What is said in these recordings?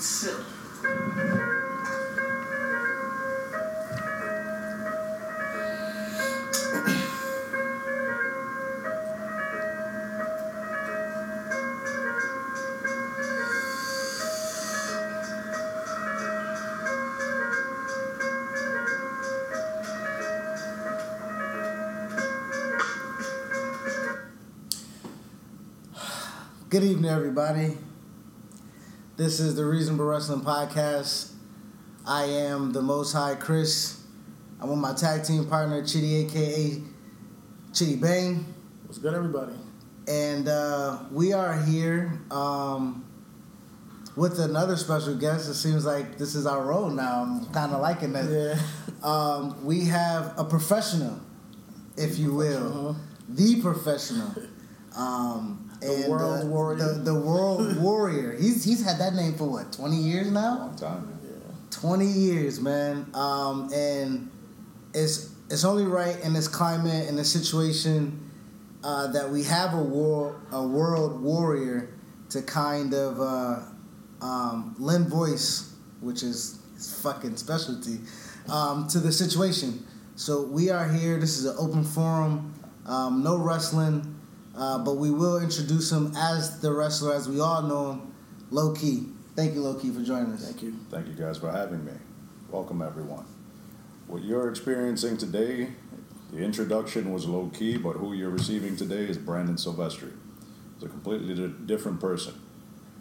silly. Good evening, everybody. This is the Reasonable Wrestling Podcast. I am the Most High Chris. I'm with my tag team partner, Chitty, aka Chitty Bang. What's good, everybody? And uh, we are here um, with another special guest. It seems like this is our role now. I'm kind of liking that. Yeah. Um, we have a professional, if you will, the professional. Um, The and, world uh, warrior. The, the world warrior. He's he's had that name for what, 20 years now? Long time, man. Yeah. 20 years, man. Um, and it's it's only right in this climate in this situation uh, that we have a war a world warrior to kind of uh, um, lend voice, which is his fucking specialty, um, to the situation. So we are here. This is an open forum. Um, no wrestling, uh, but we will introduce him as the wrestler, as we all know him, Low-Ki. Thank you, Low-Ki, for joining us. Thank you. Thank you guys for having me. Welcome, everyone. What you're experiencing today, the introduction was Low-Ki, but who you're receiving today is Brandon Silvestry. He's a completely different person.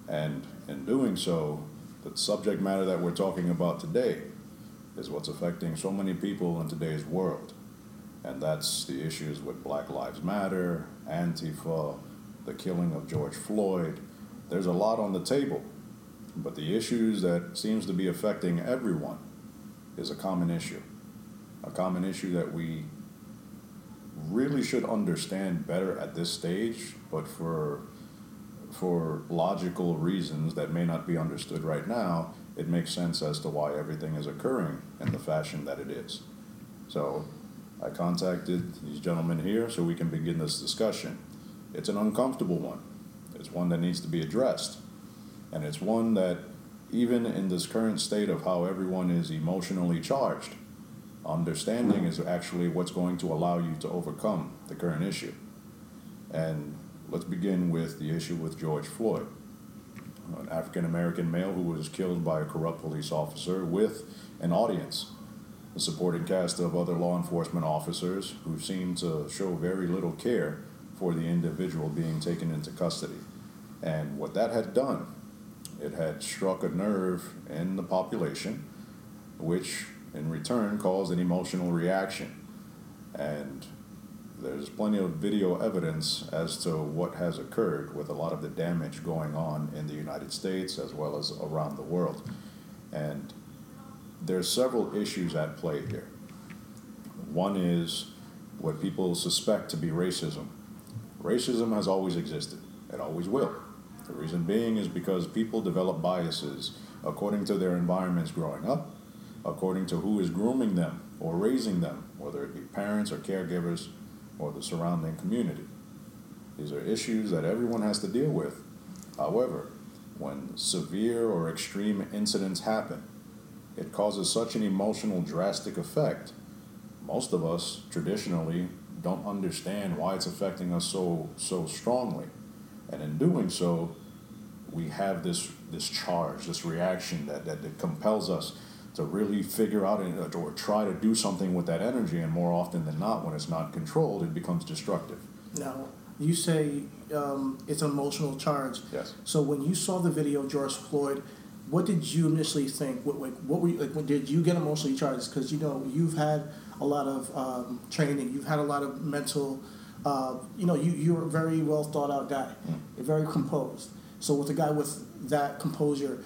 And in doing so, the subject matter that we're talking about today is what's affecting so many people in today's world. And that's the issues with Black Lives Matter, Antifa, the killing of George Floyd. There's a lot on the table. But the issues that seems to be affecting everyone is a common issue. A common issue that we really should understand better at this stage, but for for logical reasons that may not be understood right now, it makes sense as to why everything is occurring in the fashion that it is. So I contacted these gentlemen here so we can begin this discussion. It's an uncomfortable one. It's one that needs to be addressed. And it's one that, even in this current state of how everyone is emotionally charged, understanding is actually what's going to allow you to overcome the current issue. And let's begin with the issue with George Floyd, an African American male who was killed by a corrupt police officer with an audience, a supporting cast of other law enforcement officers who seemed to show very little care for the individual being taken into custody. And what that had done it had struck a nerve in the population, which in return caused an emotional reaction. And there's plenty of video evidence as to what has occurred with a lot of the damage going on in the United States as well as around the world. And there's several issues at play here. One is what people suspect to be racism. Racism has always existed, it always will. The reason being is because people develop biases according to their environments growing up, according to who is grooming them or raising them, whether it be parents or caregivers or the surrounding community. These are issues that everyone has to deal with. However, when severe or extreme incidents happen, it causes such an emotional, drastic effect. Most of us traditionally don't understand why it's affecting us so so strongly, and in doing so, we have this this charge, this reaction that, that, that compels us to really figure out and, or try to do something with that energy. And more often than not, when it's not controlled, it becomes destructive. Now, you say um, it's an emotional charge. Yes. So when you saw the video of George Floyd, what did you initially think? What like what were you, like? Did you get emotionally charged? Because you know you've had a lot of um, training. You've had a lot of mental. Uh, you know you you're a very well thought out guy. You're very composed. So with a guy with that composure,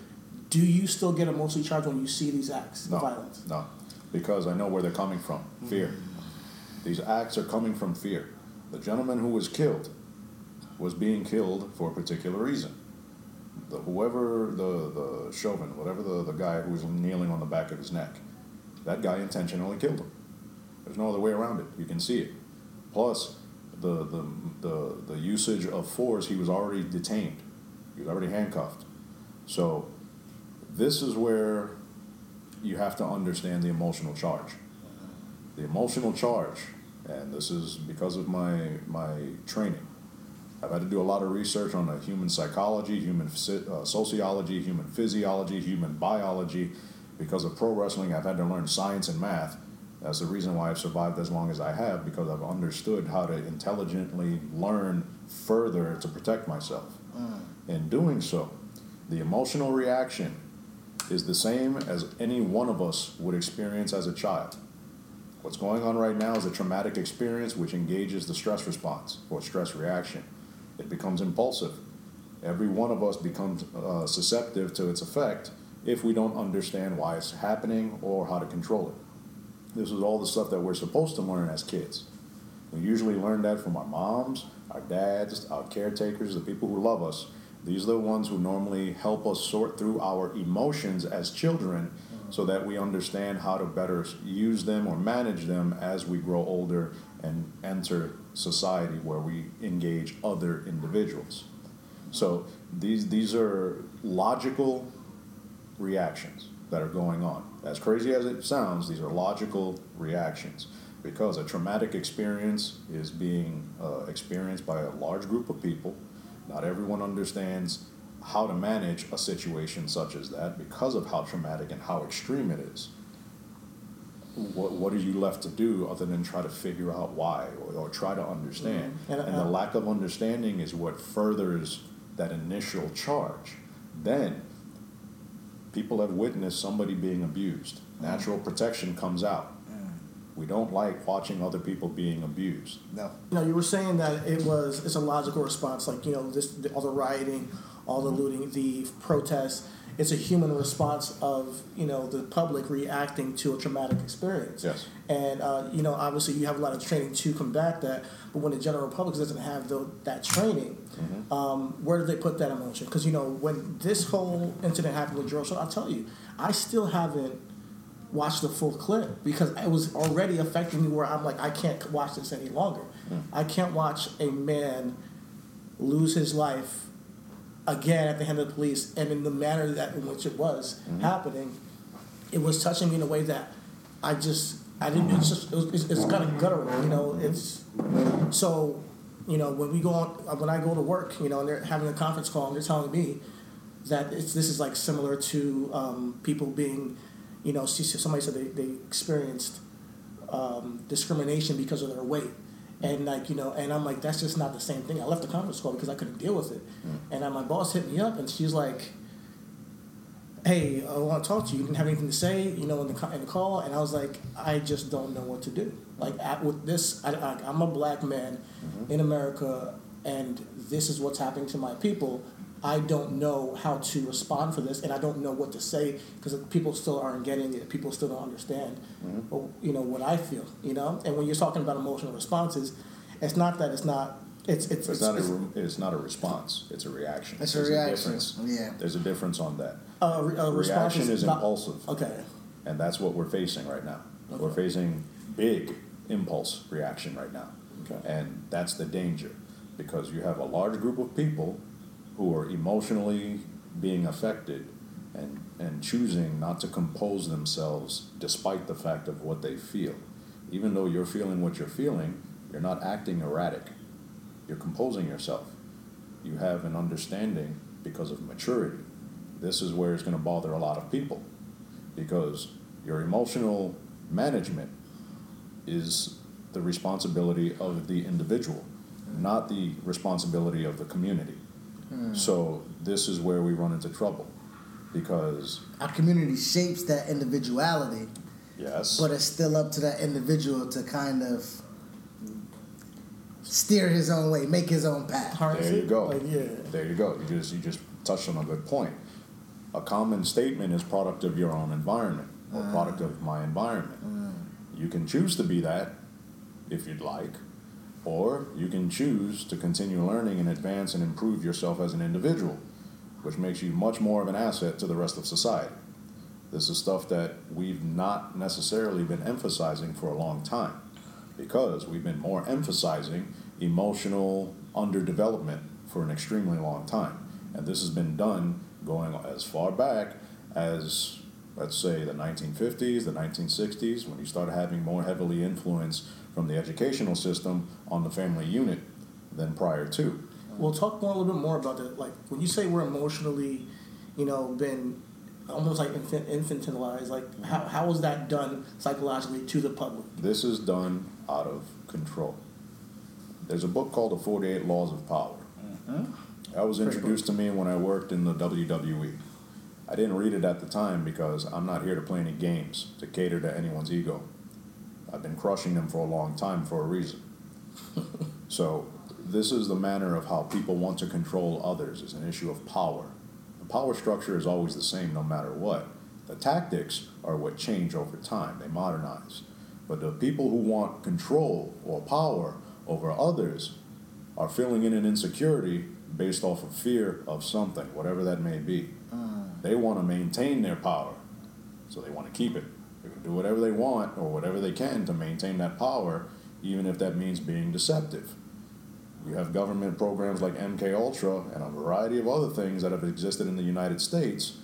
do you still get emotionally charged when you see these acts No, of violence? no, because I know where they're coming from. Fear. These acts are coming from fear. The gentleman who was killed was being killed for a particular reason. The whoever the the Chauvin, whatever the, the guy who was kneeling on the back of his neck, that guy intentionally killed him. There's no other way around it. You can see it. Plus, the the the, the usage of force, he was already detained. He was already handcuffed. So this is where you have to understand the emotional charge. The emotional charge, and this is because of my my training. I've had to do a lot of research on the human psychology, human uh, sociology, human physiology, human biology. Because of pro wrestling, I've had to learn science and math. That's the reason why I've survived as long as I have, because I've understood how to intelligently learn further to protect myself. Mm. In doing so, the emotional reaction is the same as any one of us would experience as a child. What's going on right now is a traumatic experience which engages the stress response or stress reaction. It becomes impulsive. Every one of us becomes uh, susceptible to its effect if we don't understand why it's happening or how to control it. This is all the stuff that we're supposed to learn as kids. We usually learn that from our moms, our dads, our caretakers, the people who love us. These are the ones who normally help us sort through our emotions as children so that we understand how to better use them or manage them as we grow older and enter society where we engage other individuals. So these these are logical reactions that are going on. As crazy as it sounds, these are logical reactions because a traumatic experience is being uh, experienced by a large group of people. Not everyone understands how to manage a situation such as that because of how traumatic and how extreme it is. What, what are you left to do other than try to figure out why or, or try to understand? Mm-hmm. And, and, the uh, lack of understanding is what furthers that initial charge. Then people have witnessed somebody being abused. Natural protection comes out. We don't like watching other people being abused. No. You know, you were saying that it was it's a logical response, like you know, this all the rioting, all the looting, the protests. It's a human response of you know the public reacting to a traumatic experience. Yes. And uh, you know, obviously, you have a lot of training to combat that. But when the general public doesn't have the, that training, mm-hmm. um, where do they put that emotion? Because you know, when this whole incident happened with George, I'll tell you, I still haven't watched the full clip because it was already affecting me where I'm like, I can't watch this any longer. Mm. I can't watch a man lose his life again at the hand of the police, and in the manner that in which it was mm-hmm. happening, it was touching me in a way that I just I didn't. It's just it was, it's, it's kind of guttural, you know. It's so you know when we go on when I go to work, you know, and they're having a conference call and they're telling me that it's this is like similar to um, people being, you know, somebody said they they experienced um, discrimination because of their weight and like you know, and I'm like, that's just not the same thing. I left the conference call because I couldn't deal with it. Mm. And uh, my boss hit me up, and she's like, "Hey, I want to talk to you. You didn't have anything to say, you know, in the in the call." And I was like, "I just don't know what to do. Like at, with this, I, am a black man mm-hmm. in America, and this is what's happening to my people." I don't know how to respond for this, and I don't know what to say because people still aren't getting it. People still don't understand, mm-hmm. you know, what I feel. You know, and when you're talking about emotional responses, it's not that it's not. It's it's, it's, it's not it's, a it's not a response. It's a reaction. It's There's a reaction. A yeah. There's a difference on that. Uh, a, a reaction is, is not, impulsive. Okay. And that's what we're facing right now. Okay. We're facing big impulse reaction right now. Okay. And that's the danger because you have a large group of people who are emotionally being affected and, and choosing not to compose themselves despite the fact of what they feel. Even though you're feeling what you're feeling, you're not acting erratic. You're composing yourself. You have an understanding because of maturity. This is where it's going to bother a lot of people because your emotional management is the responsibility of the individual, not the responsibility of the community. Hmm. So this is where we run into trouble because our community shapes that individuality. Yes. But it's still up to that individual to kind of steer his own way, make his own path. There you go. Like, yeah. There you go. You just you just touched on a good point. A common statement is product of your own environment or uh, product of my environment. Uh, you can choose to be that if you'd like, or you can choose to continue learning and advance and improve yourself as an individual, which makes you much more of an asset to the rest of society. This is stuff that we've not necessarily been emphasizing for a long time because we've been more emphasizing emotional underdevelopment for an extremely long time. And this has been done going as far back as let's say the 1950s, the 1960s, when you started having more heavily influence from the educational system on the family unit than prior to. We'll talk more a little bit more about that. Like when you say we're emotionally, you know, been almost like infant, infantilized. Like how how is that done psychologically to the public? This is done out of control. There's a book called The 48 Laws of Power. Mm-hmm. That was introduced to me when I worked in the WWE. I didn't read it at the time because I'm not here to play any games to cater to anyone's ego. I've been crushing them for a long time for a reason. so, this is the manner of how people want to control others. It's an issue of power. The power structure is always the same no matter what. The tactics are what change over time, they modernize. But the people who want control or power over others are filling in an insecurity based off of fear of something, whatever that may be. Mm. They want to maintain their power, so they want to keep it. They can do whatever they want or whatever they can to maintain that power, even if that means being deceptive. You have government programs like MK Ultra and a variety of other things that have existed in the United States,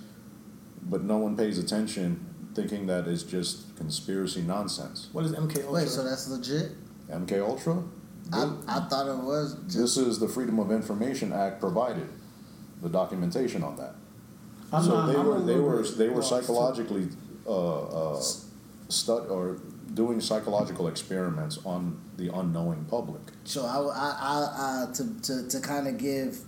but no one pays attention, thinking that it's just conspiracy nonsense. What is MK Ultra? Wait, so that's legit? MK Ultra. I, I thought it was. Just, This is the Freedom of Information Act provided the documentation on that. I'm so not- they I'm were they were they were lost. psychologically uh, uh, stud or doing psychological experiments on the unknowing public. so I, I, I, I to, to, to kind of give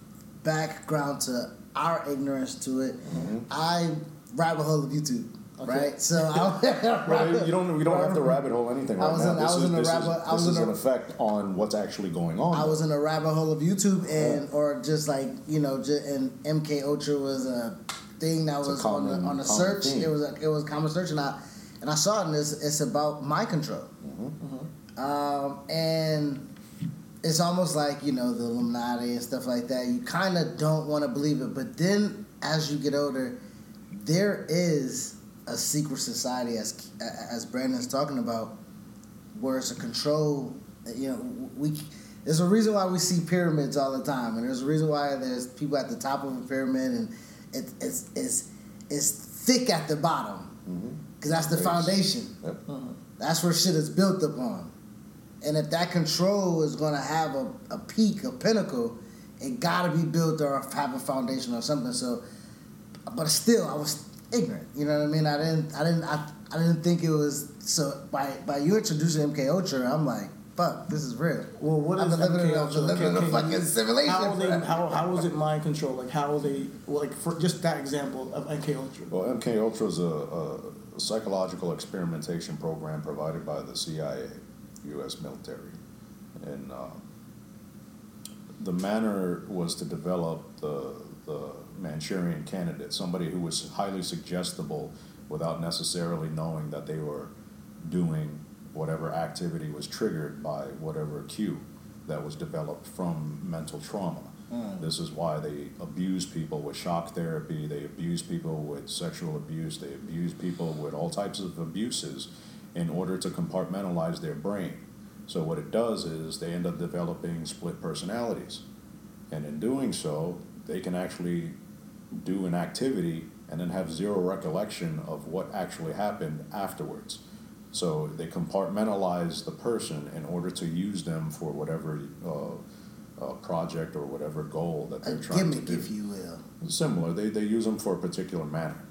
background to our ignorance to it, Mm-hmm. I rabbit hole of YouTube, Okay. right? So I, Well, you don't you don't have to rabbit hole anything I right was now. in- I this was is, in a rabbit- is, I was this is in a- an effect on what's actually going on. I was in a rabbit hole of YouTube and or just like you know, just, and MK Ultra was a thing that It's a was on common- the on the search. It was a, it was common search, and I and I saw it, and it's, it's about mind control. Um, and it's almost like you know the Illuminati and stuff like that. You kind of don't want to believe it, but then as you get older, there is a secret society, as as Brandon's talking about, where it's a control. You know, we there's a reason why we see pyramids all the time, and there's a reason why there's people at the top of a pyramid, and it, it's it's it's thick at the bottom because that's the Base. foundation. Yep. That's where shit is built upon. And if that control is going to have a, a peak, a pinnacle, it got to be built or have a foundation or something. So, but still, I was ignorant. You know what I mean? I didn't, I didn't, I, I didn't think it was. So by by you introducing MK Ultra, I'm like, fuck, this is real. Well, what I'm is living in MK Ultra? living in a Can- can fucking you- simulation, How, they, bro. how, how is it mind control? Like how they like for just that example of MK Ultra? Well, MK Ultra is a, a psychological experimentation program provided by the CIA, U.S. military, and uh, the manner was to develop the the Manchurian candidate, somebody who was highly suggestible without necessarily knowing that they were doing whatever activity was triggered by whatever cue that was developed from mental trauma. This is why they abuse people with shock therapy, they abuse people with sexual abuse, they abuse people with all types of abuses in order to compartmentalize their brain. So, what it does is they end up developing split personalities. And in doing so, they can actually do an activity and then have zero recollection of what actually happened afterwards. So they compartmentalize the person in order to use them for whatever uh, uh, project or whatever goal that they're trying to gimmick, do. if you will. Similar, they, they use them for a particular manner.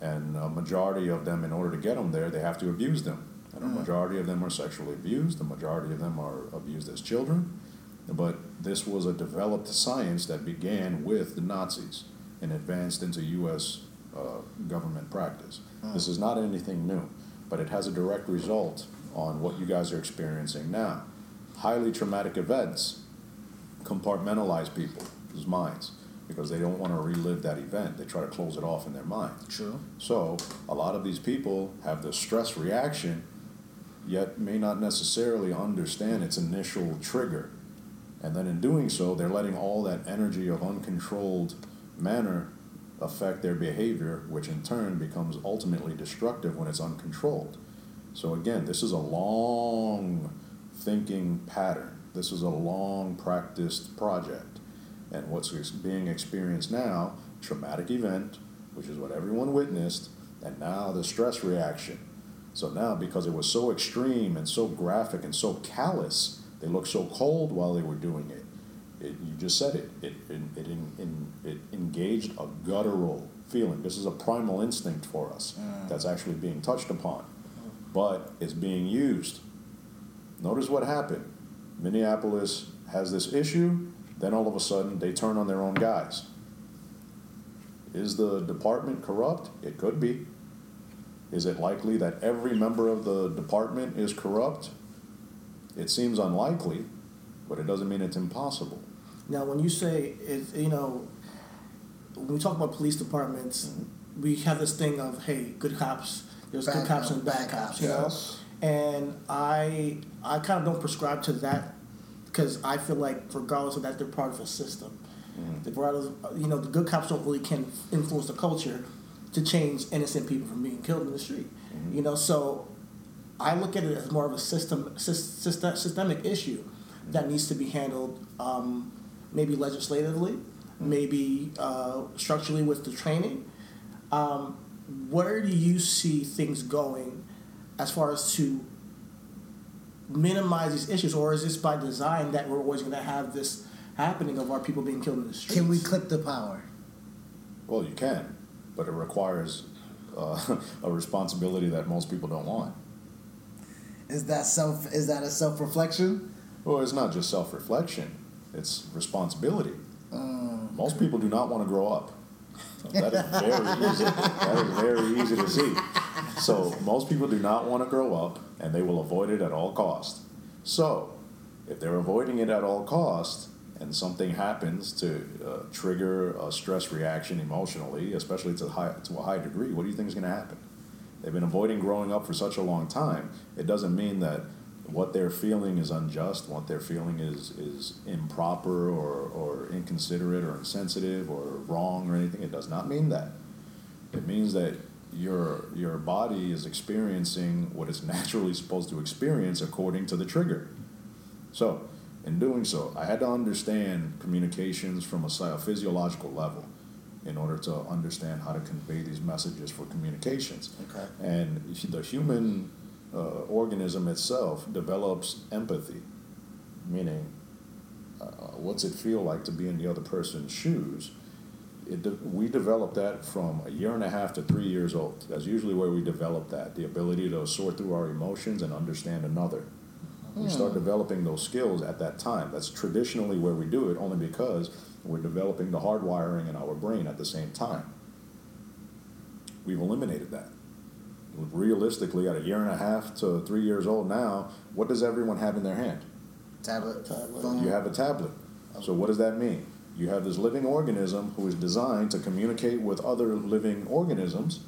And a majority of them, in order to get them there, they have to abuse them. And a majority of them are sexually abused, the majority of them are abused as children. But this was a developed science that began with the Nazis and advanced into U.S. Uh, government practice. This is not anything new, but it has a direct result on what you guys are experiencing now. Highly traumatic events compartmentalize people's minds because they don't want to relive that event. They try to close it off in their mind. True. So a lot of these people have the stress reaction, yet may not necessarily understand its initial trigger. And then in doing so, they're letting all that energy of uncontrolled manner affect their behavior, which in turn becomes ultimately destructive when it's uncontrolled. So again, this is a long thinking pattern. This is a long practiced project. And what's being experienced now, traumatic event, which is what everyone witnessed, and now the stress reaction. So now, because it was so extreme and so graphic and so callous, they looked so cold while they were doing it. It, you just said it. It, it, it, in, in, it engaged a guttural feeling. This is a primal instinct for us mm. that's actually being touched upon, but it's being used. Notice what happened. Minneapolis has this issue, then all of a sudden they turn on their own guys. Is the department corrupt? It could be. Is it likely that every member of the department is corrupt? It seems unlikely, but it doesn't mean it's impossible. Now, when you say it, you know, when we talk about police departments, mm-hmm. we have this thing of hey, good cops. There's Bad good cops cop, and bad bad cops, cops, you know. yes. And I, I kind of don't prescribe to that because I feel like regardless of that, they're part of a system. The regardless, you know, the good cops don't really can influence the culture to change innocent people from being killed in the street. You know, so I look at it as more of a system, system systemic issue that needs to be handled, um, maybe legislatively, maybe uh, structurally with the training. Um, where do you see things going as far as to minimize these issues, or is this by design that we're always going to have this happening of our people being killed in the streets? Can we clip the power? Well, you can, but it requires uh, a responsibility that most people don't want. Is that self? Is that a self reflection? Well, it's not just self reflection, it's responsibility. Um, Most people do not want to grow up. That is very easy. That is very easy to see. So most people do not want to grow up, and they will avoid it at all cost. So, if they're avoiding it at all cost, and something happens to uh, trigger a stress reaction emotionally, especially to high to a high degree, what do you think is going to happen? They've been avoiding growing up for such a long time. It doesn't mean that what they're feeling is unjust, what they're feeling is, is improper or, or inconsiderate or insensitive or wrong or anything. It does not mean that. It means that your, your body is experiencing what it's naturally supposed to experience according to the trigger. So, in doing so, I had to understand communications from a physiological level in order to understand how to convey these messages for communications. Okay. And the human uh, organism itself develops empathy, meaning, uh, what's it feel like to be in the other person's shoes? It de- we develop that from a year and a half to three years old. That's usually where we develop that the ability to sort through our emotions and understand another. We start developing those skills at that time. That's traditionally where we do it, only because we're developing the hardwiring in our brain at the same time. We've eliminated that. Realistically, at a year and a half to three years old now, what does everyone have in their hand? tablet, Tablet. phone. You have a tablet. So what does that mean? You have this living organism who is designed to communicate with other living organisms.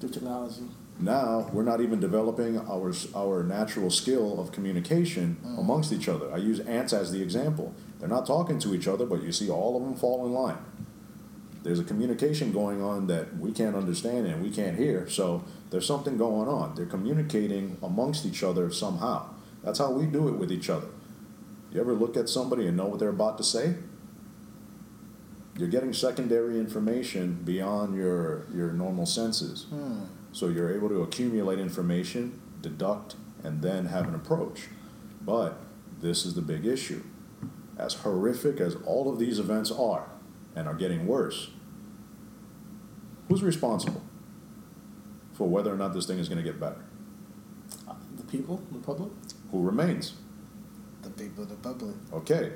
through technology? Now we're not even developing our our natural skill of communication mm. amongst each other. I use ants as the example. They're not talking to each other, but you see all of them fall in line. There's a communication going on that we can't understand and we can't hear. So there's something going on. They're communicating amongst each other somehow. That's how we do it with each other. You ever look at somebody and know what they're about to say? You're getting secondary information beyond your your normal senses. Hmm. So you're able to accumulate information, deduct, and then have an approach. But this is the big issue. As horrific as all of these events are and are getting worse, who's responsible for whether or not this thing is going to get better? Uh, The people, the public. Who remains? The people, the public, Okay.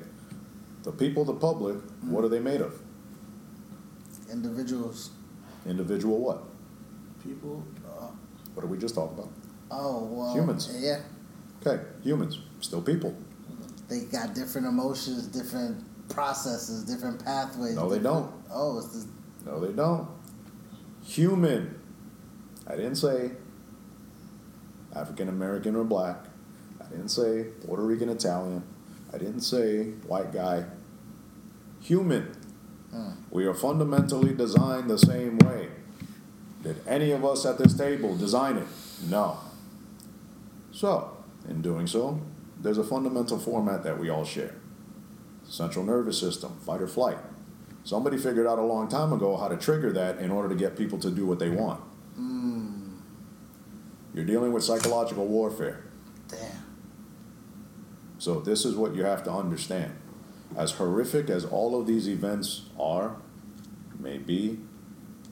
The people, the public, what are they made of? individuals. Individual what? People. Uh, What did we just talk about? oh well. Humans. Yeah, Okay, humans, still people. they got different emotions, different processes, different pathways. No, they don't. Oh, it's this. No, they don't. Human. I didn't say African American or black. I didn't say Puerto Rican Italian. I didn't say white guy. Human. Hmm. We are fundamentally designed the same way. Did any of us at this table design it? No. So, in doing so, there's a fundamental format that we all share central nervous system, fight or flight. Somebody figured out a long time ago how to trigger that in order to get people to do what they want. Mm, You're dealing with psychological warfare. damn. So this is what you have to understand. As horrific as all of these events are, may be,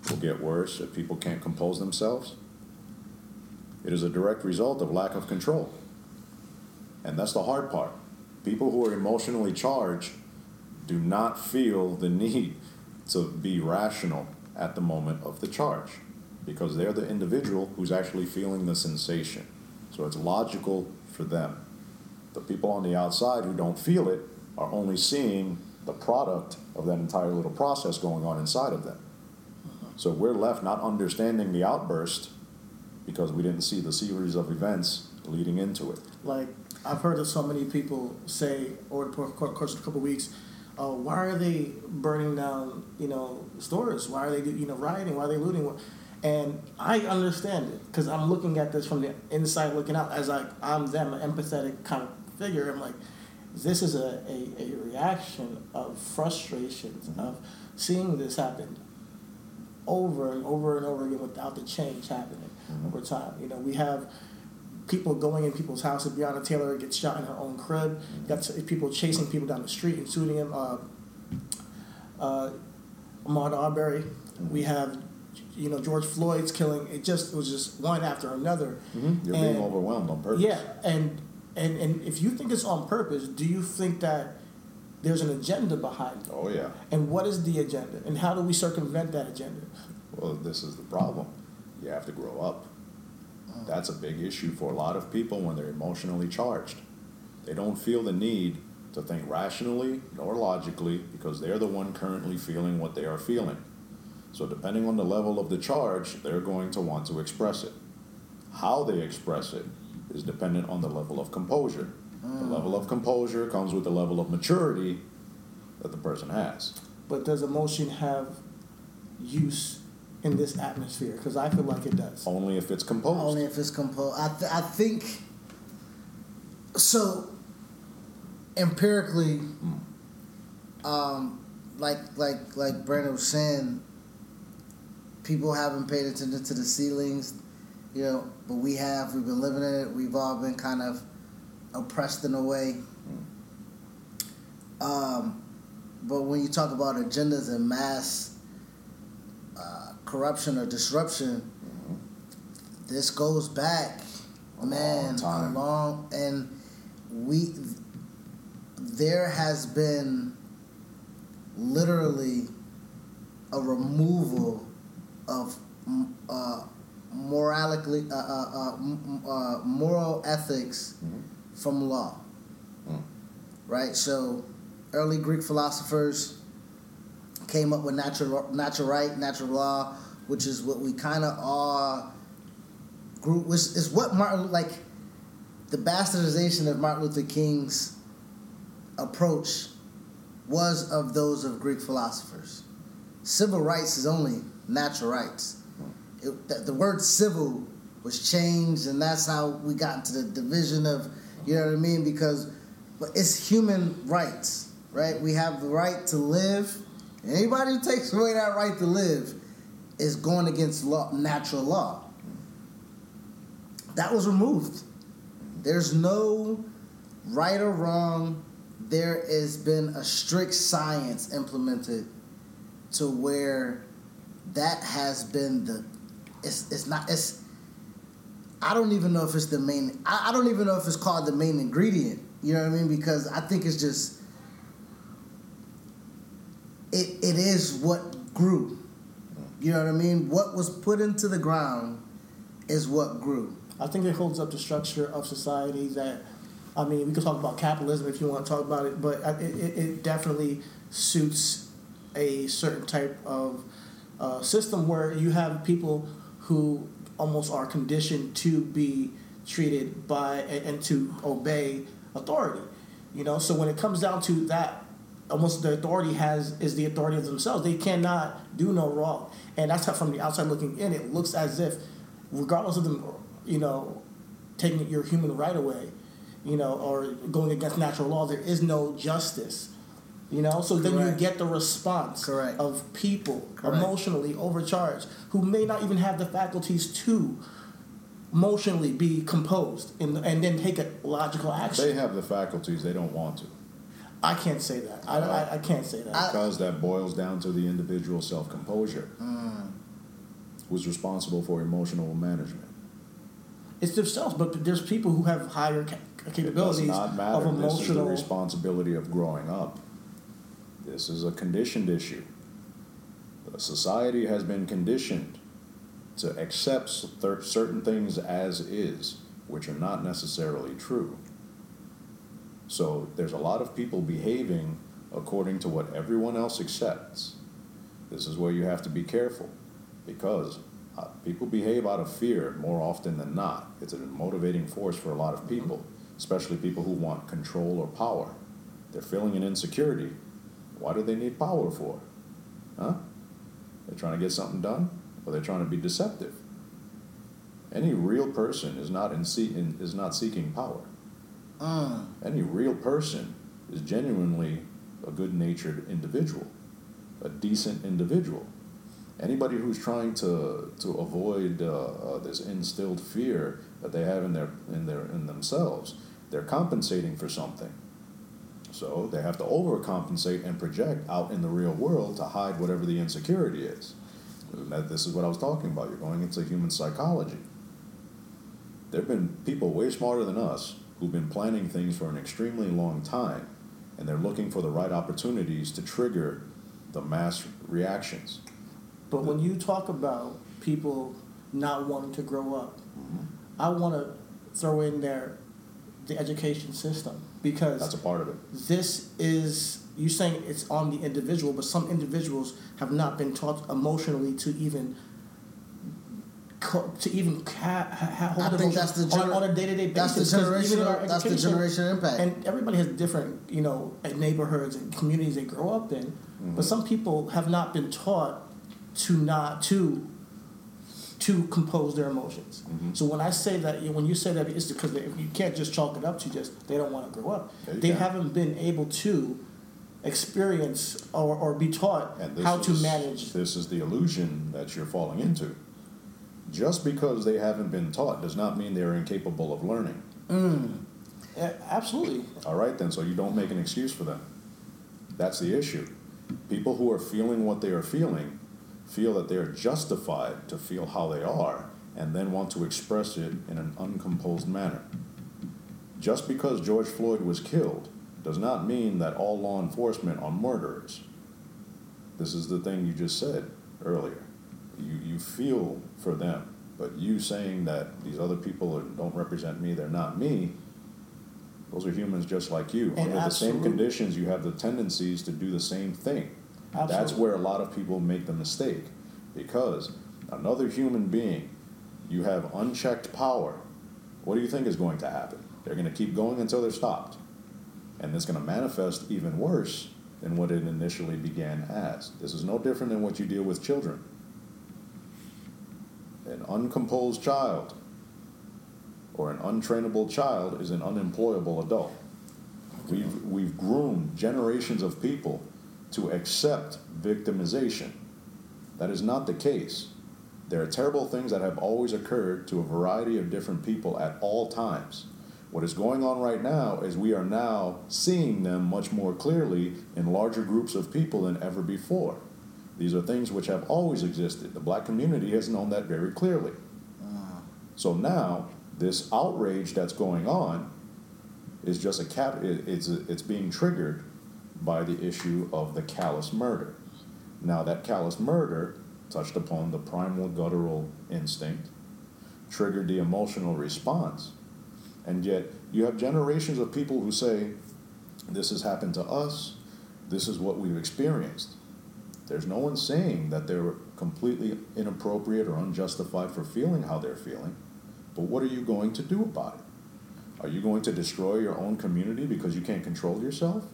will get worse if people can't compose themselves. It is a direct result of lack of control. And that's the hard part. People who are emotionally charged do not feel the need to be rational at the moment of the charge because they're the individual who's actually feeling the sensation. So it's logical for them. The people on the outside who don't feel it are only seeing the product of that entire little process going on inside of them. So we're left not understanding the outburst because we didn't see the series of events leading into it. Like I've heard of so many people say over the course of a couple of weeks, uh, why are they burning down, you know, stores? Why are they, you know, rioting? Why are they looting? And I understand it because I'm looking at this from the inside, looking out as like I'm them, an empathetic kind of figure. I'm like, this is a, a, a reaction of frustrations of seeing this happen over and over and over again without the change happening over time. You know, we have people going in people's houses. Breonna Taylor gets shot in her own crib. T- people chasing people down the street and shooting him. Uh, uh, Ahmaud Arbery. We have, you know, George Floyd's killing. It just it was just one after another. Mm-hmm. You're being overwhelmed on purpose. Yeah, and and and if you think it's on purpose, do you think that there's an agenda behind it? Oh yeah. And what is the agenda? And how do we circumvent that agenda? Well, this is the problem. You have to grow up. That's a big issue for a lot of people when they're emotionally charged. They don't feel the need to think rationally nor logically because they're the one currently feeling what they are feeling. So, depending on the level of the charge, they're going to want to express it. How they express it is dependent on the level of composure. The level of composure comes with the level of maturity that the person has. But does emotion have use in this atmosphere? Because I feel like it does. Only if it's composed. Only if it's composed. I, th- I think so. Empirically, um, like like like Brandon was saying, people haven't paid attention to the ceilings, you know. But we have. We've been living in it. We've all been kind of oppressed in a way. Um, but when you talk about agendas and mass uh, corruption or disruption, this goes back, A man, long a long, and we there has been literally a removal of mm, uh, uh, uh, uh, uh, moral ethics Mhm. from law. Mm. Right. So, early Greek philosophers came up with natural natural right, natural law, which is what we kind of are. Group which is what Martin like the bastardization of Martin Luther King's approach was of those of Greek philosophers. Civil rights is only natural rights. It, the, the word civil was changed, and that's how we got into the division of, you know what I mean? Because it's human rights, right? We have the right to live. Anybody who takes away that right to live is going against law, natural law. That was removed. There's no right or wrong. There has been a strict science implemented to where that has been the it's it's not it's I don't even know if it's the main I, I don't even know if it's called the main ingredient. You know what I mean? Because I think it's just it it is what grew. You know what I mean? What was put into the ground is what grew. I think it holds up the structure of society that, I mean, we could talk about capitalism if you want to talk about it, but it, it, it definitely suits a certain type of uh, system where you have people who almost are conditioned to be treated by and, to obey authority. You know, so when it comes down to that, almost the authority has is the authority of themselves. They cannot do no wrong, and that's how from the outside looking in, it looks as if, regardless of them, you know, taking your human right away, you know, or going against natural law, there is no justice. You know, so then you get the response Correct. of people Correct. emotionally overcharged who may not even have the faculties to emotionally be composed and, and then take a logical action. They have the faculties, they don't want to. I can't say that. I, I, I can't say that. Because that boils down to the individual self composure. Mm. Who's responsible for emotional management? it's themselves, but there's people who have higher ca- It does capabilities not of matter. This is the emotional. responsibility of growing up. This is a conditioned issue. The society has been conditioned to accept certain things as is, which are not necessarily true. So there's a lot of people behaving according to what everyone else accepts. This is where you have to be careful because uh, people behave out of fear more often than not. It's a motivating force for a lot of people, especially people who want control or power. They're feeling an insecurity. Why do they need power for? Huh? They're trying to get something done, or they're trying to be deceptive. Any real person is not in, see- in is not seeking power. Mm. Any real person is genuinely a good natured individual, a decent individual. Anybody who's trying to, to avoid uh, uh, this instilled fear that they have in, their, in, their, in themselves, they're compensating for something. So they have to overcompensate and project out in the real world to hide whatever the insecurity is. And that, this is what I was talking about. You're going into human psychology. There have been people way smarter than us who've been planning things for an extremely long time, and they're looking for the right opportunities to trigger the mass reactions. But when you talk about people not wanting to grow up, Mm-hmm. I want to throw in there the education system because That's a part of it. this is you saying it's on the individual, but some individuals have not been taught emotionally to even co- to even ha- hold I think that's the on, gener- on a day to day basis. the in our generational. That's the generational impact. and everybody has different, you know, neighborhoods and communities they grow up in. But mm-hmm. some people have not been taught to not to to compose their emotions. Mm-hmm. So when I say that, when you say that, it's because they, you can't just chalk it up to just they don't want to grow up. They can. haven't been able to experience or, or be taught how to manage. This is the illusion that you're falling into. Just because they haven't been taught does not mean they're incapable of learning. Mm. Yeah, absolutely. All right, then, so you don't make an excuse for them. That's the issue. People who are feeling what they are feeling feel that they are justified to feel how they are and then want to express it in an uncomposed manner. Just because George Floyd was killed does not mean that all law enforcement are murderers. This is the thing you just said earlier. You, you feel for them, but you saying that these other people are, don't represent me, they're not me, those are humans just like you. And Under the same conditions, you have the tendencies to do the same thing. That's where a lot of people make the mistake. Because another human being, you have unchecked power. What do you think is going to happen? They're going to keep going until they're stopped. And it's going to manifest even worse than what it initially began as. This is no different than what you deal with children. An uncomposed child or an untrainable child is an unemployable adult. We've, we've groomed generations of people to accept victimization. That is not the case. There are terrible things that have always occurred to a variety of different people at all times. What is going on right now is we are now seeing them much more clearly in larger groups of people than ever before. These are things which have always existed. The black community has known that very clearly. So now, this outrage that's going on is just a cap. It's it's being triggered by the issue of the callous murder. Now that callous murder touched upon the primal guttural instinct, triggered the emotional response, and yet you have generations of people who say, "This has happened to us. This is what we've experienced." There's no one saying that they're completely inappropriate or unjustified for feeling how they're feeling. But what are you going to do about it? Are you going to destroy your own community because you can't control yourself?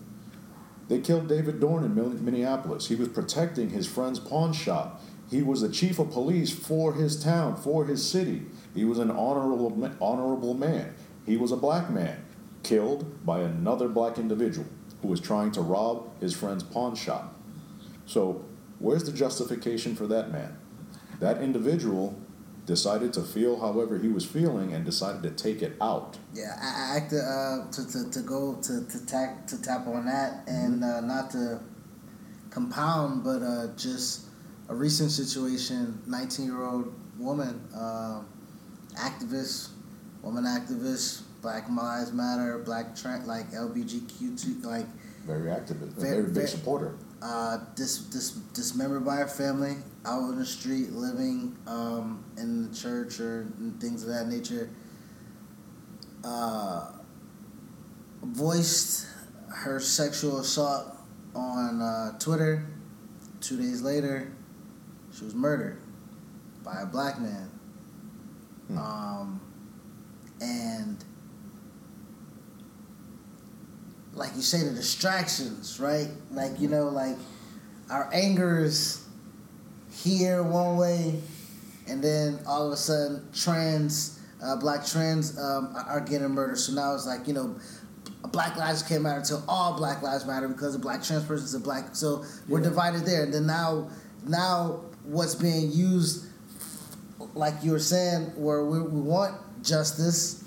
They killed David Dorn in Minneapolis. He was protecting his friend's pawn shop. He was the chief of police for his town, for his city. He was an honorable, honorable man. He was a black man, killed by another black individual who was trying to rob his friend's pawn shop. So, where's the justification for that man? That individual decided to feel however he was feeling and decided to take it out. Yeah, I, I act uh, to, to, to go to to tack to tap on that and uh, not to compound, but uh, just a recent situation. Nineteen year old woman, uh, activist, woman activist, Black Lives Matter, Black Trent, like LBGQ2, like Very active, Very- very big supporter. uh, dis, dis, dismembered by her family, out in the street, living um, in the church or and things of that nature. Uh, voiced her sexual assault on uh, Twitter. Two days later, she was murdered by a black man. Hmm. Um, and like you say, the distractions, right? Like you know, like our anger is here one way, and then all of a sudden, trans, uh, black trans um, are getting murdered. So now it's like you know, Black Lives Can't Matter until all Black Lives Matter because a black trans person is a black. So we're Yeah. divided there, and then now, now what's being used, like you were saying, where we, we want justice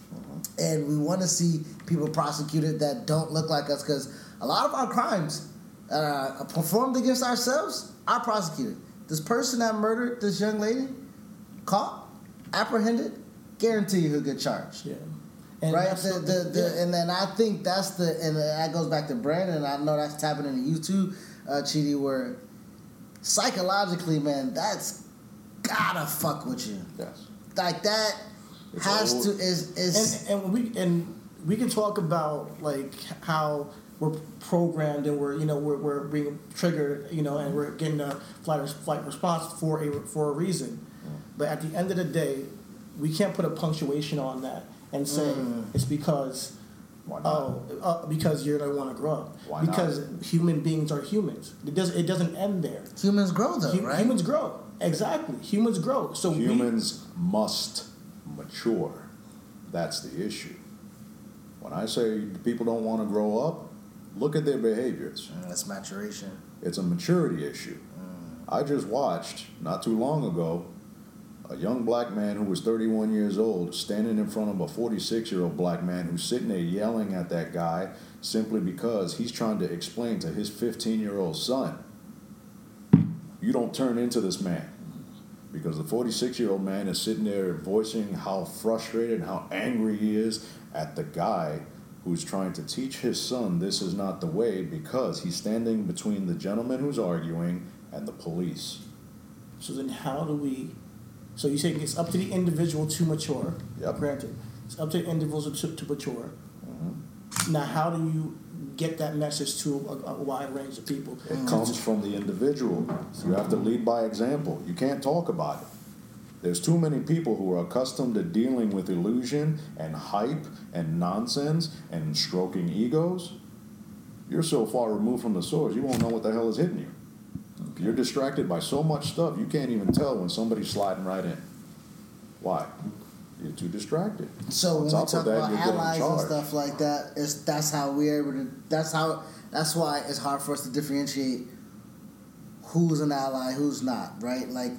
and we want to see people prosecuted that don't look like us because a lot of our crimes that are performed against ourselves are prosecuted. This person that murdered this young lady, caught, apprehended, guarantee you he'll get charged. Yeah. And right? The, the, the, yeah. And then I think that's the, and that goes back to Brandon. I know that's tapping into you too, uh, Chidi, where psychologically, man, that's gotta fuck with you. Yes. Like that It's has old. to, is, is, and and we and we can talk about like how we're programmed and we're you know we're, we're being triggered you know and we're getting a flight flight response for a for a reason, but at the end of the day, we can't put a punctuation on that and say Mm. it's because oh uh, because you're gonna want to grow up Why not? because human beings are humans. It does it doesn't end there. humans grow though, right? Humans grow exactly. Humans grow. So we, Humans must mature. That's the issue. When I say people don't want to grow up, look at their behaviors. Mm, that's maturation. It's a maturity issue. I just watched, not too long ago, a young black man who was 31 years old standing in front of a 46 year old black man who's sitting there yelling at that guy simply because he's trying to explain to his 15 year old son, you don't turn into this man. Because the 46 year old man is sitting there voicing how frustrated and how angry he is at the guy who's trying to teach his son this is not the way because he's standing between the gentleman who's arguing and the police. So then, how do we? So you saying it's up to the individual to mature? Yep. Granted, it's up to the individual to, to mature. Mm-hmm. Now, how do you get that message to a, a wide range of people? It comes from the individual. So You have to lead by example. You can't talk about it. There's too many people who are accustomed to dealing with illusion and hype and nonsense and stroking egos. You're so far removed from the source, you won't know what the hell is hitting you. You're distracted by so much stuff, you can't even tell when somebody's sliding right in. Why? You're too distracted. So On when we talk that, about allies and stuff like that, it's that's how we're able to. That's how. That's why it's hard for us to differentiate who's an ally, who's not. Right? Like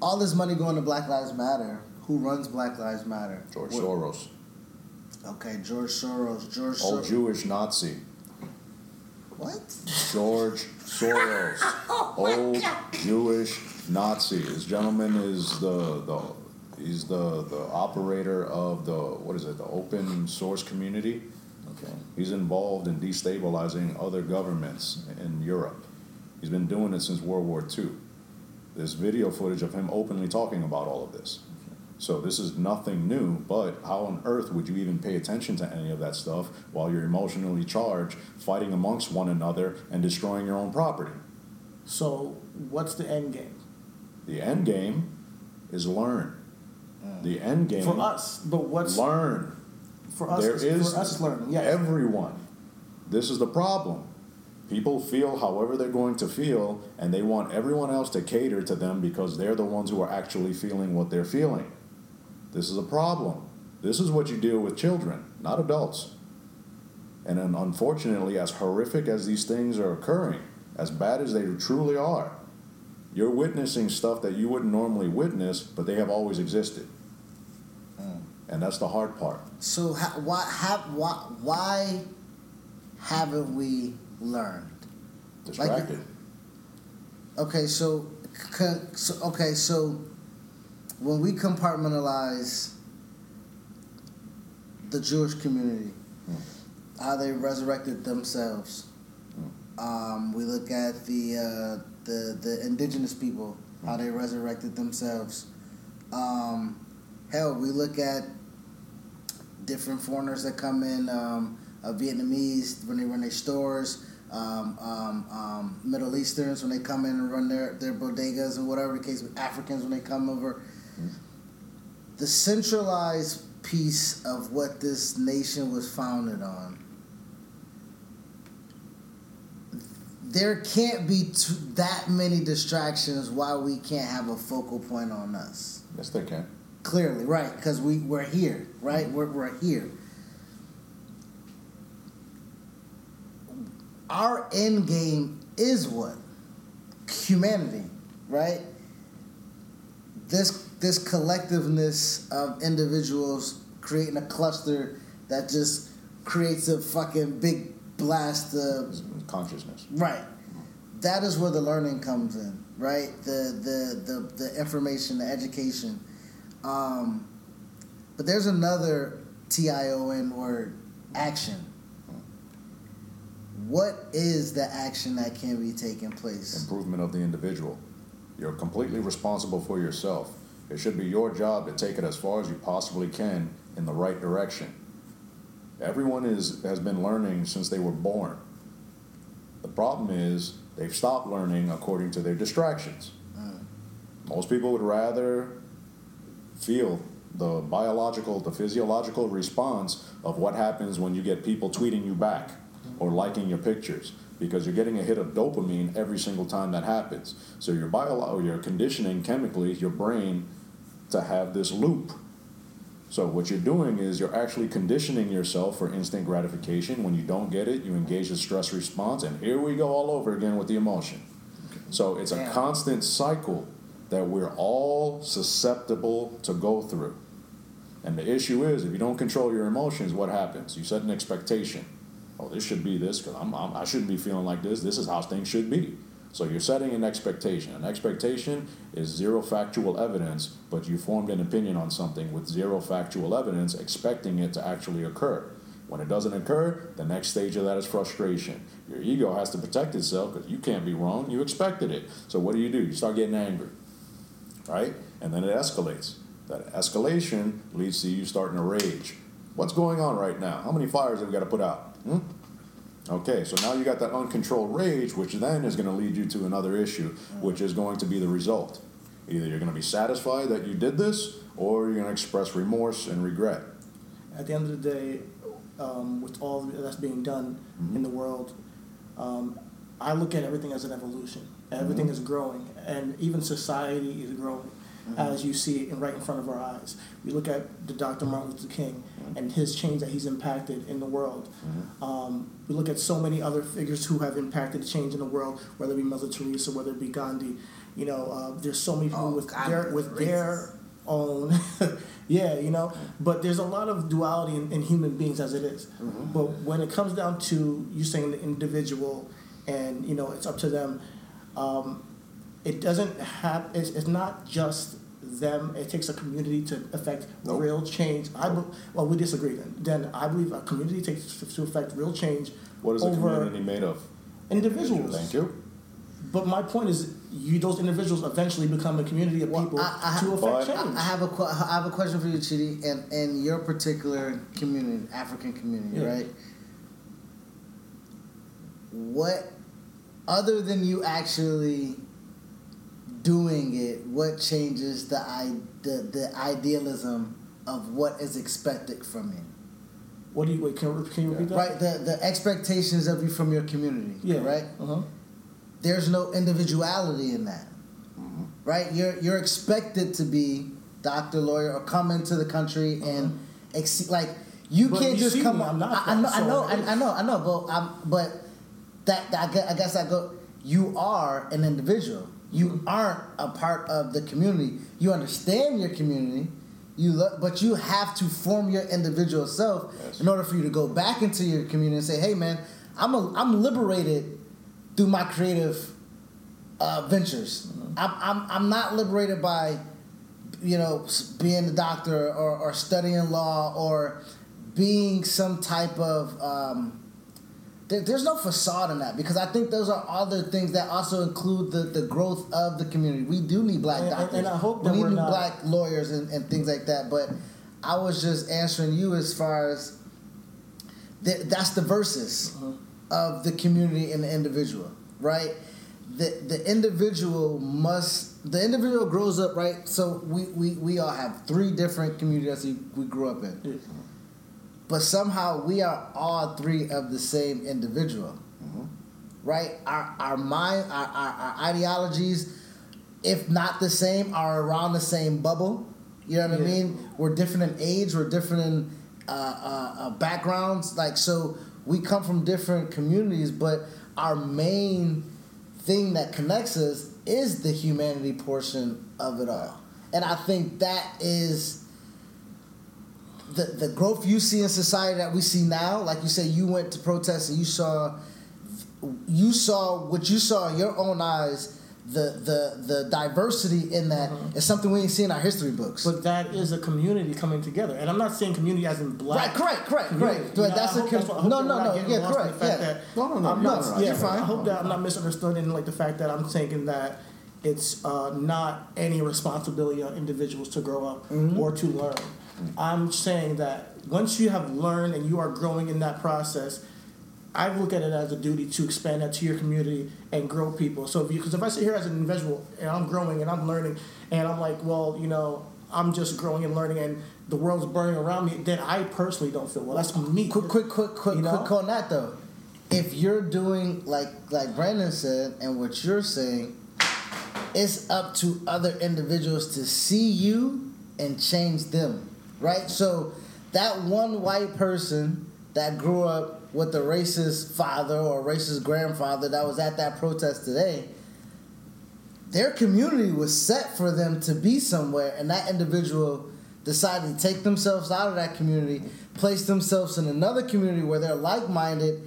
all this money going to Black Lives Matter. Who runs Black Lives Matter? George What- Soros, Okay, George Soros. George old Soros. Jewish Nazi. What? George Soros, oh old Jewish Nazi. This gentleman is the the he's the the operator of the what is it the open source community. Okay. He's involved in destabilizing other governments in Europe. He's been doing it since World War II. There's video footage of him openly talking about all of this. So this is nothing new, but how on earth would you even pay attention to any of that stuff while you're emotionally charged, fighting amongst one another and destroying your own property? So what's the end game The end game is learn. Mm. The end game for us? But what's learn. for us? There is, is for us learning. Yes. everyone. This is the problem. People feel however they're going to feel, and they want everyone else to cater to them because they're the ones who are actually feeling what they're feeling. This is a problem. This is what you deal with children, not adults. And unfortunately, as horrific as these things are occurring, as bad as they truly are, you're witnessing stuff that you wouldn't normally witness, but they have always existed. Mm. And that's the hard part. So ha- why have why why haven't we learned? Distracted. Okay, so, so okay, so when we compartmentalize the Jewish community, how they resurrected themselves. Um, we look at the uh, the the indigenous people, how they resurrected themselves. Um, hell, we look at different foreigners that come in, um, uh, Vietnamese when they run their stores, um, um, um, Middle Easterns when they come in and run their, their bodegas and whatever the case, with Africans when they come over. The centralized piece of what this nation was founded on. There can't be t- that many distractions why we can't have a focal point on us. Yes, they can. Clearly, right? Because we we're here, right? We're we're here. Our end game is what humanity, right? This this collectiveness of individuals creating a cluster that just creates a fucking big blast of Consciousness. Right. That is where the learning comes in, right? The the the, the information, the education. Um, but there's another T I O N word, action. What is the action that can be taking place? Improvement of the individual. You're completely responsible for yourself. It should be your job to take it as far as you possibly can in the right direction. Everyone is has been learning since they were born. The problem is they've stopped learning according to their distractions. Mm. Most people would rather feel the biological, the physiological response of what happens when you get people tweeting you back or liking your pictures because you're getting a hit of dopamine every single time that happens. So you're bio- you're conditioning chemically your brain to have this loop. So what you're doing is you're actually conditioning yourself for instant gratification. When you don't get it, you engage the stress response, and here we go all over again with the emotion. So it's a constant cycle that we're all susceptible to go through. And the issue is, if you don't control your emotions, what happens? You set an expectation. Oh, this should be this because I'm, I'm, I shouldn't be feeling like this. This is how things should be. So you're setting an expectation. An expectation is zero factual evidence, but you formed an opinion on something with zero factual evidence, expecting it to actually occur. When it doesn't occur, the next stage of that is frustration. Your ego has to protect itself because you can't be wrong. You expected it. So what do you do? You start getting angry, right? And then it escalates. That escalation leads to you starting to rage. What's going on right now? How many fires have we got to put out? Hmm? Okay, so now you got that uncontrolled rage, which then is going to lead you to another issue, which is going to be the result. Either you're going to be satisfied that you did this, or you're going to express remorse and regret. At the end of the day, um, with all that's being done in the world, um, I look at everything as an evolution. Everything is growing, and even society is growing, as you see it right in front of our eyes. We look at the Dr. Martin Luther King and his change that he's impacted in the world. Um, we look at so many other figures who have impacted change in the world, whether it be Mother Teresa, whether it be Gandhi. You know, uh, there's so many people Oh, with God, their with their own yeah you know but there's a lot of duality in, in human beings as it is. but when it comes down to you saying the individual and you know it's up to them um, it doesn't have it's, it's not just them it takes a community to affect Nope. real change i be, well we disagree then then i believe a community takes to affect real change What is a community made of? individuals Thank you. but my point is you those individuals eventually become a community of Well, people I- I- to affect change I I have a que- I have a question for you, Chidi, and and your particular community, African community, Yeah. right? What, other than you actually doing it, what changes the the, the idealism of what is expected from you? what do you wait can, can you repeat that Right, the the expectations of you from your community, yeah right? uh-huh There's no individuality in that. right? You're you're expected to be doctor, lawyer, or come into the country and Uh-huh. ex- like You But can't you just come. me, I'm not I, I know, that, I know, I, I know, I know, but I'm, but that, that I guess I go. You are an individual. You aren't a part of the community. You understand your community. You lo- but you have to form your individual self Yes. in order for you to go back into your community and say, "Hey, man, I'm a, I'm liberated through my creative uh, ventures. I'm, I'm I'm not liberated by you know, being a doctor or, or studying law or being some type of. Um, there, there's no facade in that because I think those are other things that also include the, the growth of the community. We do need black And- doctors. and I hope we need not- black lawyers and, and things like that. But I was just answering you as far as th- that's the verses Uh-huh. of the community and the individual, right? The the individual must the individual grows up, right? So we, we, we all have three different communities we, we grew up in. Yeah. But somehow we are all three of the same individual. Right? Our our mind our, our, our ideologies, if not the same, are around the same bubble. You know what I mean? We're different in age, we're different in uh, uh, uh, backgrounds. Like so we come from different communities, but our main thing that connects us is the humanity portion of it all. And I think that is the the growth you see in society that we see now, like you say, you went to protest and you saw you saw what you saw in your own eyes. The the the diversity in that is something we ain't see in our history books. But that is a community coming together, and I'm not saying community as in black. right, correct, correct, community. correct. But that's I a com- that's what- no, no, no. Yeah, correct. the fact Yeah. that No, no, no, I'm not, no, no, yeah, fine. I hope that I'm not misunderstood in like the fact that I'm thinking that it's uh, not any responsibility on individuals to grow up Mm-hmm. or to learn. I'm saying that once you have learned and you are growing in that process, I look at it as a duty to expand that to your community and grow people. So, because if I sit here as an individual and I'm growing and I'm learning, and I'm like, well, you know, I'm just growing and learning, and the world's burning around me, then I personally don't feel well. That's me. Quick, quick, quick, quick, You know? quick on that though. If you're doing like like Brandon said, and what you're saying, it's up to other individuals to see you and change them, right? So that one white person that grew up with a racist father or racist grandfather that was at that protest today, their community was set for them to be somewhere, and that individual decided to take themselves out of that community, place themselves in another community where they're like-minded,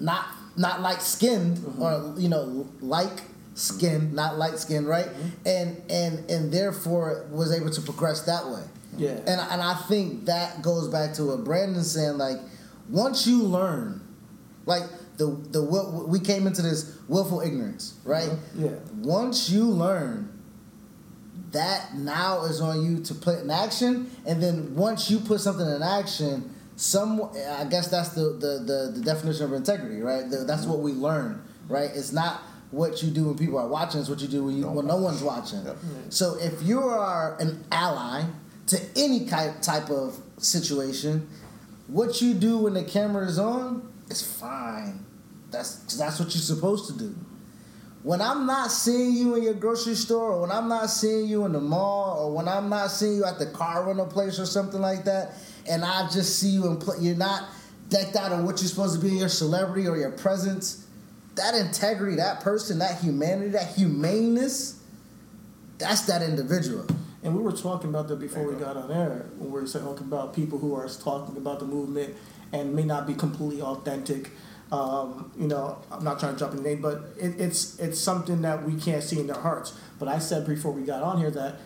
not not light skinned mm-hmm. or you know like skin, not light skinned, right? Mm-hmm. And and and therefore was able to progress that way. Yeah. And and I think that goes back to what Brandon's saying. Like once you learn, like the the will- we came into this willful ignorance, right? Uh-huh. Yeah. Once you learn, that now is on you to put in action, and then once you put something in action, some I guess that's the the the, the definition of integrity, right? The, that's what we mm-hmm. learn, right? It's not what you do when people are watching; it's what you do when you when no one's watching. Yep. So if you are an ally to any type of situation, what you do when the camera is on is fine. That's that's what you're supposed to do. When I'm not seeing you in your grocery store, or when I'm not seeing you in the mall, or when I'm not seeing you at the car rental place or something like that, and I just see you and pl- you're not decked out on what you're supposed to be, your celebrity or your presence, that integrity, that person, that humanity, that humaneness, that's that individual. And we were talking about that before we got on air. When we were talking about people who are talking about the movement and may not be completely authentic. Um, you know, I'm not trying to jump in the name, but it, it's it's something that we can't see in their hearts. But I said before we got on here that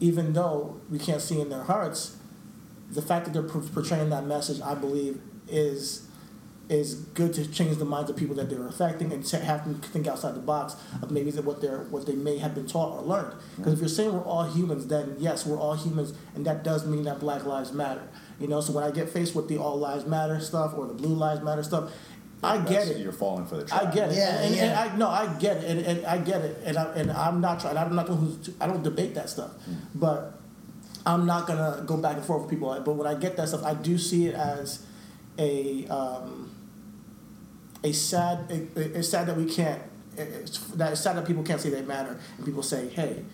even though we can't see in their hearts, the fact that they're portraying that message, I believe, is is good to change the minds of people that they're affecting and to have them think outside the box of maybe that what they're what they may have been taught or learned. Because if you're saying we're all humans, then yes, we're all humans, and that does mean that Black Lives Matter. You know, so when I get faced with the All Lives Matter stuff or the Blue Lives Matter stuff, I get it. You're falling for the trap. I get it. Yeah, and, and, yeah. and I no, I get it, and, and I get it, and I, and I'm not trying. I'm not the one who's. I don't debate that stuff, but I'm not gonna go back and forth with people. But when I get that stuff, I do see it as a um, a sad. It, it's sad that we can't. It's that it's sad that people can't say they matter, and people say, "Hey,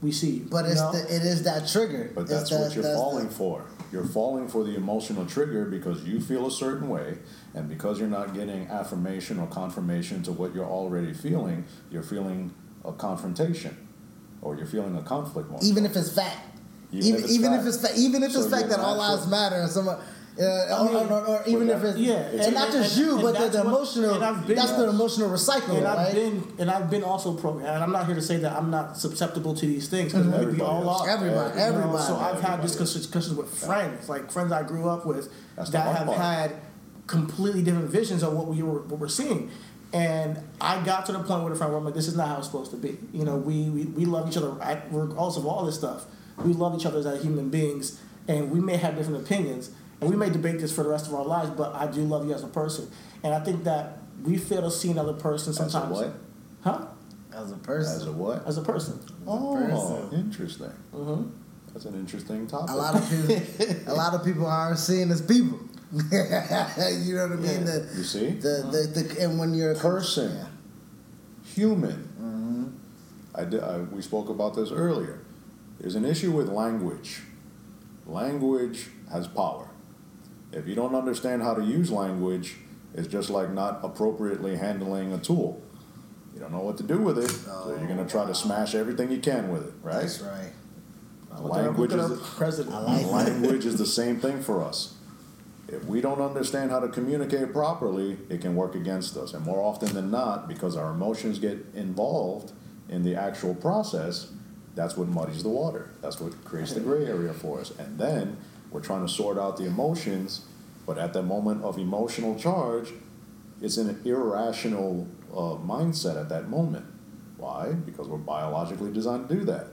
we see you. But you it's know? the, it is that trigger. But It's that's that- what you're that's the- falling for. You're falling for the emotional trigger because you feel a certain way, and because you're not getting affirmation or confirmation to what you're already feeling, you're feeling a confrontation, or you're feeling a conflict. More even if it's fact. Even Even if it's even if it's fa- even if So it's fact that all lives matter and someone. I mean, or, or, or even if it's yeah, and, and- not just and- you, but the, the emotional. I've been- that's the emotional recycling, and right? I've been and I've been also programmed. And I'm not here to say that I'm not susceptible to these things because we Everybody all are. Everybody, know, everybody. So I've had discussions, with friends, like friends I grew up with, That's that have part. had completely different visions of what we were what we're seeing. And I got to the point with a friend where I'm like, this is not how it's supposed to be. You know, we we, we love each other regardless of all this stuff. We love each other as human beings, and we may have different opinions, and we may debate this for the rest of our lives. But I do love you as a person, and I think that we fail to see another person As a sometimes. what? Huh? As a person, As a what? As a person. oh, person. interesting. Mm-hmm. That's an interesting topic. a lot of people, a lot of people aren't seen as people. you know what I mean? Yeah. The, You see? the, the, the, and when you're a Person. Yeah. Human. Mm-hmm. I did, I, we spoke about this earlier. There's an issue with language. Language has power. If you don't understand how to use language, it's just like not appropriately handling a tool. You don't know what to do with it, so you're going to try to smash everything you can with it, right? That's right. Language is the- like language is the same thing for us. If we don't understand how to communicate properly, it can work against us. And more often than not, because our emotions get involved in the actual process, that's what muddies the water. That's what creates the gray area for us. And then we're trying to sort out the emotions, but at that moment of emotional charge, it's an irrational uh, mindset at that moment. Why? Because we're biologically designed to do that.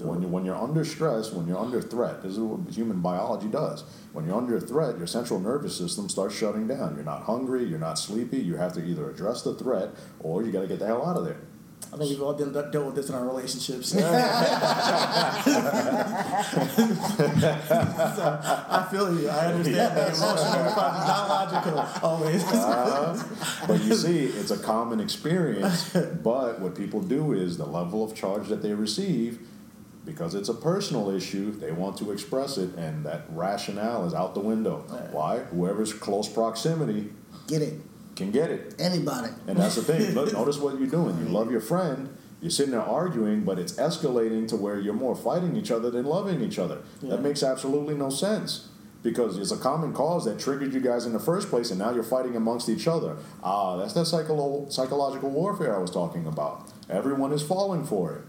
When, you, when you're under stress, when you're under threat, this is what human biology does. When you're under threat, your central nervous system starts shutting down. You're not hungry, you're not sleepy, you have to either address the threat or you got to get the hell out of there. I think we've all done, dealt with this in our relationships. so, I feel you. I understand the emotional, not logical always. Uh, but you see, it's a common experience. But what people do is the level of charge that they receive, because it's a personal issue, they want to express it, and that rationale is out the window. Why? Whoever's close proximity Get it? Can get it. Anybody? And that's the thing. Look, notice what you're doing. You love your friend. You're sitting there arguing, but it's escalating to where you're more fighting each other than loving each other. Yeah. That makes absolutely no sense because it's a common cause that triggered you guys in the first place, and now you're fighting amongst each other. Ah, that's that psycholo- psychological warfare I was talking about. Everyone is falling for it.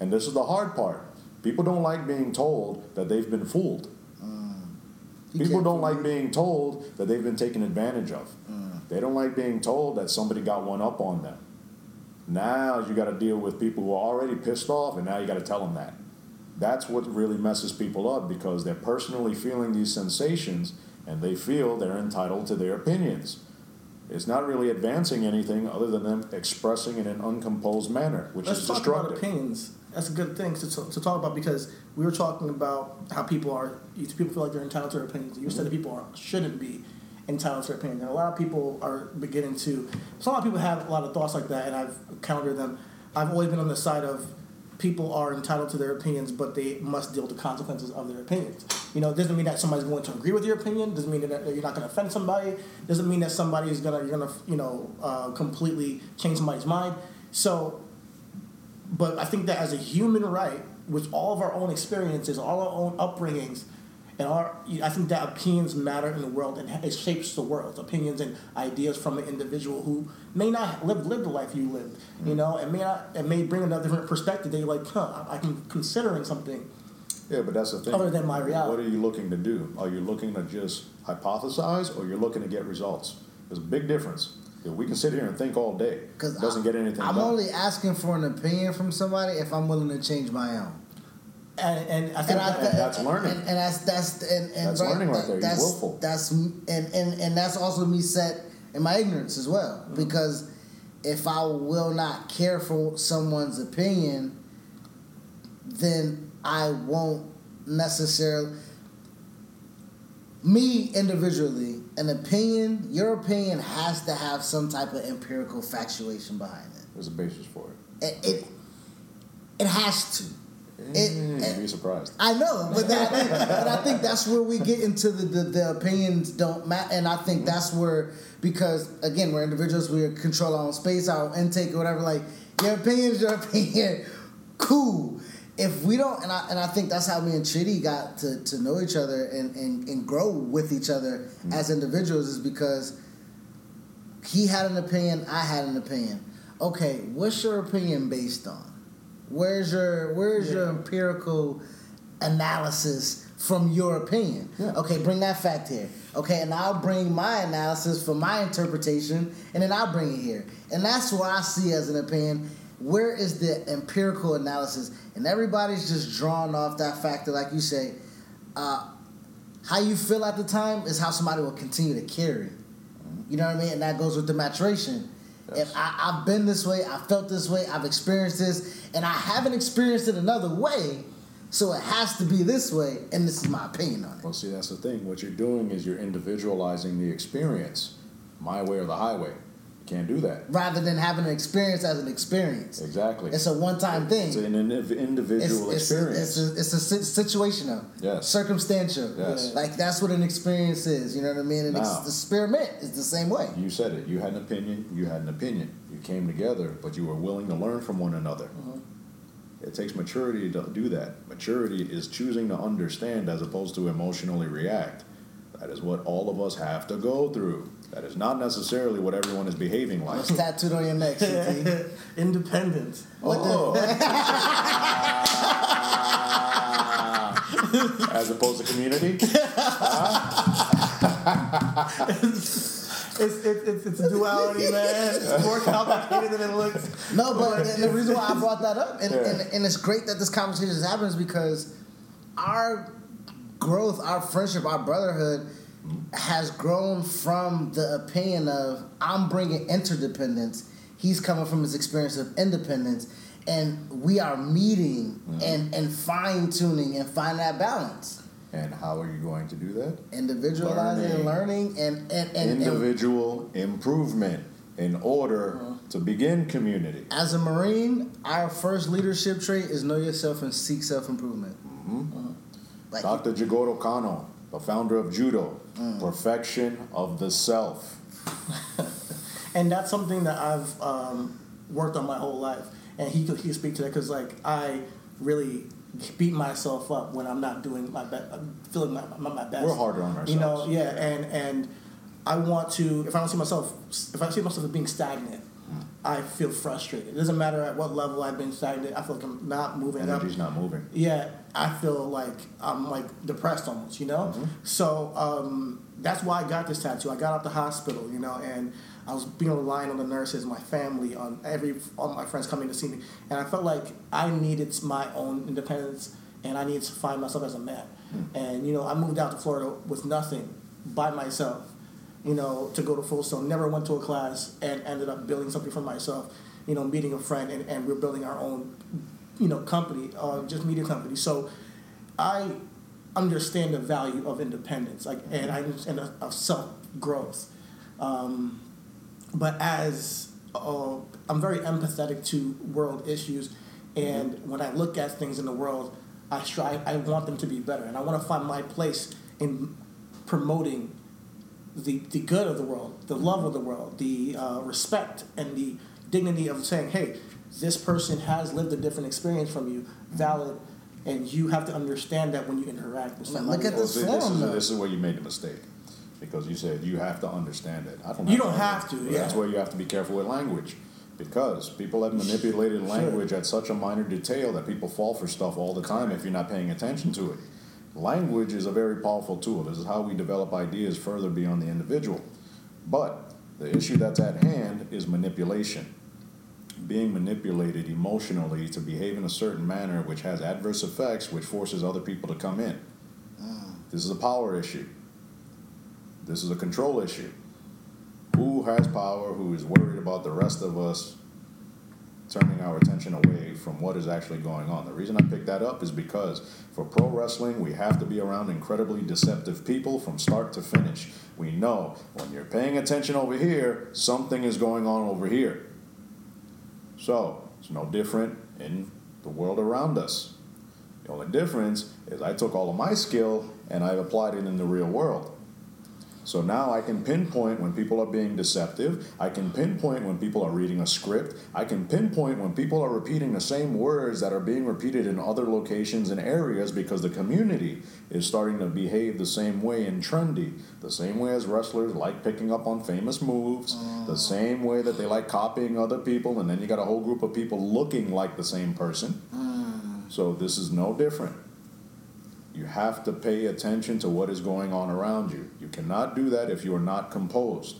And this is the hard part. People don't like being told that they've been fooled. You People don't like being told that they've been taken advantage of. They don't like being told that somebody got one up on them. Now you got to deal with people who are already pissed off, and now you got to tell them that. That's what really messes people up because they're personally feeling these sensations and they feel they're entitled to their opinions. It's not really advancing anything other than them expressing it in an uncomposed manner, which Let's is talk about opinions. That's a good thing to, to talk about because we were talking about how people are. People feel like they're entitled to their opinions. You said mm-hmm. that people are, shouldn't be entitled to their opinions, and a lot of people are beginning to. So a lot of people have a lot of thoughts like that, and I've countered them. I've always been on the side of people are entitled to their opinions, but they must deal with the consequences of their opinions. You know, it doesn't mean that somebody's going to agree with your opinion. Doesn't mean that you're not going to offend somebody. Doesn't mean that somebody is gonna you're gonna you know uh, completely change somebody's mind. So but I think that as a human right, with all of our own experiences, all our own upbringings, and our, I think that opinions matter in the world and it shapes the world. Opinions and ideas from an individual who may not live live the life you lived, you know, and may not, and may bring another different perspective. That you're like, huh, I can considering something. Yeah, but that's the thing. Other than my reality. What are you looking to do? Are you looking to just hypothesize or you're looking to get results? There's a big difference. Yeah, we can sit here and think all day. Because doesn't get anything I'm done. only asking for an opinion from somebody if I'm willing to change my own. And, and I think And, I, that, that's learning. And, and that's that's and, and That's learning right there. He's That's willful. that's and, and and that's also me set in my ignorance as well. Mm-hmm. Because if I will not care for someone's opinion, then I won't necessarily. Me individually, an opinion, your opinion has to have some type of empirical factuation behind it. There's a basis for it. It it, it has to. It- Mm, you'd be surprised. I know, but that, but I think that's where we get into the the, the opinions don't matter, and I think that's where because again we're individuals, we control our own space, our intake, or whatever. Like your opinion's your opinion, cool. If we don't, and I and I think that's how me and Chidi got to, to know each other and, and, and grow with each other as individuals is because he had an opinion, I had an opinion. Okay, what's your opinion based on? Where's your where's your empirical analysis from your opinion? Yeah. Okay, bring that fact here. Okay, and I'll bring my analysis for my interpretation, and then I'll bring it here. And that's what I see as an opinion. Where is the empirical analysis? And everybody's just drawn off that factor, like you say. Uh, how you feel at the time is how somebody will continue to carry. You know what I mean? And that goes with the maturation. Yes. If I, I've been this way, I felt this way, I've experienced this, and I haven't experienced it another way, so it has to be this way, and this is my opinion on it. Well, see, that's the thing. What you're doing is you're individualizing the experience, my way or the highway. Can't do that. Rather than having an experience as an experience. Exactly. It's a one-time thing. It's an individual it's, experience. it's, a, it's a situational, Yes. circumstantial. Yes. Like that's what an experience is. You know what I mean? And Now- the experiment is the same way. you said it. You had an opinion. You had an opinion. You came together, but you were willing to learn from one another. Mm-hmm. It takes maturity to do that. Maturity is choosing to understand as opposed to emotionally react. That is what all of us have to go through. That is not necessarily what everyone is behaving like. What's tattooed on your neck, CT? Independent. Oh. As opposed to community? It's, it's, it's, it's a duality, man. It's more complicated than it looks. No, but the, the reason why I brought that up, and, Yeah. and, and it's great that this conversation is happening, is because our growth, our friendship, our brotherhood has grown from the opinion of I'm bringing interdependence. He's coming from his experience of independence, and we are meeting mm-hmm. and, and fine tuning and finding that balance, And how are you going to do that? individualizing and learning, and and, and, and Individual improvement in order Uh-huh. to begin community. as a Marine, our first leadership trait is know yourself and seek self improvement. Mm-hmm. Like Dr. Jigoro Kano, the founder of Judo, Mm. perfection of the self. and that's something that I've um, worked on my whole life. And he could he could speak to that because like I really beat myself up when I'm not doing my best, I'm feeling my, my, my best. We're harder on ourselves. You know, ourselves. yeah, and and I want to. If I don't see myself, if I see myself as being stagnant, Hmm. I feel frustrated. It doesn't matter at what level I've been stagnant. I feel like I'm not moving up Energy's not moving. yeah, I feel like I'm like depressed almost, you know. Mm-hmm. So um, that's why I got this tattoo. I got out the hospital, you know, and I was being relying on the nurses, my family, on every all my friends coming to see me, and I felt like I needed my own independence, and I needed to find myself as a man. Hmm. And you know, I moved out to Florida with nothing, by myself, you know, to go to Full Sail. Never went to a class, and ended up building something for myself. You know, meeting a friend, and, and we're building our own you know, company, uh, just media company. So I understand the value of independence, like, and I understand of self growth. Um, but as uh, I'm very empathetic to world issues, and when I look at things in the world, I strive. I want them to be better, and I want to find my place in promoting the, the good of the world, the love of the world, the uh, respect and the dignity of saying, hey, this person has lived a different experience from you, valid, and you have to understand that when you interact with Man, somebody. look at else. this See, this, is, this is where you made the mistake. Because you said you have to understand it. I don't You don't have to, But That's where you have to be careful with language. Because people have manipulated language at such a minor detail that people fall for stuff all the time if you're not paying attention to it. Language is a very powerful tool. This is how we develop ideas further beyond the individual. But the issue that's at hand is manipulation. Being manipulated emotionally to behave in a certain manner which has adverse effects, which forces other people to come in. Mm. This is a power issue. This is a control issue. Who has power? Who is worried about the rest of us turning our attention away from what is actually going on? The reason I picked that up is because for pro wrestling, we have to be around incredibly deceptive people from start to finish. We know when you're paying attention over here, something is going on over here. So, it's no different in the world around us. The only difference is I took all of my skill and I applied it in the real world. So now I can pinpoint when people are being deceptive. I can pinpoint when people are reading a script. I can pinpoint when people are repeating the same words that are being repeated in other locations and areas because the community is starting to behave the same way and trendy. The same way as wrestlers like picking up on famous moves, the oh. same way that they like copying other people, and then you got a whole group of people looking like the same person. Hmm. So this is no different. You have to pay attention to what is going on around you. You cannot do that if you are not composed.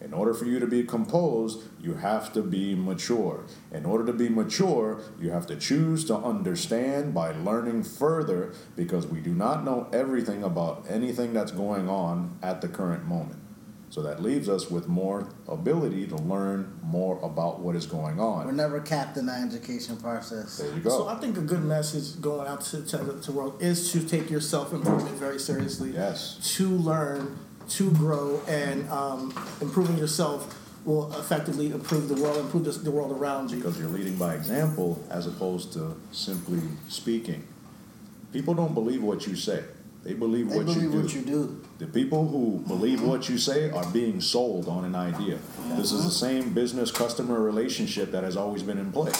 In order for you to be composed, you have to be mature. In order to be mature, you have to choose to understand by learning further because we do not know everything about anything that's going on at the current moment. So that leaves us with more ability to learn more about what is going on. We're never capped in our education process. There you go. So I think a good message going out to, to, to the world is to take your self improvement very seriously. Yes. To learn, to grow, and um, improving yourself will effectively improve the world, improve the, the world around you. because you're leading by example as opposed to simply speaking. People don't believe what you say. They believe They what believe you do. what you do. The people who believe what you say are being sold on an idea. This is the same business customer relationship that has always been in play.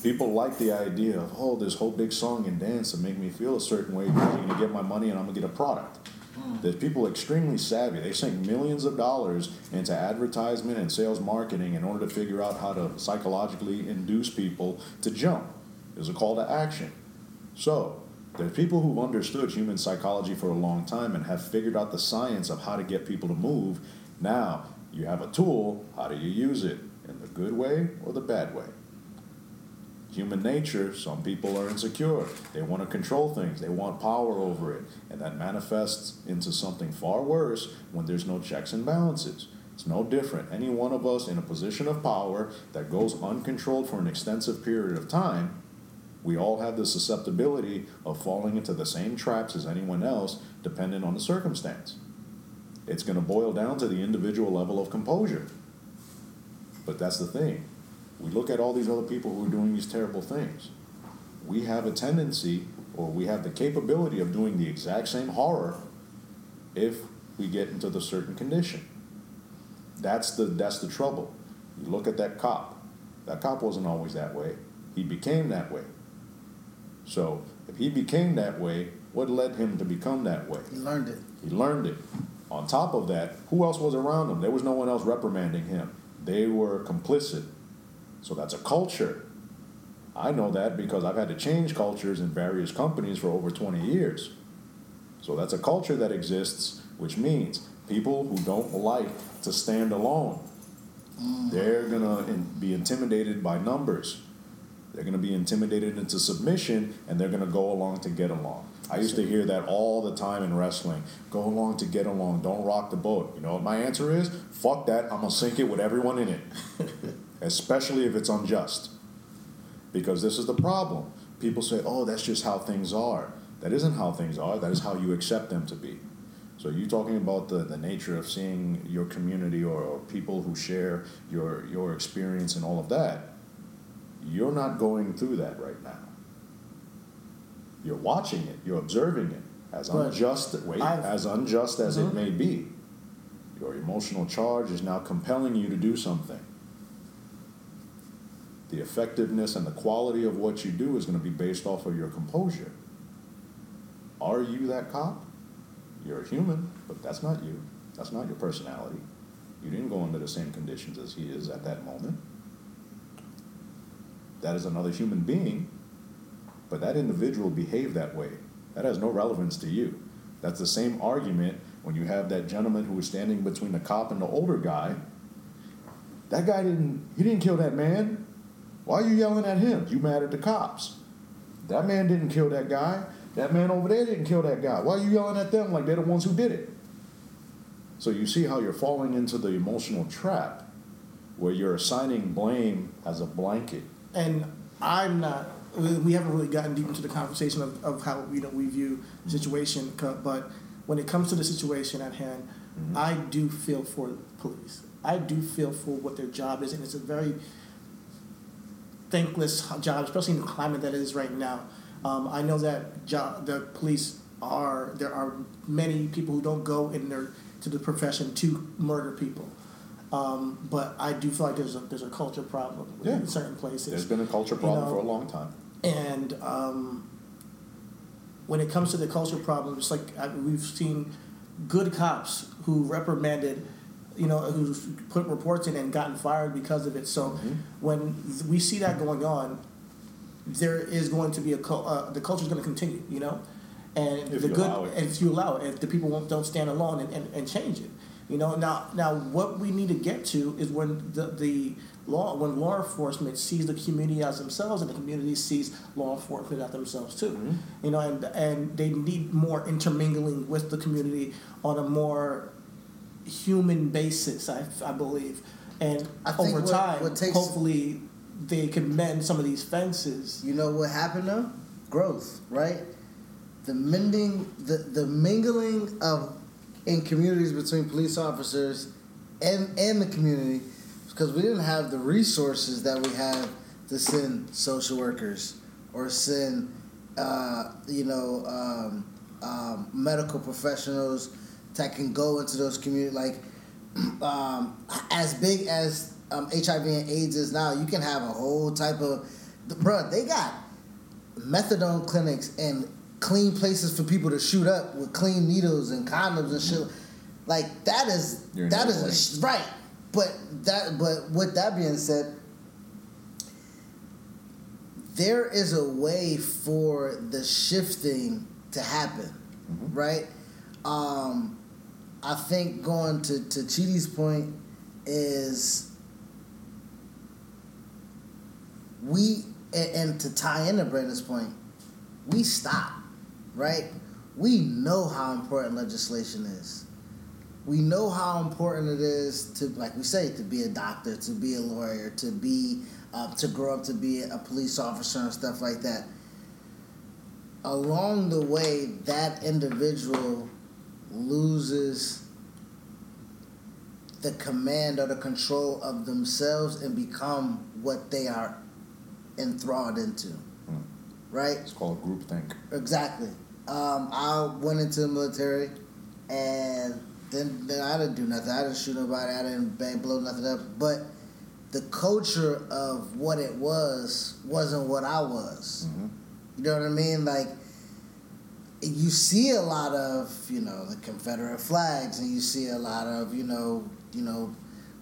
People like the idea of, oh, this whole big song and dance to make me feel a certain way. You're going to get my money and I'm going to get a product. There's people extremely savvy. They sink millions of dollars into advertisement and sales marketing in order to figure out how to psychologically induce people to jump. There's a call to action. So, there's people who've understood human psychology for a long time and have figured out the science of how to get people to move. Now, you have a tool, how do you use it? In the good way or the bad way? Human nature, some people are insecure. They want to control things, they want power over it. And that manifests into something far worse when there's no checks and balances. It's no different. Any one of us in a position of power that goes uncontrolled for an extensive period of time we all have the susceptibility of falling into the same traps as anyone else, depending on the circumstance. It's going to boil down to the individual level of composure. But that's the thing. We look at all these other people who are doing these terrible things. We have a tendency, or we have the capability of doing the exact same horror if we get into the certain condition. That's the that's the trouble. You look at that cop. That cop wasn't always that way. He became that way. So if he became that way, what led him to become that way? He learned it. He learned it. On top of that, who else was around him? There was no one else reprimanding him. They were complicit. So that's a culture. I know that because I've had to change cultures in various companies for over 20 years. So that's a culture that exists, which means people who don't like to stand alone, mm. they're going to be intimidated by numbers. They're going to be intimidated into submission and they're going to go along to get along. I used to hear that all the time in wrestling. Go along to get along. Don't rock the boat. You know what my answer is? Fuck that. I'm going to sink it with everyone in it. Especially if it's unjust. Because this is the problem. People say, oh, that's just how things are. That isn't how things are. That is how you accept them to be. So you talking about the, the nature of seeing your community or, or people who share your your experience and all of that you're not going through that right now. You're watching it, you're observing it as But unjust wait, I've- as unjust as Mhm. it may be. Your emotional charge is now compelling you to do something. The effectiveness and the quality of what you do is going to be based off of your composure. Are you that cop? You're a human, but that's not you. That's not your personality. You didn't go under the same conditions as he is at that moment that is another human being, but that individual behaved that way. That has no relevance to you. That's the same argument when you have that gentleman who was standing between the cop and the older guy. That guy didn't, he didn't kill that man. Why are you yelling at him? You mad at the cops. That man didn't kill that guy. That man over there didn't kill that guy. Why are you yelling at them like they're the ones who did it? So you see how you're falling into the emotional trap where you're assigning blame as a blanket and I'm not. we- haven't really gotten deep into the conversation of, of how you know we view the situation, but when it comes to the situation at hand, I do feel for police. I do feel for what their job is, and it's a very thankless job, especially in the climate that it is right now. Um, I know that jo- the police are there are many people who don't go in their to the profession to murder people. Um, but I do feel like there's a there's a culture problem Yeah. in certain places. There's been a culture problem know, for a long time. And um, when it comes to the culture problem, it's like I, we've seen good cops who reprimanded, you know, who put reports in and gotten fired because of it. So Mhm. when we see that going on, there is going to be a uh, the culture is going to continue, you know, and If the you good allow it. if you allow it, if the people won't don't stand alone and, and, and change it, you know. Now now what we need to get to is when the the law when law enforcement sees the community as themselves and the community sees law enforcement as themselves too, Mhm. you know, and and they need more intermingling with the community on a more human basis, I, I believe, and I think over what- time, what takes- hopefully, they can mend some of these fences. You know what happened though? Growth, right? The mending, the, the mingling of in communities between police officers and and the community, because we didn't have the resources that we have to send social workers or send, uh, you know, um, um, medical professionals that can go into those communities. Like, um, as big as um, HIV and AIDS is now, you can have a whole type of, bruh, they got methadone clinics and clean places for people to shoot up with clean needles and condoms and shit. Like that is that is a right. But that but with that being said, there is a way for the shifting to happen, Mhm. right? Um, I think going to to Chidi's point is we and, and to tie into Brandon's point, we stop, right? We know how important legislation is. We know how important it is to, like we say, to be a doctor, to be a lawyer, to be, uh, to grow up to be a police officer and stuff like that. Along the way, that individual loses the command or the control of themselves and become what they are enthralled into. Mm. Right? It's called groupthink. Exactly. Um, I went into the military, and then, then I didn't do nothing. I didn't shoot nobody. I didn't bang, blow nothing up. But the culture of what it was wasn't what I was. hmm You know what I mean? Like you see a lot of you know the Confederate flags, and you see a lot of you know you know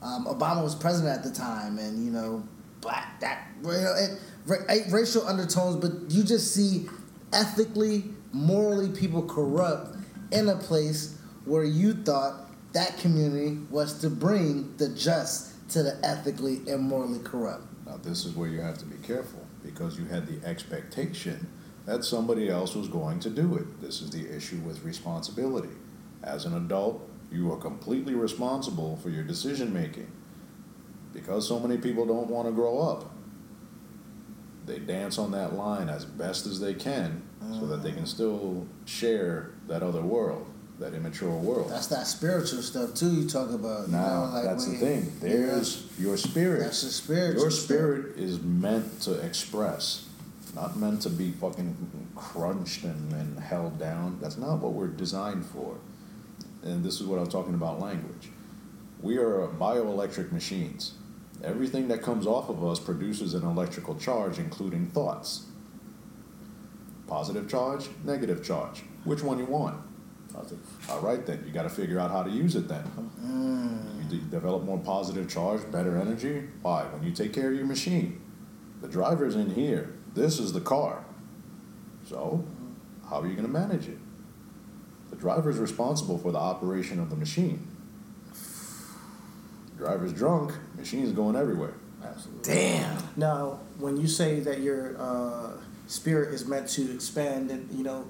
um, Obama was president at the time, and you know black that you know, it, ra- racial undertones, but you just see ethically, morally people corrupt in a place where you thought that community was to bring the just to the ethically and morally corrupt. Now, this is where you have to be careful because you had the expectation that somebody else was going to do it. This is the issue with responsibility. As an adult, you are completely responsible for your decision making. Because so many people don't want to grow up, they dance on that line as best as they can so that they can still share that other world, that immature world. That's that spiritual stuff too. You talk about. you Now, know, like that's the thing. There's your spirit. That's the spirit. Your spirit is meant to express, not meant to be fucking crunched and, and held down. That's not what we're designed for. And this is what I'm talking about language. We are bioelectric machines. Everything that comes off of us produces an electrical charge, including thoughts. Positive charge, negative charge. Which one you want? All right, then. You got to figure out how to use it then. Mm. You de- develop more positive charge, better energy. Why? When you take care of your machine, the driver's in here. This is the car. So, how are you going to manage it? The driver's responsible for the operation of the machine. Driver's drunk, machine's going everywhere. Absolutely. Damn. Now, when you say that your uh, spirit is meant to expand, and you know,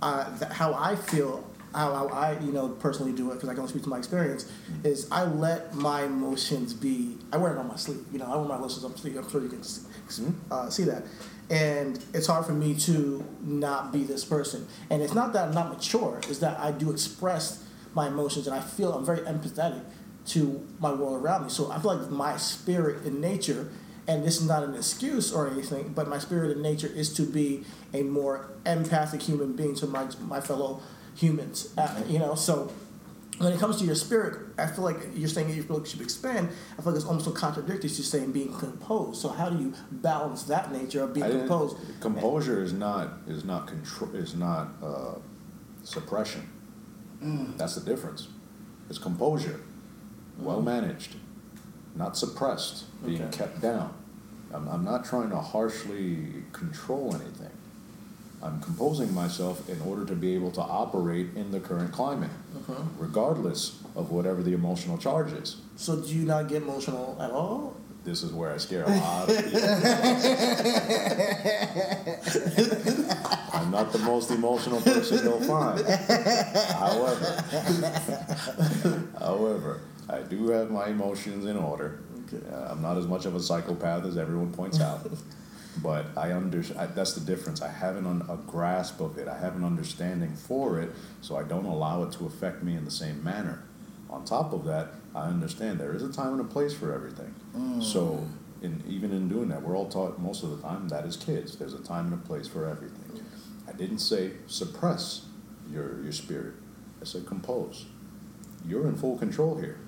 uh, th- how I feel, how, how I you know personally do it, because I can only speak to my experience, is I let my emotions be. I wear it on my sleeve. You know, I wear my emotions on my sleeve. I'm sure you can see, uh, see that. And it's hard for me to not be this person. And it's not that I'm not mature. It's that I do express my emotions, and I feel I'm very empathetic to my world around me. So I feel like my spirit and nature and this is not an excuse or anything, but my spirit and nature is to be a more empathic human being to my my fellow humans. Uh, you know, so when it comes to your spirit, I feel like you're saying you feel like you should expand. I feel like it's almost so contradictory to saying being composed. So how do you balance that nature of being I composed? Composure is not is not control is not uh, suppression. That's the difference. It's composure, well managed, not suppressed, being Okay. kept down. I'm, I'm not trying to harshly control anything. I'm composing myself in order to be able to operate in the current climate, Okay. regardless of whatever the emotional charge is. So do you not get emotional at all? This is where I scare a lot of people. I'm not the most emotional person you'll find. However, however, I do have my emotions in order. Uh, I'm not as much of a psychopath as everyone points out, but I under I, that's the difference. I haven't un, a grasp of it. I have an understanding for it, so I don't allow it to affect me in the same manner. On top of that, I understand there is a time and a place for everything. So, in, even in doing that, we're all taught most of the time that as kids, there's a time and a place for everything. I didn't say suppress your your spirit. I said compose. You're in full control here.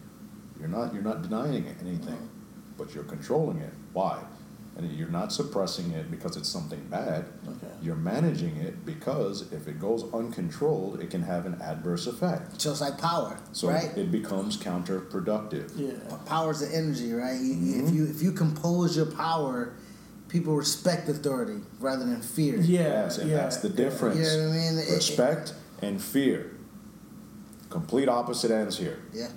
You're not you're not denying anything, but you're controlling it. Why? And you're not suppressing it because it's something bad. Okay. You're managing it because if it goes uncontrolled, it can have an adverse effect. Just like power, So right? it becomes counterproductive. Yeah. Power's the energy, right? Mm-hmm. If you if you compose your power, people respect authority rather than fear. Yeah. Yes, and yeah. that's the difference. You know what I mean? It- it- Respect and fear. Complete opposite ends here. Yeah.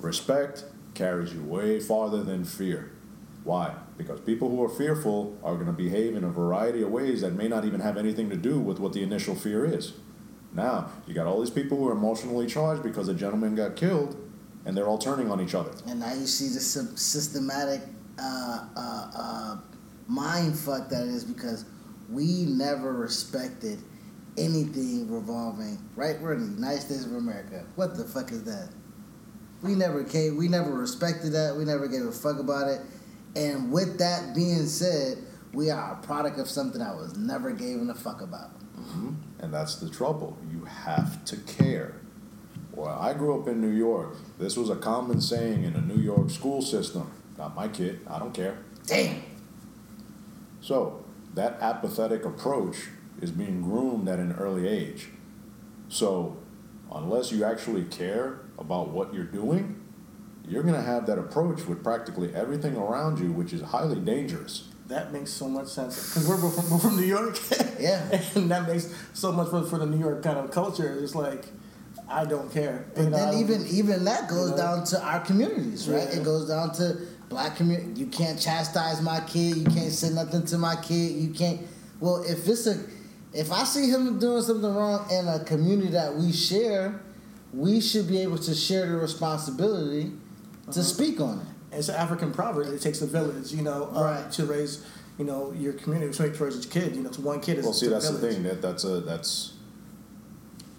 Respect carries you way farther than fear. Why? Because people who are fearful are going to behave in a variety of ways that may not even have anything to do with what the initial fear is. Now, you got all these people who are emotionally charged because a gentleman got killed, and they're all turning on each other. And now you see the systematic uh, uh, uh, mind fuck that it is because we never respected anything revolving. Right? We're in the United States of America. What the fuck is that? We never came. We never respected that. We never gave a fuck about it. And with that being said, we are a product of something I was never given a fuck about. Mm-hmm. And that's the trouble. You have to care. Well, I grew up in New York. This was a common saying in the New York school system. Not my kid. I don't care. Damn. So that apathetic approach is being groomed at an early age. So unless you actually care about what you're doing, you're going to have that approach with practically everything around you, which is highly dangerous. That makes so much sense because we're both from, we're from New York. Yeah. and that makes so much for, for the New York kind of culture. It's like I don't care. But You know, then don't- even even that goes you know? down to our communities, right? Yeah. It goes down to black community. You can't chastise my kid. You can't say nothing to my kid. You can't. Well, if it's a, if I see him doing something wrong in a community that we share, we should be able to share the responsibility Uh-huh. to speak on it. it's an African proverb. It takes a village, you know, uh, Right. to to raise, you know, your community, to raise your kid. You know, to one kid is Well, see, to a that's the thing. That that's a that's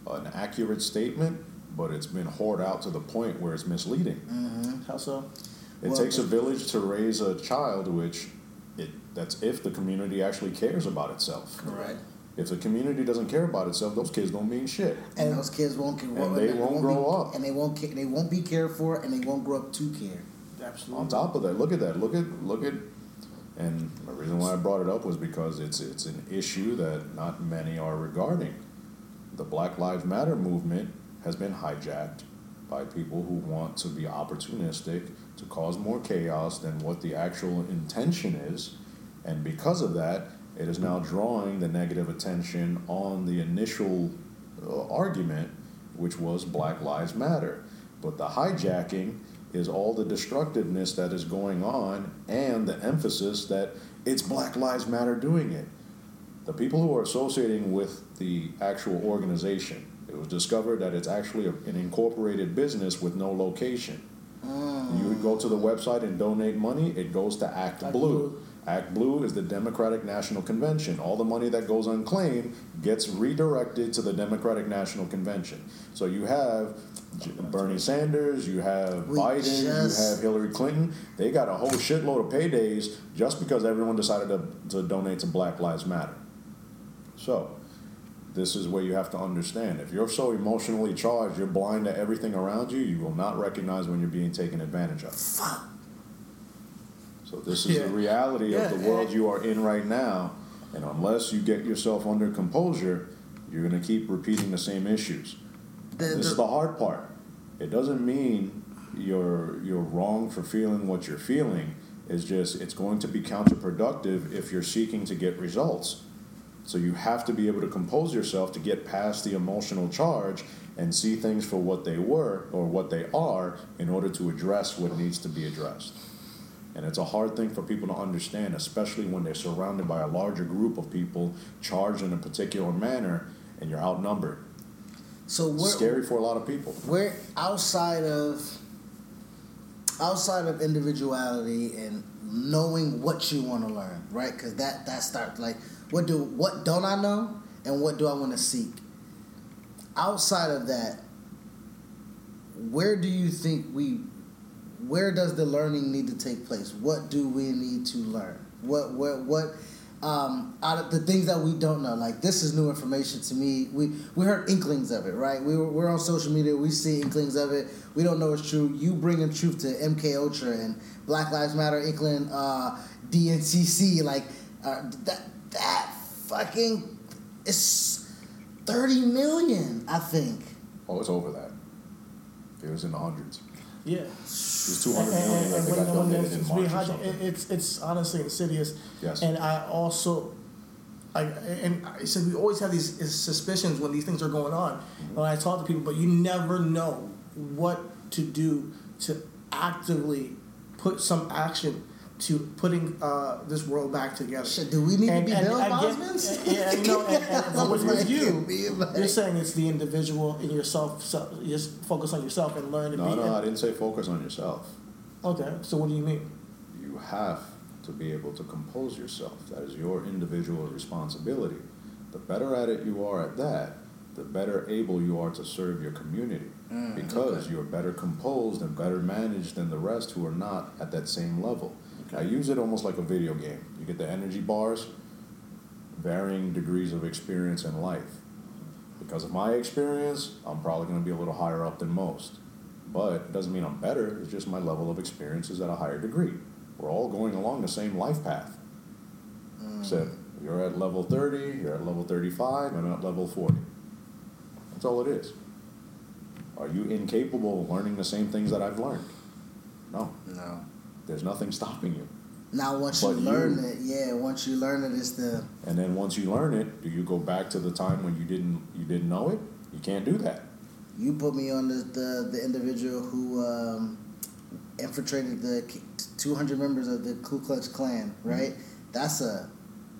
an accurate statement, but it's been whored out to the point where it's misleading. How so? It Well, takes a village to raise a child, which it that's if the community actually cares about itself. Correct. If the community doesn't care about itself, those kids don't mean shit. And, And- those kids won't care. and they won't grow be, up. and they won't. ca- They won't be cared for, and they won't grow up to care. Absolutely. On top of that, look at that. Look at look at, and the reason why I brought it up was because it's it's an issue that not many are regarding. The Black Lives Matter movement has been hijacked by people who want to be opportunistic to cause more chaos than what the actual intention is, and because of that, it is now drawing the negative attention on the initial uh, argument, which was Black Lives Matter. But the hijacking is all the destructiveness that is going on and the emphasis that it's Black Lives Matter doing it. The people who are associating with the actual organization, it was discovered that it's actually a- an incorporated business with no location. You would go to the website and donate money, it goes to Act, Act Blue. Blue. Act Blue is the Democratic National Convention. All the money that goes unclaimed gets redirected to the Democratic National Convention. So you have Bernie Sanders, you have We Biden, you have Hillary Clinton. They got a whole shitload of paydays just because everyone decided to, to donate to Black Lives Matter. So, this is where you have to understand. If you're so emotionally charged, you're blind to everything around you, you will not recognize when you're being taken advantage of. Fuck. So this is Yeah. the reality Yeah, of the world you are in right now, and unless you get yourself under composure, you're going to keep repeating the same issues. The- this the- is the hard part. It doesn't mean you're you're wrong for feeling what you're feeling. It's just it's going to be counterproductive if you're seeking to get results. So you have to be able to compose yourself to get past the emotional charge and see things for what they were or what they are in order to address what needs to be addressed. And it's a hard thing for people to understand, especially when they're surrounded by a larger group of people charged in a particular manner and you're outnumbered. so we're, scary for a lot of people. we're outside of outside of individuality and knowing what you want to learn, right? Because that that starts like what do what don't I know and what do I want to seek. Outside of that, where do you think we where does the learning need to take place? What do we need to learn? What what what um, out of the things that we don't know, like this is new information to me. We we heard inklings of it, right? We were, on social media. We see inklings of it. We don't know it's true. You bringing truth to MK Ultra and Black Lives Matter, inkling uh, DNCC, like uh, that that fucking is thirty million, I think. Oh, it's over that. It was in the hundreds. Yeah. It was 200 And- million and- and they when- got when it's in March or behind- something. it- It's it's honestly insidious. Yes. And I also, I and I said we always have these suspicions when these things are going on. Mm-hmm. When I talk to people, but you never know what to do to actively put some action to putting uh, this world back together. Shit, do we need And- to be and Bill I get- Bosmans? Yeah, you know, and, and, and with, with you, you're saying it's the individual and yourself. So just focus on yourself and learn to No, be. no, no I didn't say focus on yourself. Okay, so what do you mean? You have to be able to compose yourself. That is your individual responsibility. The better at it you are at that, the better able you are to serve your community. Mm, because you're better composed and better managed than the rest who are not at that same level. I use it almost like a video game. You get the energy bars, varying degrees of experience in life. Because of my experience, I'm probably going to be a little higher up than most. But it doesn't mean I'm better, it's just my level of experience is at a higher degree. We're all going along the same life path. Mm. Except you're at level 30, you're at level 35, and I'm at level 40. That's all it is. Are you incapable of learning the same things that I've learned? No. No. There's nothing stopping you. Now once But you learn you- it, yeah, once you learn it, it's the And then once you learn it, do you go back to the time when you didn't you didn't know it? You can't do that. you put me on the the, the individual who um, infiltrated the two hundred members of the Ku Klux Klan, right? That's a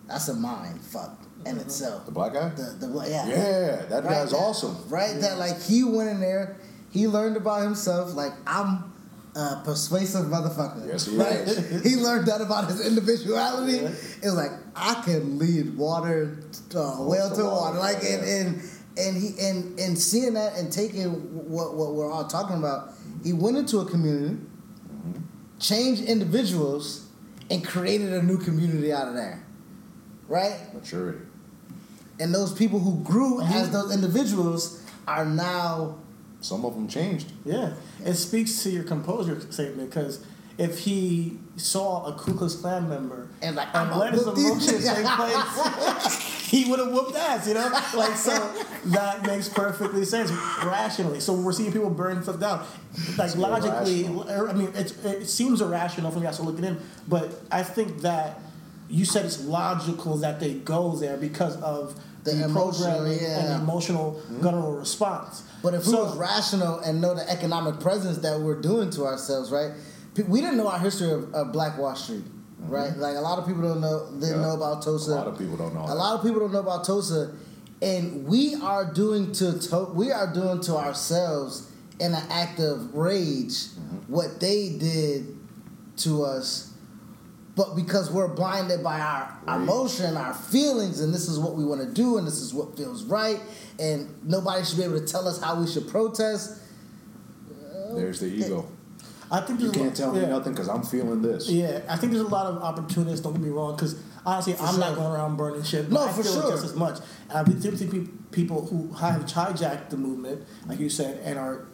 that's a mind fuck in itself. The black guy? The the yeah Yeah, that Right, guy's that- awesome. Right, that like he went in there, he learned about himself. Like I'm a persuasive motherfucker. Yes, he right? is. he learned that about his individuality. Yeah. It was like I can lead water, uh, well to water. Like and yeah. and and he and and seeing that and taking what what we're all talking about, he went into a community, Mm-hmm. changed individuals, and created a new community out of there. Right? Maturity. And those people who grew And he- as those individuals are now Some of them changed. Yeah, it speaks to your composure statement because if he saw a Ku Klux Klan member And like, and I'ma let his whoop these emotions take place, he would have whooped ass, you know. Like so, that makes perfectly sense rationally. So we're seeing people burn stuff down, like It's logically. irrational. I mean, it's, it seems irrational from the outside looking in, but I think that you said it's logical that they go there because of The the, emotional, programming yeah. and emotional guttural response. But if we So- was rational and know the economic presence that we're doing to ourselves, right? We didn't know our history of, of Black Wall Street, right? Like a lot of people don't know didn't Yeah. know about Tulsa. A lot of people don't know A that. lot of people don't know about Tulsa, and we are doing to, to we are doing to ourselves in an act of rage Mm-hmm. what they did to us. But because we're blinded by our, our Right. emotion, our feelings, and this is what we want to do, and this is what feels right, and nobody should be able to tell us how we should protest. There's the ego. I think You can't lot- tell me yeah. nothing because I'm feeling this. Yeah, I think there's a lot of opportunists. Don't get me wrong, because honestly, I'm not going around burning shit. But No, I for feel sure. just as much. And I've been see pe- people who have hijacked the movement, like you said, and are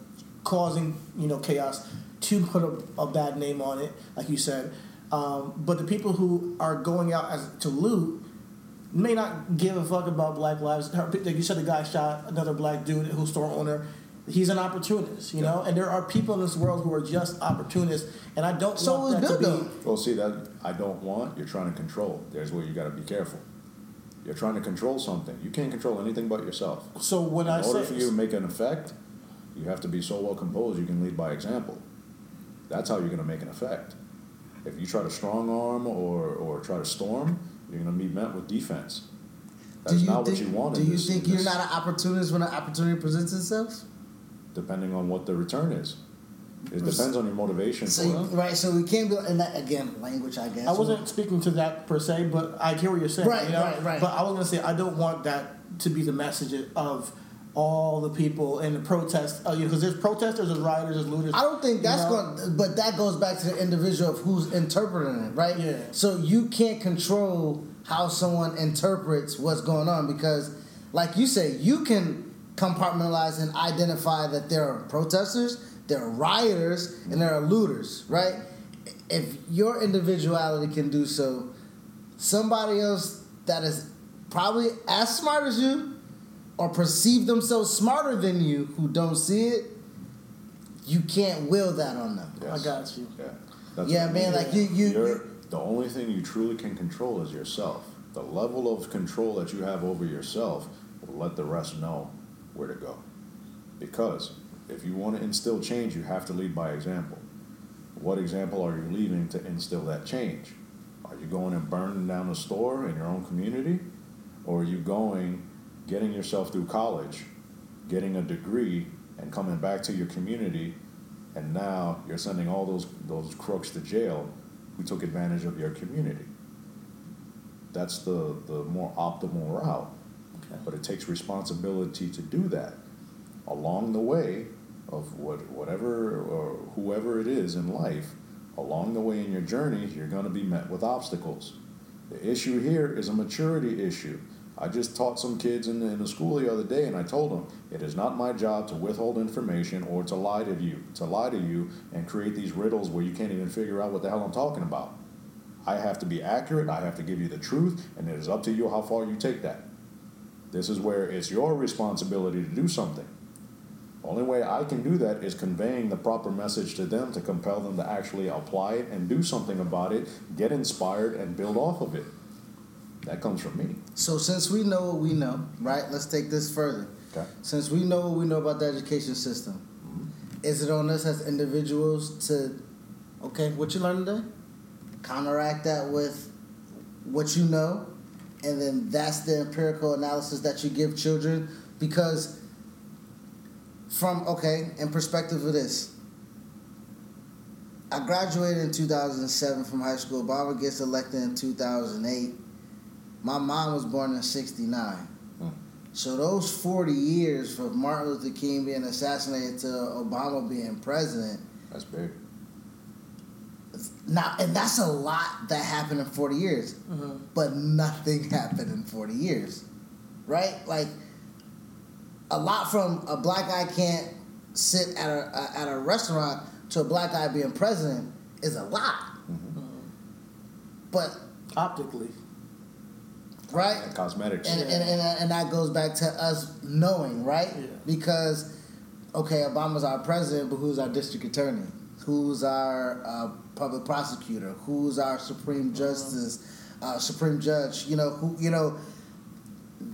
causing you know chaos to put a, a bad name on it, like you said. Um, but the people who are going out as to loot may not give a fuck about Black Lives. Like you said, the guy shot another black dude who's store owner. He's an opportunist, you know, and there are people in this world who are just opportunists, and I don't So want was that to be. Well, see that I don't want. You're trying to control. There's where you got to be careful. You're trying to control something. You can't control anything but yourself. So when In I order say for you to make an effect, you have to be so well composed you can lead by example. That's how you're going to make an effect. If you try to strong arm or, or try to storm, you're going to be met with defense. That's not think, what you want. Do in you this- think in you're this- not an opportunist when an opportunity presents itself? Depending on what the return is, it depends on your motivation So you, right, so we can't be and that again, language, I guess. I wasn't speaking to that per se, but I hear what you're saying. Right, you know? right, right. But I was gonna say I don't want that to be the message of all the people in the protest. Uh, you know, because there's protesters, there's rioters, there's looters. I don't think you that's know? going, but that goes back to the individual of who's interpreting it, right? Yeah. So you can't control how someone interprets what's going on because, like you say, you can compartmentalize and identify that there are protesters, there are rioters, and there are looters, right? If your individuality can do so, somebody else that is probably as smart as you or perceive themselves smarter than you who don't see it, you can't will that on them. I got you. Yeah, That's Yeah, man, mean. like you- you- You're- you- the only thing you truly can control is yourself. The level of control that you have over yourself will let the rest know where to go. Because if you want to instill change, you have to lead by example. What example are you leaving to instill that change? Are you going and burning down a store in your own community? Or are you going, getting yourself through college, getting a degree, and coming back to your community, and now you're sending all those, those crooks to jail who took advantage of your community? That's the, the more optimal route. Okay. But it takes responsibility to do that. Along the way of what, whatever or whoever it is in life, along the way in your journey, you're going to be met with obstacles. The issue here is a maturity issue. I just taught some kids in the, in the school the other day, and I told them it is not my job to withhold information or to lie to you, to lie to you and create these riddles where you can't even figure out what the hell I'm talking about. I have to be accurate. I have to give you the truth, and it is up to you how far you take that. This is where it's your responsibility to do something. The only way I can do that is conveying the proper message to them to compel them to actually apply it and do something about it, get inspired, and build off of it. That comes from me. So since we know what we know, right? Let's take this further. Okay. Since we know what we know about the education system, mm-hmm. is it on us as individuals to, okay, what you learned today, counteract that with what you know, and then that's the empirical analysis that you give children because from okay, in perspective of this, I graduated in 2007 from high school. Obama gets elected in 2008. My mom was born in 69. Hmm. So those 40 years of Martin Luther King being assassinated to Obama being president, That's big. now and that's a lot that happened in 40 years. Mhm. But nothing happened in 40 years. Right? Like a lot from a black guy can't sit at a at a restaurant to a black guy being president is a lot. But Optically, right? And cosmetics. and, and, and, and that goes back to us knowing, right? Yeah. Because, okay, Obama's our president, but who's our district attorney? Who's our uh, public prosecutor? Who's our supreme justice, uh, supreme judge? You know, who, you know,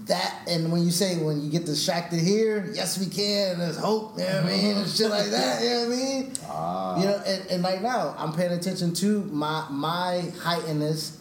that, and when you say, when you get distracted here, yes, we can, there's hope, you know what I mean? And shit like that, you know what I mean? Ah. You know, and, and like now, I'm paying attention to my my heightenedness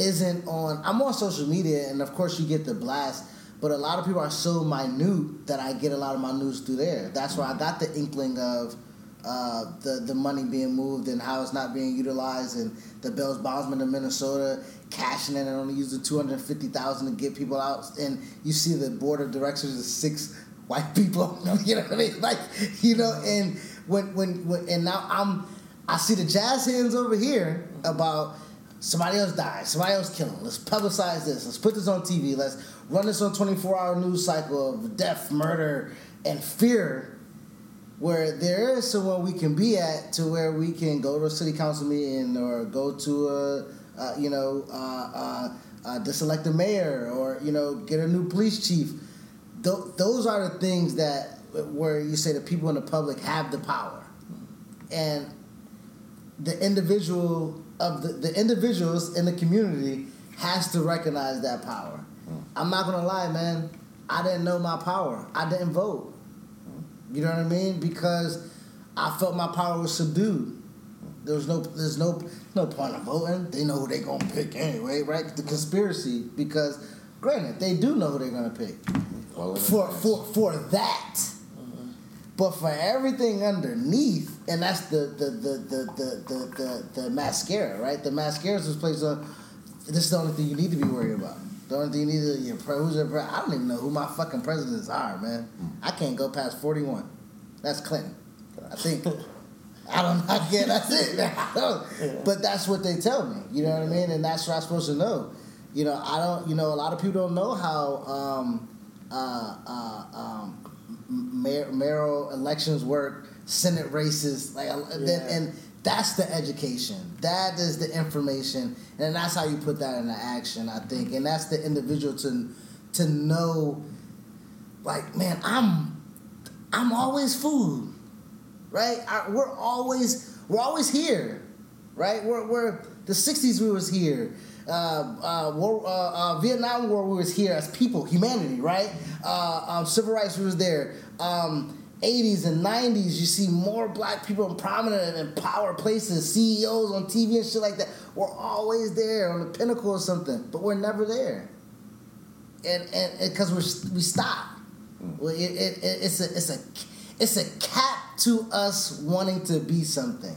isn't on. I'm on social media, and of course you get the blast. But a lot of people are so minute that I get a lot of my news through there. That's where I got the inkling of, uh, the the money being moved and how it's not being utilized, and the Bell's bondsman in Minnesota cashing in and only using two hundred fifty thousand to get people out, and you see the board of directors is six white people. you know what I mean? Like you know, and when when, when and now I'm I see the jazz hands over here about somebody else died, somebody else killing. Let's publicize this. Let's put this on TV. Let's run this on 24 hour news cycle of death, murder, and fear. Where there is somewhere we can be at to where we can go to a city council meeting or go to a, uh, you know, uh, uh, a mayor or you know get a new police chief. Th- those are the things that where you say the people in the public have the power, and the individual of the, the individuals in the community has to recognize that power. Mm. I'm not gonna lie, man. I didn't know my power. I didn't vote. Mm. You know what I mean? Because I felt my power was subdued. There was no, there's no, no point in voting. They know who they gonna pick anyway, right? The conspiracy, because granted, they do know who they're gonna pick. Well, for for for that but for everything underneath, and that's the the the the the the, the, the mascara, right? The mascara is placed on. This is the only thing you need to be worried about. The only thing you need to your who's your I don't even know who my fucking presidents are, man. Mm. I can't go past forty one. That's Clinton. I think. I don't know. Yeah, that's it. yeah. But that's what they tell me. You know what I mean? And that's what I'm supposed to know. You know, I don't. You know, a lot of people don't know how um, uh, uh, um, mayor, mayoral elections work, Senate races, like yeah. then, and that's the education. That is the information, and that's how you put that into action. I think, and that's the individual to to know, like, man, I'm I'm always food, right? I, we're always we're always here, right? We're we're the '60s. We was here. Uh, uh, war, uh, uh, Vietnam War, we was here as people, humanity, right? Uh, um, civil rights, we was there. Um, 80s and 90s, you see more black people in prominent and power places, CEOs on TV and shit like that. We're always there on the pinnacle of something, but we're never there. And and because we're we stop. Well, it, it, it's a it's a it's a cap to us wanting to be something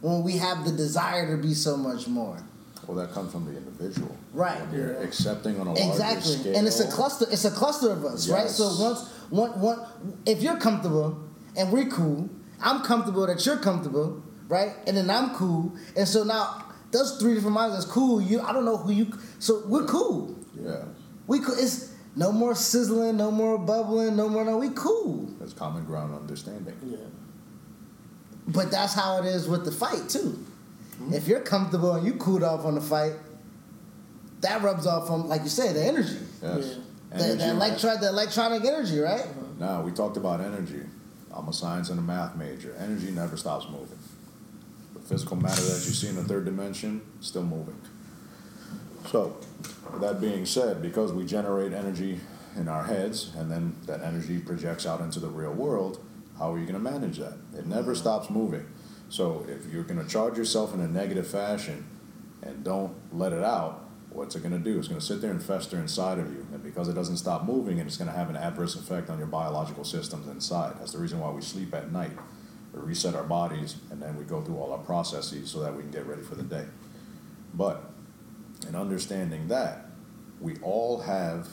when we have the desire to be so much more. Well, that comes from the individual, right? When you're yeah. accepting on a exactly. larger scale, Exactly. and it's a cluster. It's a cluster of us, yes. right? So once, one, one, if you're comfortable and we're cool, I'm comfortable that you're comfortable, right? And then I'm cool, and so now those three different minds. That's cool. You, I don't know who you. So we're cool. Yeah. We cool. It's no more sizzling, no more bubbling, no more. No, we cool. That's common ground understanding. Yeah. But that's how it is with the fight too. Mm-hmm. If you're comfortable and you cooled off on the fight, that rubs off on, like you said, the energy. Yes. Yeah. The, the, electro- the electronic energy, right? Uh-huh. No, we talked about energy. I'm a science and a math major. Energy never stops moving. The physical matter that you see in the third dimension, still moving. So, with that being said, because we generate energy in our heads and then that energy projects out into the real world, how are you going to manage that? It never stops moving. So if you're going to charge yourself in a negative fashion and don't let it out, what's it going to do? It's going to sit there and fester inside of you. And because it doesn't stop moving, and it's going to have an adverse effect on your biological systems inside. That's the reason why we sleep at night. We reset our bodies, and then we go through all our processes so that we can get ready for the day. But in understanding that, we all have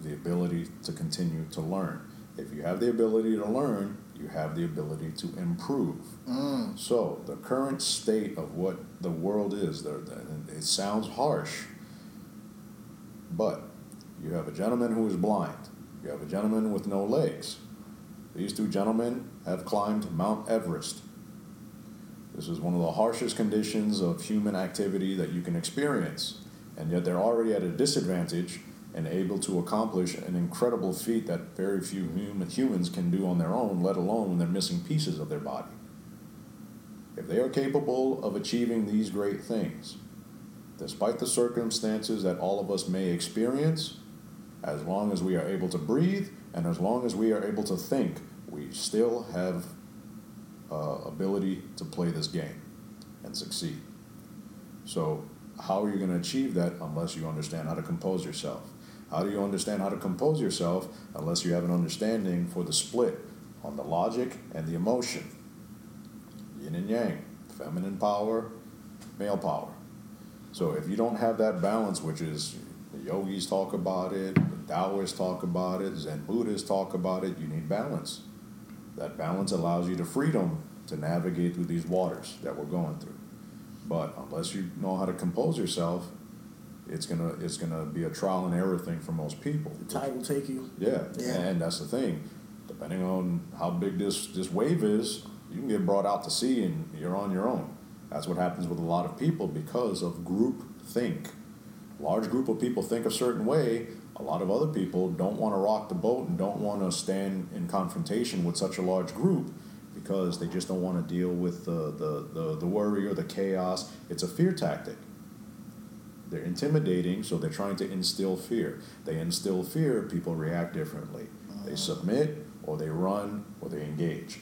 the ability to continue to learn. If you have the ability to learn, you have the ability to improve. Mm. So the current state of what the world is, it sounds harsh, but you have a gentleman who is blind. You have a gentleman with no legs. These two gentlemen have climbed Mount Everest. This is one of the harshest conditions of human activity that you can experience, and yet they're already at a disadvantage and able to accomplish an incredible feat that very few human, humans can do on their own, let alone when they're missing pieces of their body. If they are capable of achieving these great things, despite the circumstances that all of us may experience, as long as we are able to breathe and as long as we are able to think, we still have uh, ability to play this game and succeed. So, how are you going to achieve that unless you understand how to compose yourself? How do you understand how to compose yourself unless you have an understanding for the split on the logic and the emotion? yin and yang, feminine power, male power. So if you don't have that balance, which is the yogis talk about it, the Taoists talk about it, Zen Buddhists talk about it, you need balance. That balance allows you the freedom to navigate through these waters that we're going through. But unless you know how to compose yourself, it's gonna it's gonna be a trial and error thing for most people. The tide will take you. Yeah, Yeah. and that's the thing. Depending on how big this this wave is, you can get brought out to sea and you're on your own. That's what happens with a lot of people because of group think. Large group of people think a certain way. A lot of other people don't want to rock the boat and don't want to stand in confrontation with such a large group because they just don't want to deal with the, the, the, the worry or the chaos. It's a fear tactic. They're intimidating, so they're trying to instill fear. They instill fear, people react differently. They submit, or they run, or they engage.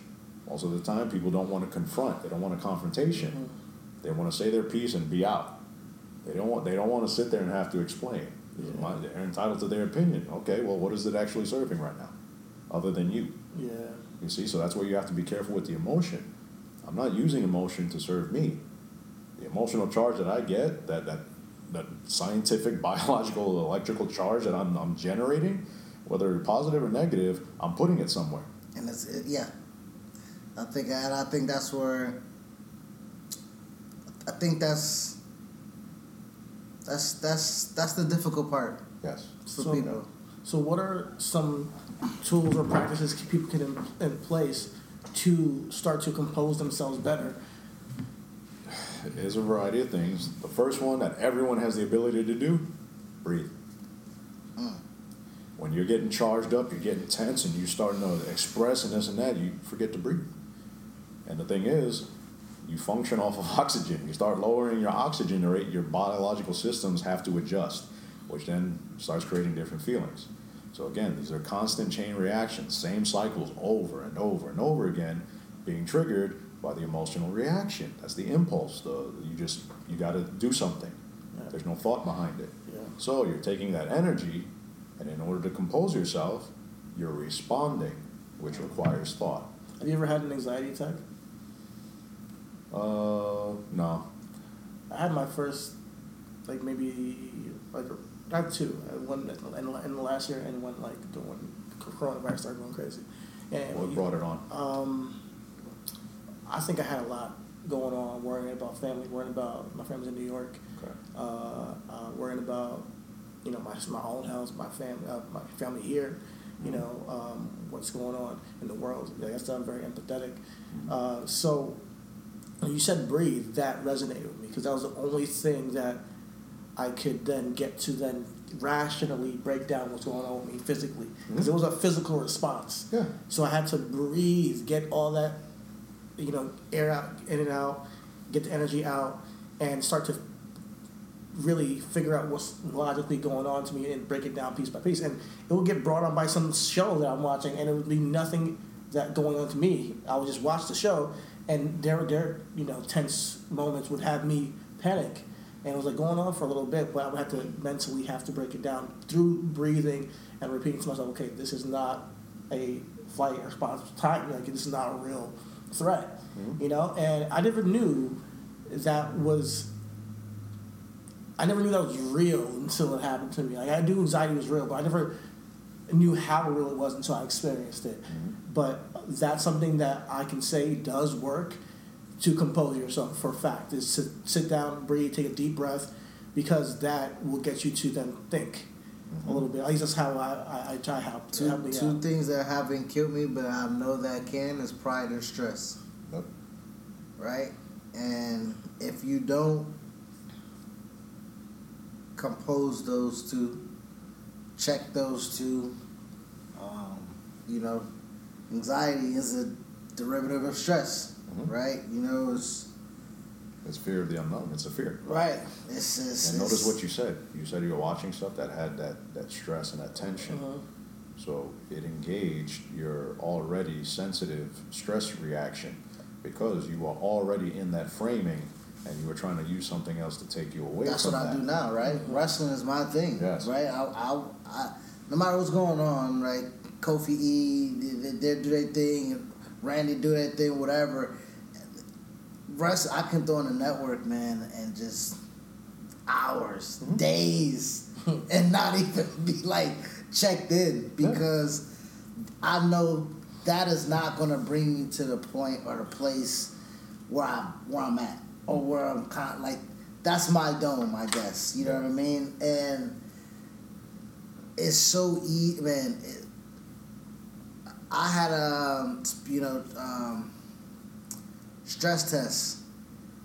Most of the time, people don't want to confront. They don't want a confrontation. Mm-hmm. They want to say their piece and be out. They don't want. They don't want to sit there and have to explain. Yeah. They're entitled to their opinion. Okay, well, what is it actually serving right now, other than you? Yeah. You see, so that's where you have to be careful with the emotion. I'm not using emotion to serve me. The emotional charge that I get, that that that scientific, biological, electrical charge that I'm, I'm generating, whether positive or negative, I'm putting it somewhere. And it's it, yeah. I think and I think that's where I think that's that's that's that's the difficult part Yes. for So- people. So, what are some tools or practices people can in, in place to start to compose themselves better? There's a variety of things. The first one that everyone has the ability to do, breathe. Mm. When you're getting charged up, you're getting tense, and you're starting to express and this and that, you forget to breathe. And the thing is, you function off of oxygen. You start lowering your oxygen rate, your biological systems have to adjust, which then starts creating different feelings. So again, these are constant chain reactions, same cycles over and over and over again, being triggered by the emotional reaction. That's the impulse. The you just you got to do something. Yeah. There's no thought behind it. Yeah. So you're taking that energy, and in order to compose yourself, you're responding, which requires thought. Have you ever had an anxiety attack? Uh, no. I had my first, like maybe like not two. One in, in, the last year and one like the one coronavirus started going crazy. And What brought it on? Um, I think I had a lot going on, worrying about family, worrying about my family's in New York, Okay. uh, uh, worrying about you know my my own house, my family, uh, my family here, you know um, what's going on in the world. I guess I'm very empathetic. Uh, so you said breathe, that resonated with me because that was the only thing that I could then get to then rationally break down what's going on with me physically because it was a physical response. Yeah. So I had to breathe, get all that, you know, air out, in and out, get the energy out, and start to really figure out what's logically going on to me and break it down piece by piece. And it would get brought on by some show that I'm watching, and it would be nothing that going on to me. I would just watch the show, and their their you know tense moments would have me panic. And it was like going on for a little bit, but I would have to mentally have to break it down through breathing and repeating to myself, okay, this is not a flight response time. Like this is not real threat, mm-hmm. you know. And I never knew that was. I never knew that was real until it happened to me. Like I knew anxiety was real, but I never knew how real it was until I experienced it. Mm-hmm. But that's something that I can say does work to compose yourself for a fact. Is to sit down, breathe, take a deep breath, because that will get you to then think a little bit. At least that's how I, I, I try help to Two help two out. things that haven't killed me, but I know that can is pride and stress. Yep. Right? And if you don't compose those two, check those two, um, you know, anxiety is a derivative of stress, Mhm. right? You know, it's It's fear of the unknown. It's a fear. right. It's, it's, And notice it's- what you said. You said you were watching stuff that had that, that stress and that tension. Mhm. So it engaged your already sensitive stress reaction because you were already in that framing and you were trying to use something else to take you away That's what I do now, right? Wrestling is my thing, Yes. right? I, I, I, no matter what's going on, right? Kofi E, they, they do their thing, Randy do their thing, whatever. Rest I can throw in a network, man, and just hours, Mm-hmm. days, and not even be like checked in because I know that is not gonna bring me to the point or the place where I where I'm at or where I'm kind of like that's my dome, I guess. You know what I mean? And it's so easy, man. It, I had a you know um, stress test.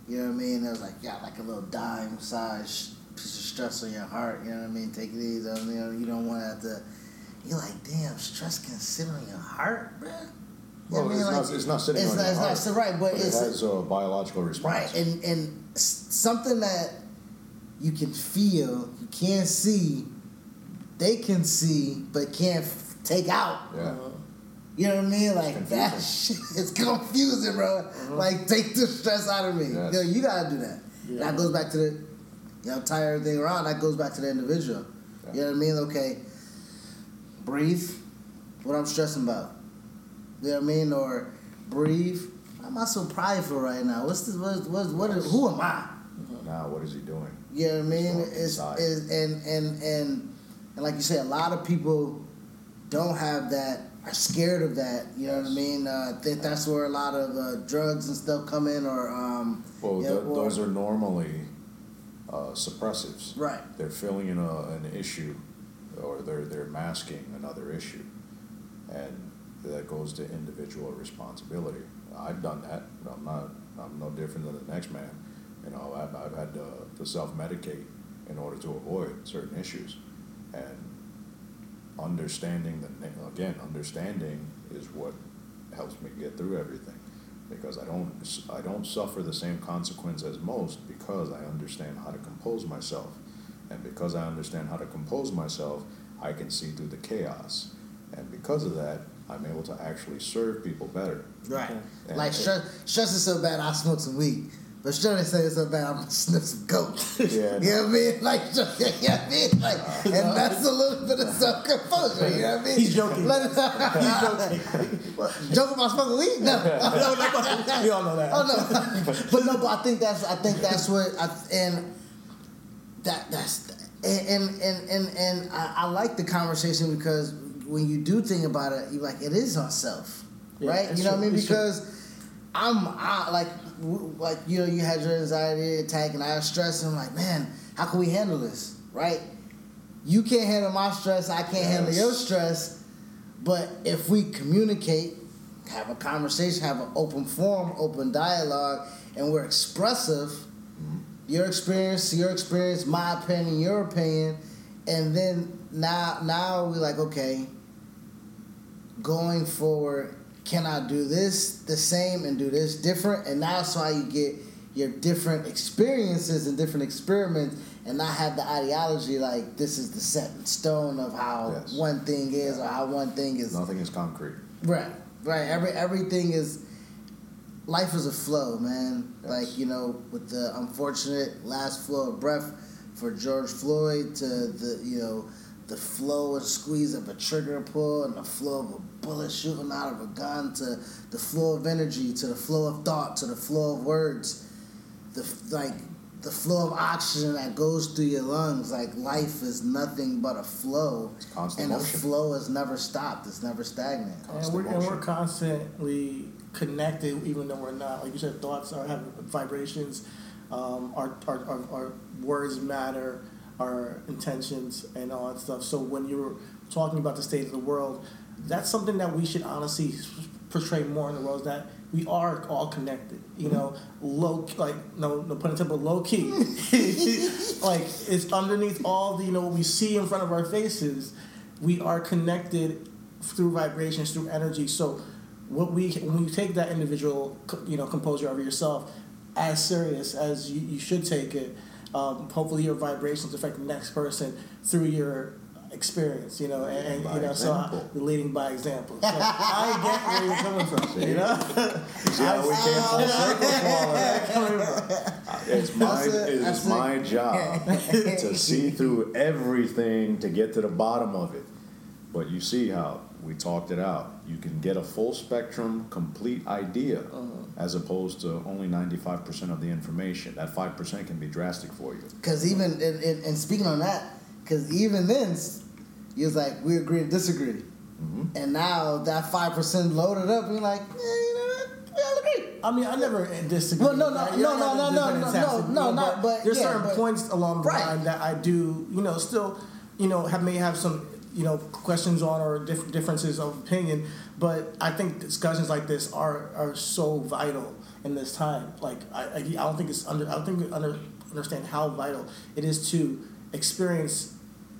You know what I mean? It was like yeah, like a little dime size piece of stress on your heart. You know what I mean? Take it easy. You know, you don't want to have to. You're like, damn, stress can sit on your heart, bruh. You Well, I mean? it's, Like, not, it's not sitting it's on not, your it's heart, not right, but, but it's it has a biological response. right, and and something that you can feel, you can't see, they can see, but can't f- take out. Yeah. You know what I mean? Like that shit is confusing, bro. Uh-huh. Like take the stress out of me. Yes. Yo, you gotta do that. Yeah. That goes back to the, you know, tie everything around. That goes back to the individual. You know what I mean? Okay, breathe. What I'm stressing about. You know what I mean? Or breathe. Why am I so prideful right now? What's this? What? What? what is, who am I? Now, what is he doing? You know what I mean? It's, it's and and and and like you say, a lot of people don't have that. Are scared of that. You know what I mean? Uh, I think that's where a lot of uh, drugs and stuff come in, or um, Well, yeah, th- or- those are normally uh, suppressives. right. They're filling in a, an issue, or they're they're masking another issue, and that goes to individual responsibility. I've done that. I'm not. I'm no different than the next man. You know, I've, I've had to, to self medicate in order to avoid certain issues, and understanding the again understanding is what helps me get through everything. Because I don't I don't suffer the same consequence as most because I understand how to compose myself. And because I understand how to compose myself I can see through the chaos. And because of that I'm able to actually serve people better. Right. And- like stress, stress is so bad, I smoke some weed. But is say it's so bad, I'm gonna sniff some coke. Yeah, you know what I mean? Like, you know what I mean? Like, and that's a little bit of self composure. You know what I mean? He's joking. Let it- He's joking. What, joking about smoking weed? No. no, no, we all know that. Oh no, but no, but I think that's I think that's what I, and that that's and and and and, I, I like the conversation because when you do think about it, you're like it is on self, Yeah, right? You know what I mean? it's true. I'm I, like like you know you had your anxiety attack and I had stress and I'm like man, how can we handle this, right? You can't handle my stress, I can't handle your stress, but if we communicate have a conversation, have an open forum, open dialogue, and we're expressive. Mm-hmm. Your experience, your experience, my opinion, your opinion, and then now, now we're like, okay, going forward, can I do this the same and do this different? And that's why you get your different experiences and different experiments, and not have the ideology like this is the set in stone of how Yes. one thing is or how one thing is nothing is concrete Right, right. Every everything is life is a flow, man. Yes. Like you know, with the unfortunate last flow of breath for George Floyd to the you know the flow and squeeze of a trigger pull and the flow of a bullet shooting out of a gun to the flow of energy to the flow of thought to the flow of words, the like the flow of oxygen that goes through your lungs. Like life is nothing but a flow, It's constant and the motion. flow is never stopped. It's never stagnant. And we're, and we're constantly connected, even though we're not. Like you said, thoughts are having vibrations. Um, our, our, our, our words matter, our intentions, and all that stuff. So when you're talking about the state of the world, that's something that we should honestly portray more in the world. Is that we are all connected. You know, low like no no pun intended, but low key. like it's underneath all the you know what we see in front of our faces. We are connected through vibrations, through energy. So what we when you take that individual you know composure of yourself as serious as you, you should take it, um, hopefully your vibrations affect the next person through your experience, you know, and, and you know, so I, leading by example. So I get where you're coming from, you know. See how we came full circle from all of that? Coming from. It's my it's my job to see through everything to get to the bottom of it. But you see how we talked it out. You can get a full spectrum, complete idea, as opposed to only ninety five percent of the information. That five percent can be drastic for you. Because even and, and, and speaking on that, because even then, you was like we agree to disagree, Mm-hmm. and now that five percent loaded up, you're like, yeah, you know what, we all agree. I mean, I never disagree. Well, no, no, right? no, You're no, not no, gonna no, no, no, no, not- but there's yeah, certain but- points along the Right. line that I do, you know, still, you know, have may have some, you know, questions on or diff- differences of opinion. But I think discussions like this are are so vital in this time. Like I, I, don't think it's under, I don't think we under, understand how vital it is to experience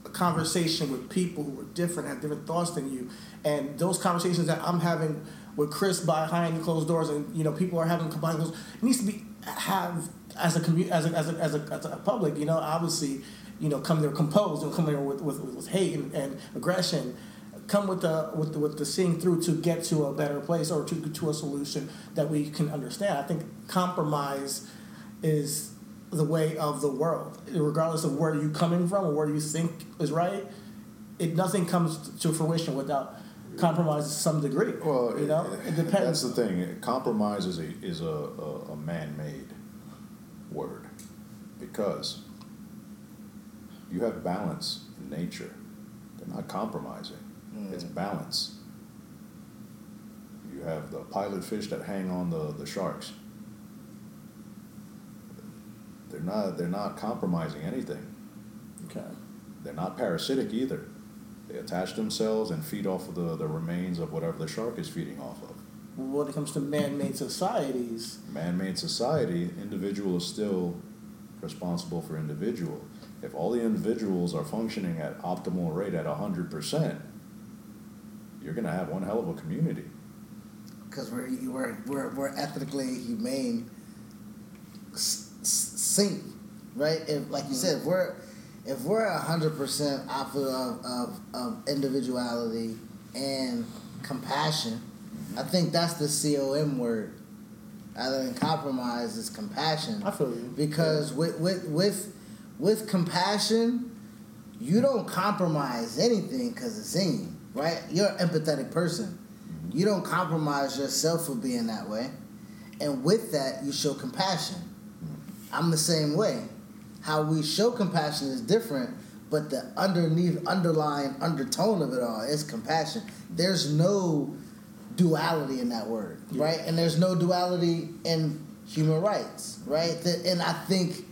a conversation with people who are different, have different thoughts than you, and those conversations that I'm having with Chris behind closed doors, and you know people are having behind closed, needs to be have as a community as a, as a, as a, as a public, you know, obviously, you know, come there composed and come there with, with, with hate and, and aggression. Come with the with the, with the seeing through to get to a better place or to to a solution that we can understand. I think compromise is the way of the world, regardless of where you're coming from or where you think is right. It nothing comes to fruition without compromise to some degree. Well, you know, it depends. That's the thing. Compromise is a is a, a, a man made word because you have balance in nature. They're not compromising. Hmm. It's balance. You have the pilot fish that hang on the, the sharks. They're not they're not compromising anything. Okay. They're not parasitic either. They attach themselves and feed off of the, the remains of whatever the shark is feeding off of. When it comes to man-made societies, Man-made society, individual is still responsible for individual. If all the individuals are functioning at optimal rate at hundred percent, you're gonna have one hell of a community. because we're, we're we're we're ethically humane s- s- sync, right? If like you said, if we're if we're hundred percent off of, of of individuality and compassion, mm-hmm. I think that's the com word. Other than compromise is compassion. I feel you. because with with with with compassion, you don't compromise anything because it's in you, right? You're an empathetic person. Mm-hmm. You don't compromise yourself for being that way, and with that, you show compassion. Mm-hmm. I'm the same way. How we show compassion is different, but the underneath, underlying undertone of it all is compassion. There's no duality in that word, Yeah. right? And there's no duality in human rights, right? And I think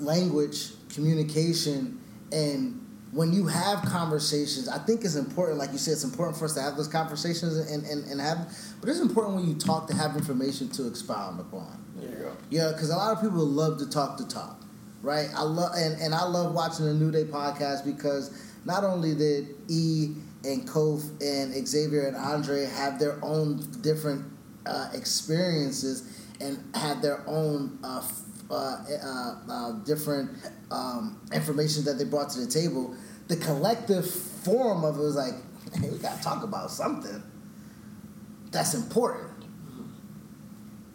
language, communication, and when you have conversations, I think it's important, like you said, it's important for us to have those conversations and, and, and have, but it's important when you talk to have information to expound upon. There you go. Yeah, because a lot of people love to talk to talk, right? I love and, and I love watching the New Day podcast because not only did E and Kof and Xavier and Andre have their own different uh, experiences and had their own uh, Uh, uh, uh, different um, information that they brought to the table, the collective form of it was like, hey, we gotta talk about something that's important.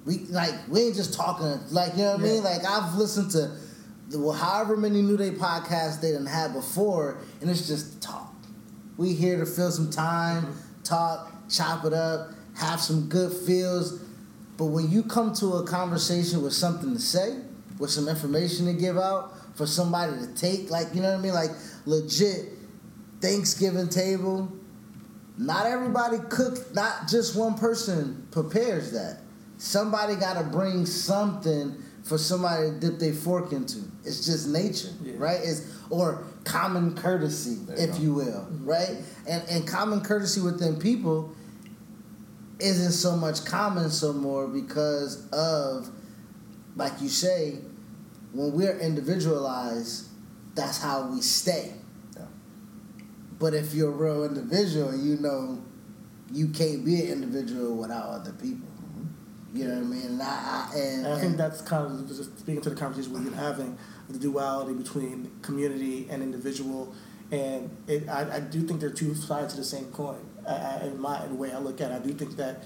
We like we ain't just talking like you know what I mean. Like I've listened to the, well, however many New Day podcasts they didn't have before, and it's just talk. We here to fill some time, mm-hmm. talk, chop it up, have some good feels. But when you come to a conversation with something to say, with some information to give out for somebody to take, like you know what I mean, like legit Thanksgiving table. Not everybody cook. Not just one person prepares that. Somebody got to bring something for somebody to dip their fork into. It's just nature, Yeah. right? It's or common courtesy, you if go. you will, mm-hmm. right? And and common courtesy within people isn't so much common so more because of, like you say, when we're individualized, that's how we stay. Yeah. But if you're a real individual, you know you can't be an individual without other people. Mm-hmm. You know what I mean? And I, I and, And I think that's kind of just speaking to the conversation we've been having, the duality between community and individual, and it, I, I do think they're two sides of the same coin. I, I, in my in the way I look at it, I do think that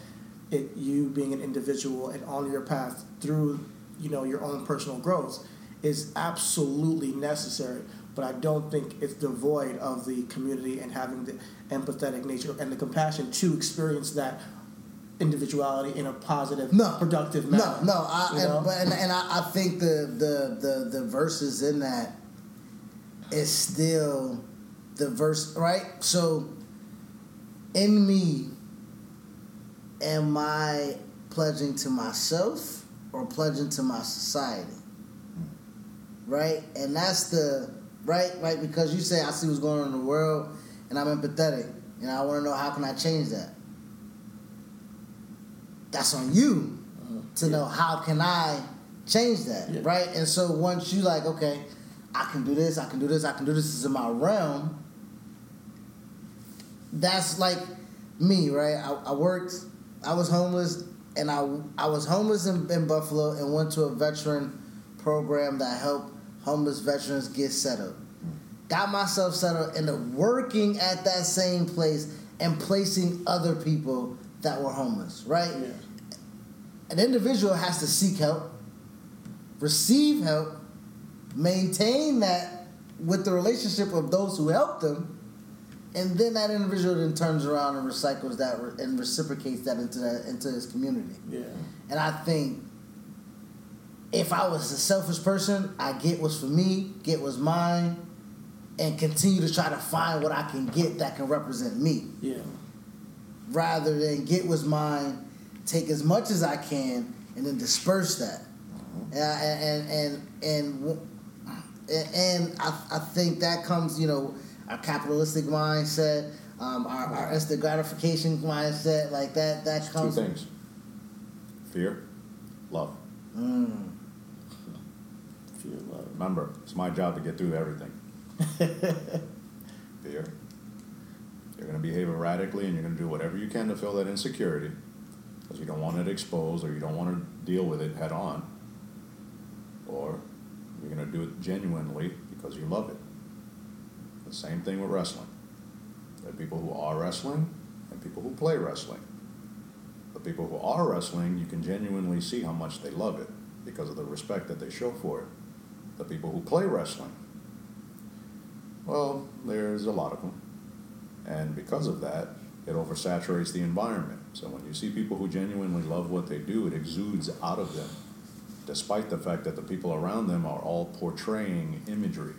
it you being an individual and on your path through you know your own personal growth is absolutely necessary. but I don't think it's devoid of the community and having the empathetic nature and the compassion to experience that individuality in a positive, No. productive manner. No, no, I, you know? and, but, and, and I, I think the, the the the verses in that is still the verse, right? So, in me, am I pledging to myself or pledging to my society? Right, and that's the right, right, because you say I see what's going on in the world, and I'm empathetic, and I want to know how can I change that. That's on you uh-huh. to know how can I change that, Yeah. right? And so once you like, okay, I can do this, I can do this, I can do this, this is in my realm. That's like me, right? I, I worked, I was homeless, and I I was homeless in, in Buffalo and went to a veteran program that helped homeless veterans get settled. Got myself settled and working at that same place and placing other people that were homeless, right? Yeah. an individual has to seek help, receive help, maintain that with the relationship of those who help them, and then that individual then turns around and recycles that re- and reciprocates that into that into his community. Yeah. And I think if I was a selfish person, I get what's for me, get what's mine, and continue to try to find what I can get that can represent me Yeah. rather than get what's mine, take as much as I can, and then disperse that. Mm-hmm. And and and and and, and I, I think that comes, you know, our capitalistic mindset, um, our, our instant gratification mindset, like that. That Two comes. things: fear, love. Mm. Fear, love. Remember, it's my job to get through everything. Fear. You're going to behave erratically and you're going to do whatever you can to fill that insecurity because you don't want it exposed or you don't want to deal with it head on. Or you're going to do it genuinely because you love it. The same thing with wrestling. There are people who are wrestling and people who play wrestling. The people who are wrestling, you can genuinely see how much they love it because of the respect that they show for it. The people who play wrestling, well, there's a lot of them. And because of that, it oversaturates the environment. So when you see people who genuinely love what they do, it exudes out of them, despite the fact that the people around them are all portraying imagery.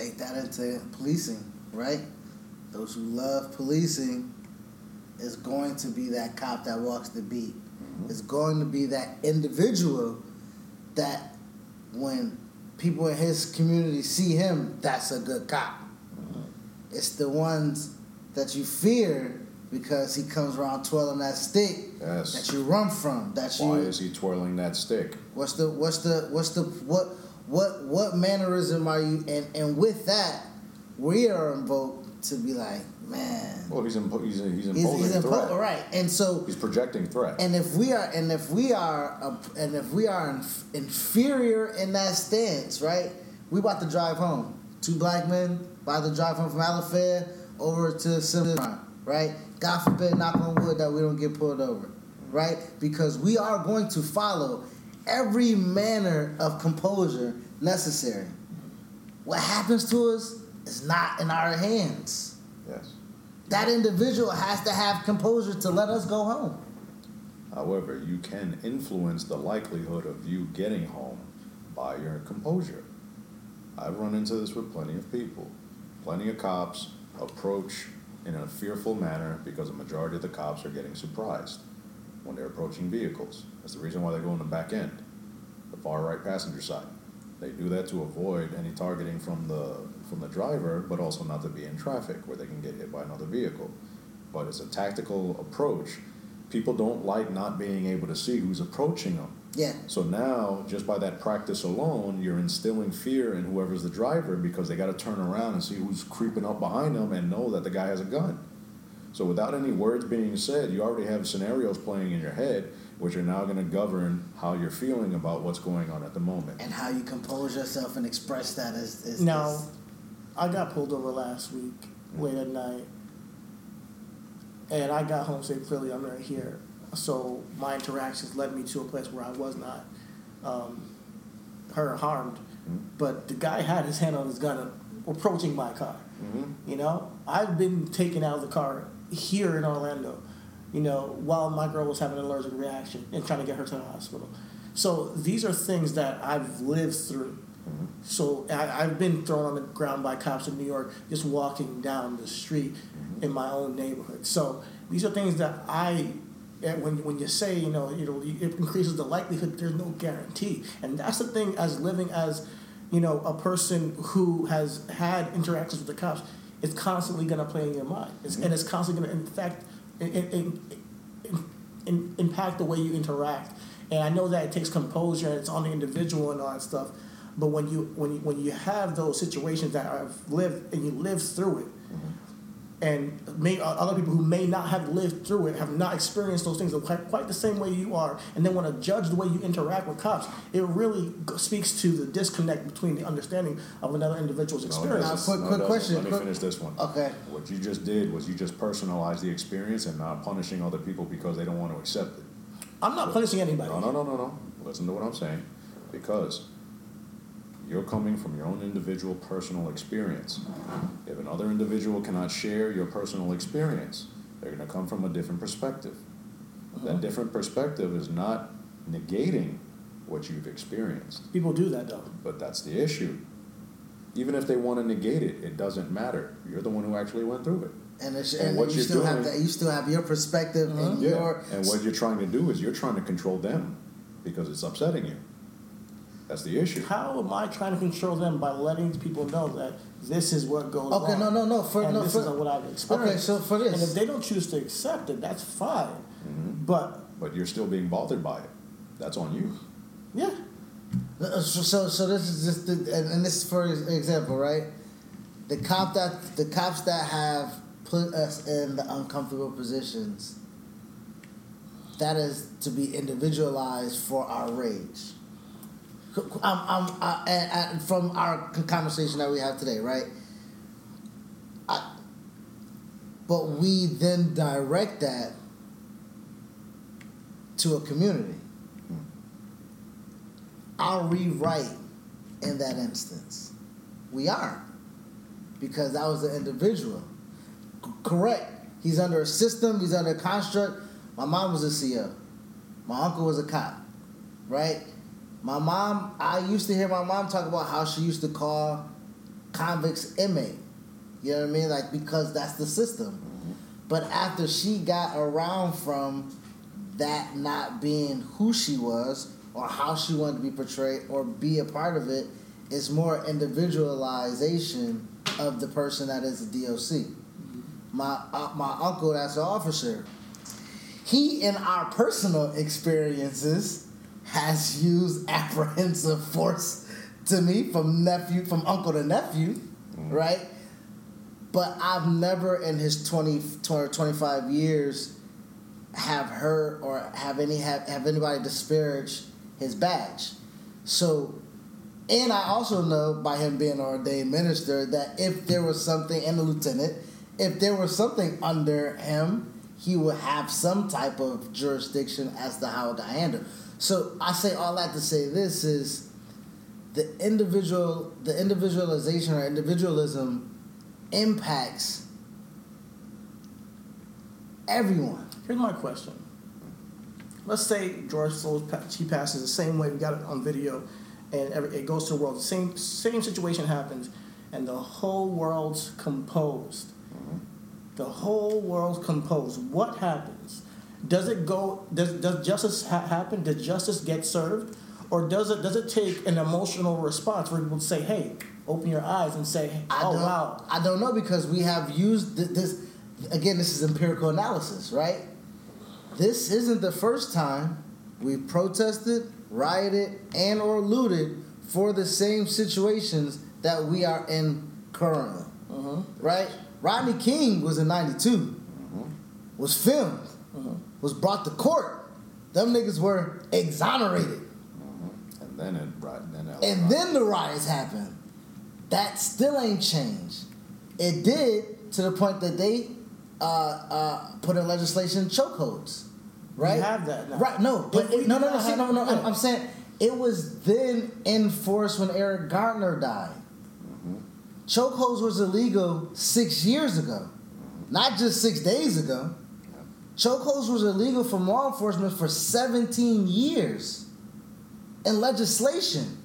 Take that into policing, right? Those who love policing is going to be that cop that walks the beat. Mm-hmm. It's going to be that individual that when people in his community see him, that's a good cop. Mm-hmm. It's the ones that you fear because he comes around twirling that stick Yes. that you run from. That you Why is he twirling that stick? What's the what's the what's the what what what mannerism are you and and with that we are invoked to be like man. Well, he's impo- he's, he's he's, imposing he's a impo- threat. right. And so He's projecting threat. and if we are and if we are a, and if we are inf- inferior in that stance right we about to drive home. Two black men about to drive home from Alafaya over to Cimarron right? God forbid knock on wood that we don't get pulled over right? Because we are going to follow every manner of composure necessary what happens to us is not in our hands yes. that individual has to have composure to let us go home However, you can influence the likelihood of you getting home by your composure. I've run into this with plenty of people. Plenty of cops approach in a fearful manner because a majority of the cops are getting surprised when they're approaching vehicles. That's the reason why they go in the back end, the far right passenger side. They do that to avoid any targeting from the from the driver, but also not to be in traffic where they can get hit by another vehicle. But it's a tactical approach. People don't like not being able to see who's approaching them. yeah So now, just by that practice alone, you're instilling fear in whoever's the driver because they got to turn around and see who's creeping up behind them and know that the guy has a gun. So without any words being said, you already have scenarios playing in your head, which are now going to govern how you're feeling about what's going on at the moment. and how you compose yourself and express that is, is Now, is- I got pulled over last week mm. late at night, and I got home safe. Clearly, I'm right here. So my interactions led me to a place where I was not um, hurt or harmed. Mm. but the guy had his hand on his gun approaching my car. Mm-hmm. You know, I've been taken out of the car here in Orlando, you know, while my girl was having an allergic reaction and trying to get her to the hospital. So these are things that I've lived through. Mm-hmm. So I, I've been thrown on the ground by cops in New York just walking down the street mm-hmm. in my own neighborhood. So these are things that I, eh, when when you say you know you know it increases the likelihood, there's no guarantee, and that's the thing as living as you know a person who has had interactions with the cops. It's constantly going to play in your mind, it's, and mm-hmm. it's constantly going to, in fact, in, in, impact the way you interact. And I know that it takes composure and it's on the individual and all that stuff. But when you when you, when you have those situations that I've lived and you live through it, and may, uh, other people who may not have lived through it have not experienced those things quite, quite the same way you are, and then want to judge the way you interact with cops, it really g- speaks to the disconnect between the understanding of another individual's No, experience. Now, quick- No, quick question, Let me quick- finish this one. Okay. What you just did was you just personalized the experience and not punishing other people because they don't want to accept it. I'm not punishing anybody. No, no, no, no, no. Listen to what I'm saying. Because you're coming from your own individual personal experience. If another individual cannot share your personal experience, they're going to come from a different perspective. Uh-huh. That different perspective is not negating what you've experienced, People do that though. but that's the issue. Even if they want to negate it, it doesn't matter. You're the one who actually went through it. And, And and, what you still have that. You still have your perspective and Yeah. your. And what you're trying to do is you're trying to control them because it's upsetting you. That's the issue. How am I trying to control them by letting people know that this is what goes on? Okay, no, no, no, for- and no, this for- is what I've experienced. Okay, so for this- and if they don't choose to accept it, that's fine. Mm-hmm. But But you're still being bothered by it. That's on you. yeah, Uh, So, so, so this is just, the, and, and this is for example, right? The cop that the cops that have put us in the uncomfortable positions. That is to be individualized for our rage. I'm, I'm, and, and from our conversation that we have today, right? I, but we then direct that to a community. Hmm. I'll rewrite in that instance. We aren't. Because that was the individual. C- correct. He's under a system, he's under a construct. My mom was a CO. My uncle was a cop. Right? My mom, I used to hear my mom talk about how she used to call convicts inmate. You know what I mean? Like, because that's the system. But after she got around from that not being who she was or how she wanted to be portrayed or be a part of it, it's more individualization of the person that is a DOC. My uh, my uncle, that's an officer. He, in our personal experiences, has used apprehensive force to me from nephew, from uncle to nephew, mm. right? But I've never in his 20, 20 25 years have heard or have any have, have anybody disparage his badge. So and I also know by him being an ordained minister that if there was something and a lieutenant, if there was something under him, he would have some type of jurisdiction as to how to handle. So I say all that to say this is the individual the individualization or individualism impacts everyone. here's my question. Let's say George Floyd he passes the same way we got it on video, and every, it goes to the world. The same same situation happens, and the whole world's composed. Mm-hmm. The whole world's composed. What happens? Does it go? Does does justice ha- happen? Does justice get served, or does it does it take an emotional response where people say, "Hey, open your eyes and say, I oh don't, wow, I don't know because we have used th- this. Again, this is empirical analysis, right? This isn't the first time we protested, rioted, and or looted for the same situations that we are in currently, mm-hmm. right? Rodney King was in '92, mm-hmm. was filmed, mm-hmm. Was brought to court. Them niggas were exonerated. And then it right then it And then the riots happened. That still ain't changed. It did to the point that they uh, uh, put in legislation chokeholds, right? We have that now. Right? No, but it, no, no, no, see, have- no, no. I'm. I'm saying It was then enforced when Eric Garner died. Chokeholds was illegal six years ago, not just six days ago. Chokeholds was illegal for law enforcement for 17 years in legislation.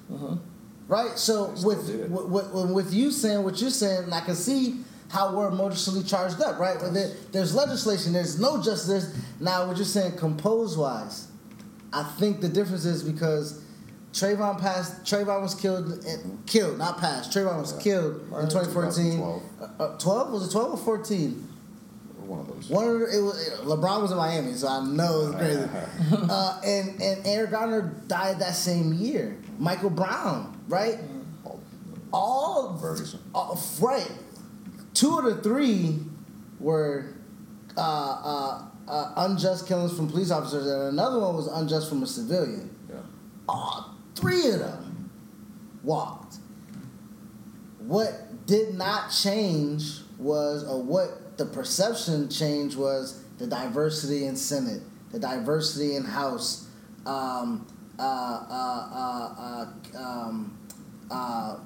Right? So with, with, with with you saying what you're saying, I can see how we're emotionally charged up, right? But there, there's legislation, there's no justice. Now, what you're saying, compose wise, I think the difference is because Trayvon passed. Trayvon was killed. In, killed, not passed. Trayvon was Yeah. killed in 2014. 2012. Uh, uh, 12 was it 12 or 14? One of those. One of the, it was LeBron was in Miami, so I know it was crazy. uh, and and Eric Garner died that same year. Michael Brown, right? All Ferguson. uh, right. Two of the three were uh, uh, uh, unjust killings from police officers, and another one was unjust from a civilian. Yeah. All three of them walked. What did not change was, or what the perception change was the diversity in Senate, the diversity in House, um, uh, uh, uh, uh, um, uh,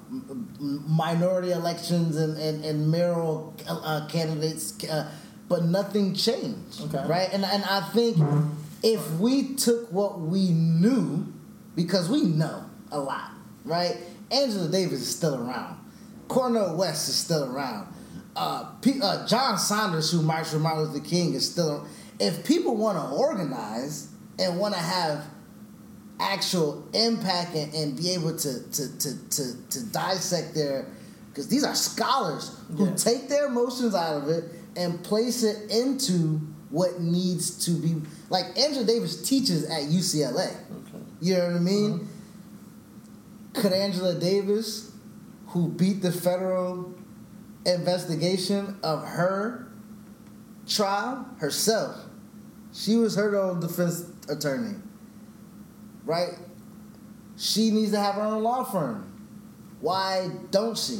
minority elections and, and, and mayoral uh, candidates, uh, but nothing changed. Okay. Right? And, and I think if we took what we knew, because we know a lot, right? Angela Davis is still around. Cornel West is still around. Uh, P- uh, John Saunders, who marched with Martin Luther King, is still. If people want to organize and want to have actual impact and, and be able to to, to, to, to dissect their because these are scholars who Yeah. take their emotions out of it and place it into what needs to be like Angela Davis teaches at UCLA. Okay. You know what I mean? Could Angela Davis, who beat the federal investigation of her trial herself, she was her own defense attorney, right? She needs to have her own law firm. Why don't she?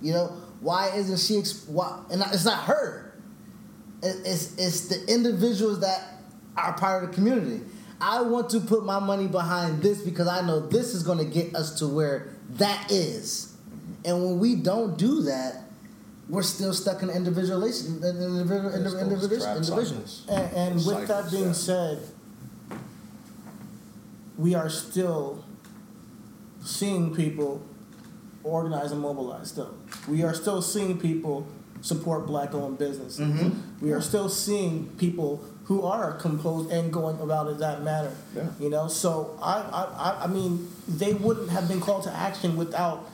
You know, why isn't she? Ex- why, and it's not her. It's it's the individuals that are part of the community. I want to put my money behind this because I know this is going to get us to where that is. And when we don't do that, we're still stuck in individualization. Individual, those individual, individual. And, and with Cycles, that being yeah. said, we are still seeing people organize and mobilize. Still, we are still seeing people support black-owned businesses. Mm-hmm. We are still seeing people who are composed and going about it that manner. Yeah. You know, so I, I- I mean, they wouldn't have been called to action without.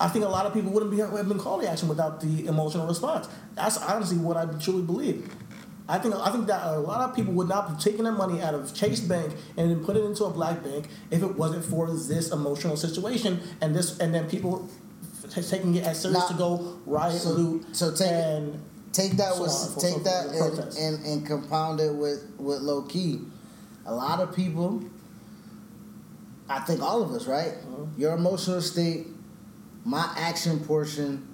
I think a lot of people wouldn't be, have been called to action without the emotional response. That's honestly what I truly believe. I think I think that a lot of people would not have taken their money out of Chase Bank and then put it into a black bank if it wasn't for this emotional situation and this and then people t- taking it as serious Now- to go riot, so- loot, so take- and take that So take that and, and, and compound it with with low key. A lot of people, I think all of us, right? Mm-hmm. Your emotional state, my action portion,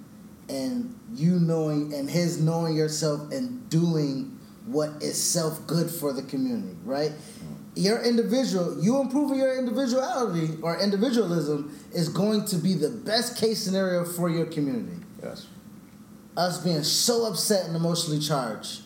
and you knowing and his knowing yourself and doing what is self good for the community, right? Mm-hmm. Your individual, you improving your individuality or individualism is going to be the best case scenario for your community Yes. us being so upset and emotionally charged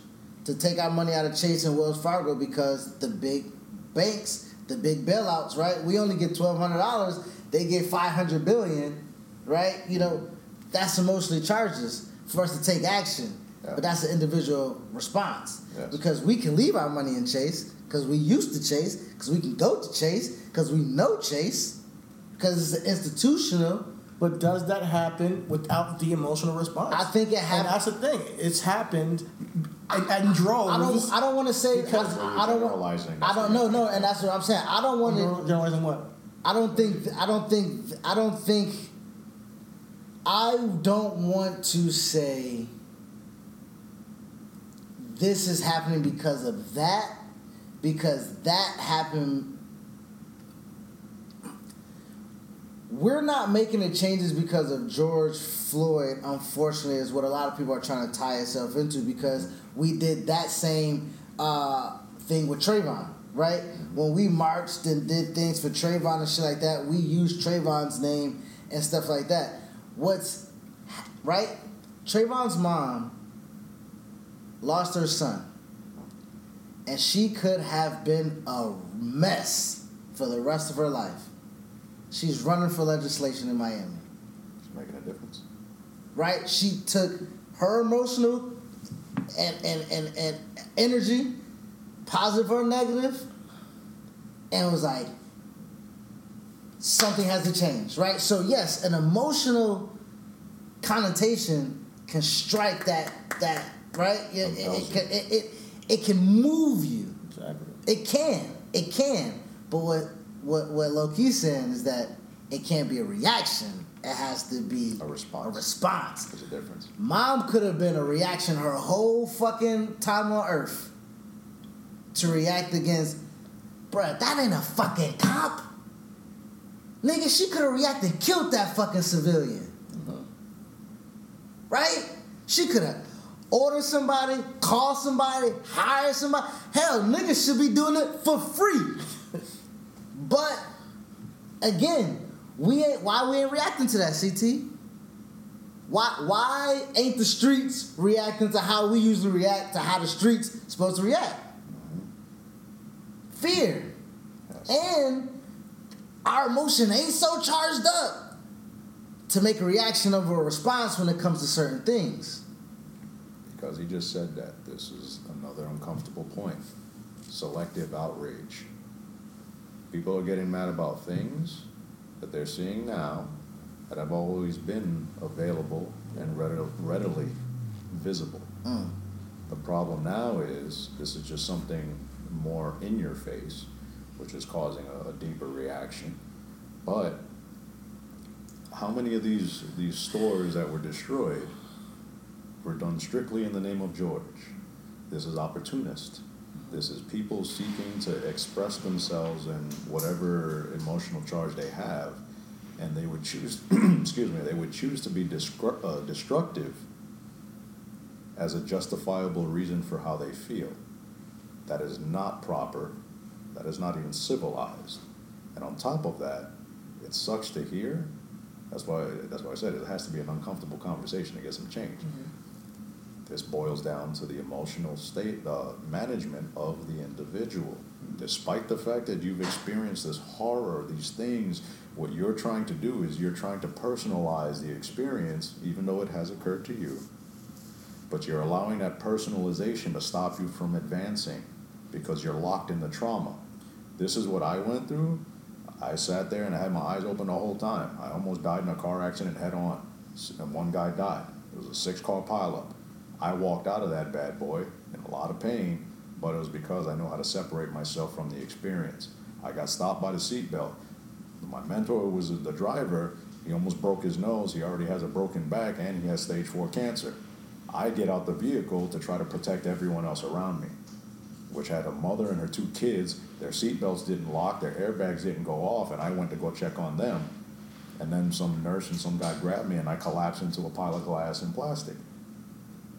to take our money out of Chase and Wells Fargo because the big banks, the big bailouts, right? We only get twelve hundred dollars, they get five hundred billion, right? You know, that's emotionally charges for us to take action. Yeah. But that's an individual response. Yes. Because we can leave our money in Chase, because we used to Chase, because we can go to Chase, because we know Chase, because it's institutional. But does that happen without the emotional response? I think it And happened. that's the thing. It's happened and, in droves. I don't. I don't want to say. Because I, I don't. want- I don't know. No, and that's what I'm saying. I don't want to. Generalizing what? I don't think. I don't think. I don't think. I don't want to say. This is happening because of that, because that happened. We're not making the changes because of George Floyd, unfortunately, is what a lot of people are trying to tie itself into because we did that same uh, thing with Trayvon. right? When we marched and did things for Trayvon and shit like that, we used Trayvon's name and stuff like that. What's right? Trayvon's mom lost her son, and she could have been a mess for the rest of her life. She's running for legislation in Miami. It's making a difference. Right? She took her emotional and, and, and, and energy, positive or negative, and was like, something has to change, right? So yes, an emotional connotation can strike that that right. It, it, it, can, it, it, it can move you. Exactly. It can. It can. But what what what Low-Ki's saying is that it can't be a reaction. It has to be A response. A response. There's a difference. Mom could have been a reaction her whole fucking time on earth to react against, bruh, that ain't a fucking cop. Nigga, she could have reacted, killed that fucking civilian. Uh-huh. Right? She could have ordered somebody, called somebody, hired somebody. Hell, niggas should be doing it for free. but again, we ain't why we ain't reacting to that, CT? Why why ain't the streets reacting to how we usually react to how the streets supposed to react? Uh-huh. Fear. Yes. And our emotion ain't so charged up to make a reaction of a response when it comes to certain things. Because he just said that. This is another uncomfortable point. Selective outrage. People are getting mad about things that they're seeing now that have always been available and readily, visible. Mm. The problem now is this is just something more in your face, which is causing a, a deeper reaction. But how many of these these stores that were destroyed were done strictly in the name of George? This is opportunist. This is people seeking to express themselves and whatever emotional charge they have, and they would choose. excuse me. They would choose to be uh, destructive as a justifiable reason for how they feel. That is not proper. That is not even civilized. And on top of that, it sucks to hear. That's why. That's why I said it has to be an uncomfortable conversation to get some change. This boils down to the emotional state uh, management of the individual. Despite the fact that you've experienced this horror, these things, what you're trying to do is you're trying to personalize the experience, even though it has occurred to you. But you're allowing that personalization to stop you from advancing because you're locked in the trauma. This is what I went through. I sat there and I had my eyes open the whole time. I almost died in a car accident head on, and one guy died. It was a six car pileup. I walked out of that bad boy in a lot of pain, but it was because I know how to separate myself from the experience. I got stopped by the seatbelt. My mentor was the driver. He almost broke his nose. He already has a broken back and he has stage four cancer. I get out the vehicle to try to protect everyone else around me, which had a mother and her two kids. Their seatbelts didn't lock, their airbags didn't go off, and I went to go check on them. And then some nurse and some guy grabbed me, and I collapsed into a pile of glass and plastic.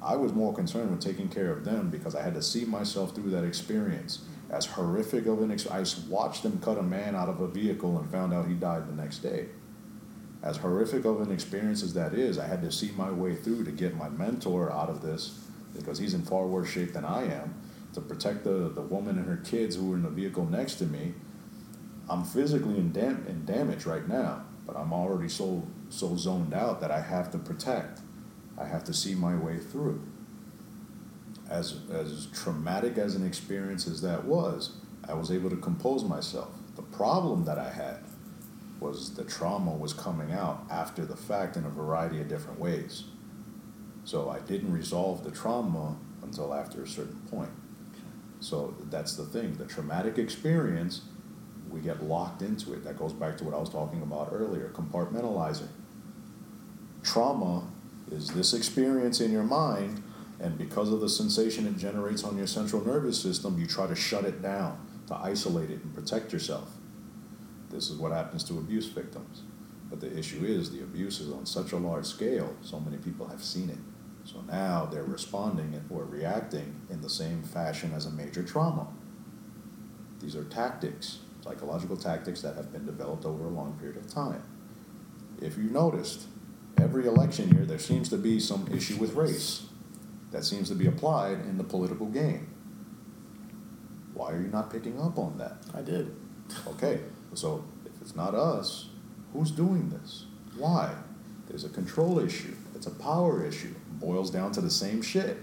I was more concerned with taking care of them because I had to see myself through that experience. As horrific of an experience, I watched them cut a man out of a vehicle and found out he died the next day. As horrific of an experience as that is, I had to see my way through to get my mentor out of this because he's in far worse shape than I am to protect the, the woman and her kids who were in the vehicle next to me. I'm physically in, dam- in damage right now, but I'm already so so zoned out that I have to protect. I have to see my way through. As as traumatic as an experience as that was, I was able to compose myself. The problem that I had was the trauma was coming out after the fact in a variety of different ways. So I didn't resolve the trauma until after a certain point. So that's the thing. The traumatic experience, we get locked into it. That goes back to what I was talking about earlier compartmentalizing. Trauma is this experience in your mind, and because of the sensation it generates on your central nervous system, you try to shut it down, to isolate it and protect yourself. This is what happens to abuse victims. But the issue is the abuse is on such a large scale, so many people have seen it. So now they're responding or reacting in the same fashion as a major trauma. These are tactics, psychological tactics that have been developed over a long period of time. If you noticed, every election year there seems to be some issue with race that seems to be applied in the political game. Why are you not picking up on that? I did. Okay, so if it's not us, who's doing this? Why? There's a control issue. It's a power issue. Boils down to the same shit.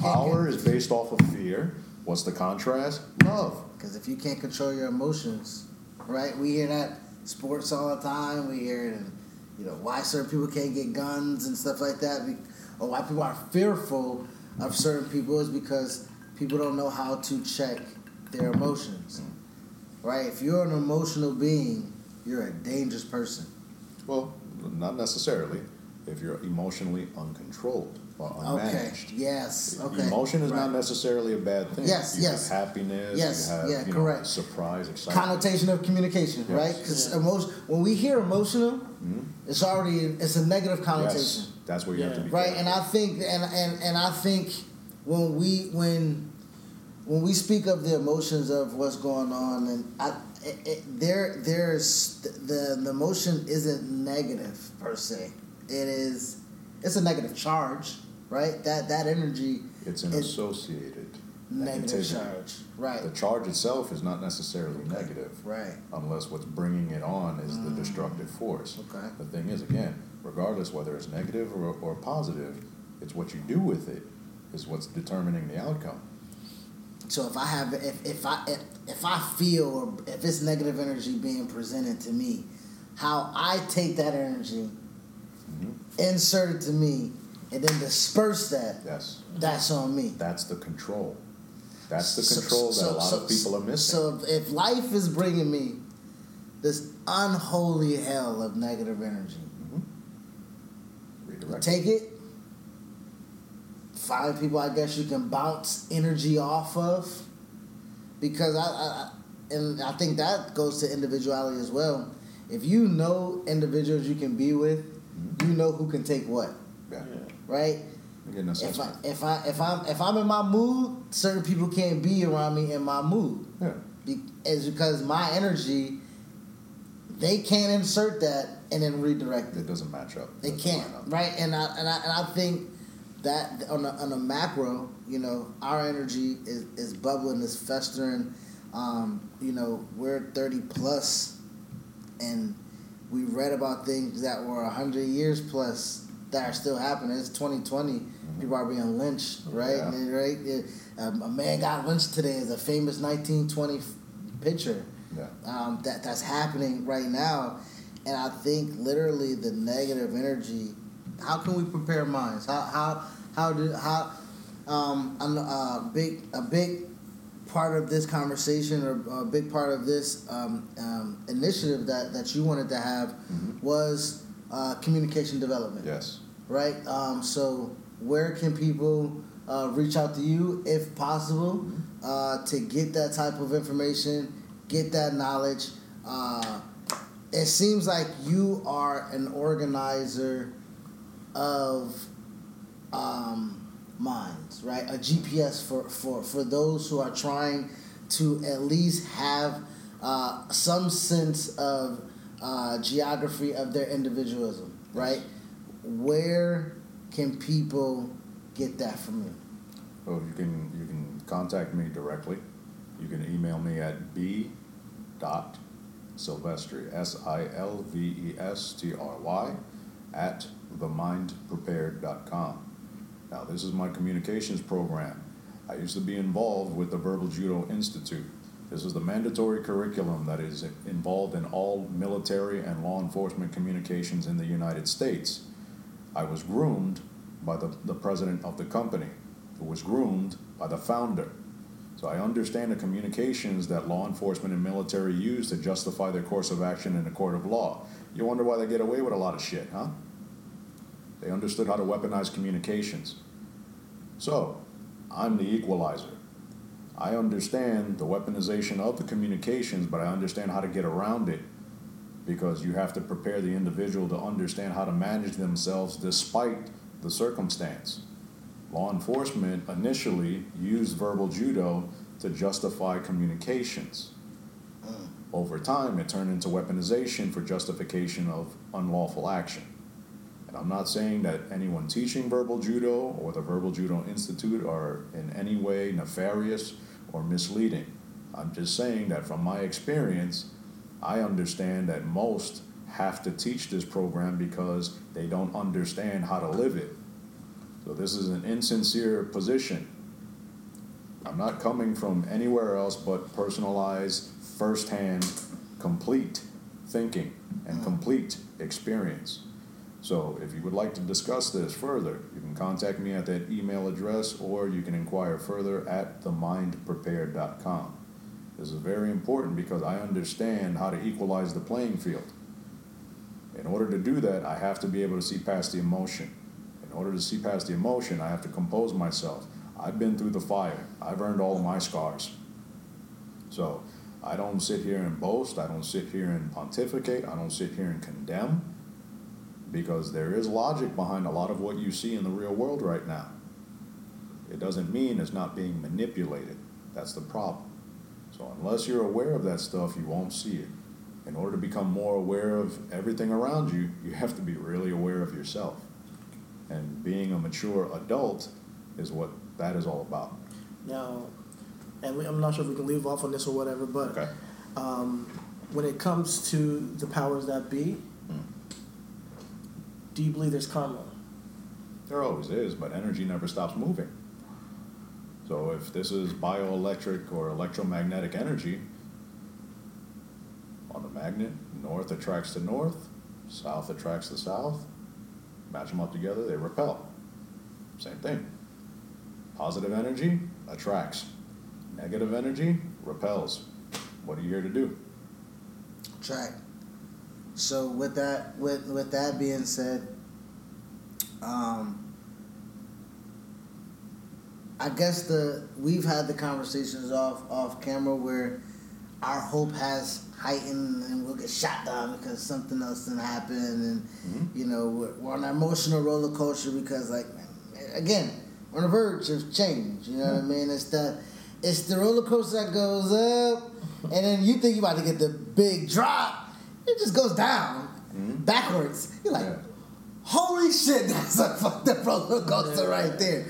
Power is based off of fear. What's the contrast? Love. Because if you can't control your emotions, right? We hear that sports all the time. We hear it, in, you know, why certain people can't get guns and stuff like that, be- or why people are fearful of certain people is because people don't know how to check their emotions, right? If you're an emotional being, you're a dangerous person. Well, not necessarily. If you're emotionally uncontrolled or Okay. unmanaged. Yes. Okay. Emotion is not necessarily a bad thing. Yes, You yes. have happiness. Yes, You have, yeah, you correct. Know, surprise, excitement. connotation of communication, Yes. right? Because Yeah. emotion, when we hear emotional, Mhm. it's already it's a negative connotation. Yes, that's where you have to Yeah. be right careful. and i think and, and and i think when we when when we speak of the emotions of what's going on and i it, it, there there's the the emotion isn't negative per se it is it's a negative charge right that that energy It's an associated negative negativity. charge right The charge itself is not necessarily negative. right unless what's bringing it on is the mm. destructive force. Okay. The thing is, again, regardless whether it's negative or, or positive, it's what you do with it is what's determining the outcome. So if I have if, if I if, if I feel or if it's negative energy being presented to me, how I take that energy, Mm-hmm. insert it to me, and then disperse that, Yes, that's on me. that's the control. That's the So- control that so- a lot so- of people are missing. So if, if life is bringing me this unholy hell of negative energy, mm-hmm. Redirect. take it. Find people I guess you can bounce energy off of, because I, I and I think that goes to individuality as well. If you know individuals you can be with, you know who can take what, yeah. right? An If I if I if I'm if I'm in my mood, certain people can't be around me in my mood. Yeah. Be, is because my energy, they can't insert that and then redirect it. It doesn't match up. They can't, up. right? And I and I and I think that on a, on a macro, you know, our energy is, is bubbling, is festering. Um, you know, we're thirty plus, and we read about things that were hundred years plus that are still happening. It's twenty People are being lynched, right? Yeah. And, right? Um, a man got lynched today as a famous nineteen twenty pitcher. Yeah. um, that that's happening right now, and I think literally the negative energy. How can we prepare minds? How how how do how um, a uh, big a big part of this conversation or a big part of this um, um, initiative that that you wanted to have Mhm. was uh, communication development Yes. right? Um, so where can people uh, reach out to you if possible uh, to get that type of information, get that knowledge? Uh, it seems like you are an organizer of um, minds, right? A GPS for, for, for those who are trying to at least have uh, some sense of uh, geography of their individualism, right? Where can people get that from you? Well, you can you can contact me directly. You can email me at b dot silvestry s i l v e s t r y at themindprepared.com. Now, this is my communications program. I used to be involved with the Verbal Judo Institute. This is the mandatory curriculum that is involved in all military and law enforcement communications in the United States. I was groomed by the, the president of the company, who was groomed by the founder. So I understand the communications that law enforcement and military use to justify their course of action in a court of law. You wonder why they get away with a lot of shit, huh? They understood how to weaponize communications. So, I'm the equalizer. I understand the weaponization of the communications, but I understand how to get around it because you have to prepare the individual to understand how to manage themselves despite the circumstance. Law enforcement initially used verbal judo to justify communications. Mm. Over time, it turned into weaponization for justification of unlawful action. And I'm not saying that anyone teaching verbal judo or the Verbal Judo Institute are in any way nefarious or misleading. I'm just saying that from my experience, I understand that most have to teach this program because they don't understand how to live it. So this is an insincere position. I'm not coming from anywhere else but personalized, firsthand, complete thinking and complete experience. So if you would like to discuss this further, you can contact me at that email address or you can inquire further at themindprepared.com. This is very important because I understand how to equalize the playing field. In order to do that, I have to be able to see past the emotion. In order to see past the emotion, I have to compose myself. I've been through the fire. I've earned all of my scars. So I don't sit here and boast. I don't sit here and pontificate. I don't sit here and condemn because there is logic behind a lot of what you see in the real world right now. It doesn't mean it's not being manipulated. That's the problem. So unless you're aware of that stuff, you won't see it. In order to become more aware of everything around you, you have to be really aware of yourself. And being a mature adult is what that is all about. Now, and we, I'm not sure if we can leave off on this or whatever, but Okay. um, when it comes to the powers that be, do you believe there's karma? There always is, but energy never stops moving. So if this is bioelectric or electromagnetic energy, on the magnet, north attracts to north, south attracts to south. Match them up together, they repel. Same thing. Positive energy attracts. Negative energy repels. What are you here to do? Track. So with that with with that being said, um, I guess the we've had the conversations off off camera where our hope has heightened and we'll get shot down because something else didn't happen and Mhm. you know we're, we're on an emotional roller coaster because like again we're on the verge of change. You know what I mean? It's the it's the roller coaster that goes up and then you think you're about to get the big drop. It just goes down Mhm. backwards. You're like, Yeah. holy shit, that's a fucked up roller coaster right there.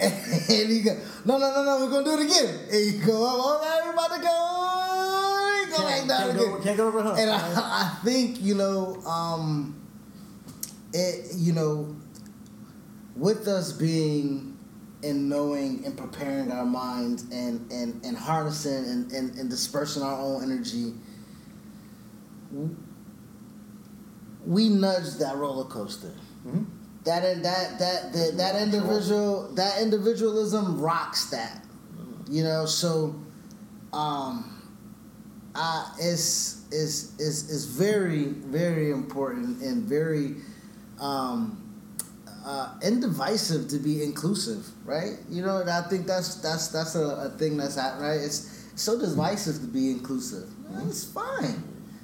And you go, no, no, no, no, we're gonna do it again. And you go, all right, we're about to go. Go back Can't, down can't, again. go, can't go over. And? I, I think you know, um, it you know, with us being and knowing and preparing our minds and and and harnessing and and, and dispersing our own energy, we nudge that roller coaster. Mhm. That that that that, that individual that individualism rocks that. You know, so um uh, is is is is very very important and very um, uh, indivisive to be inclusive, right? You know, and I think that's that's that's a, a thing that's at right. It's so divisive to be inclusive. It's fine.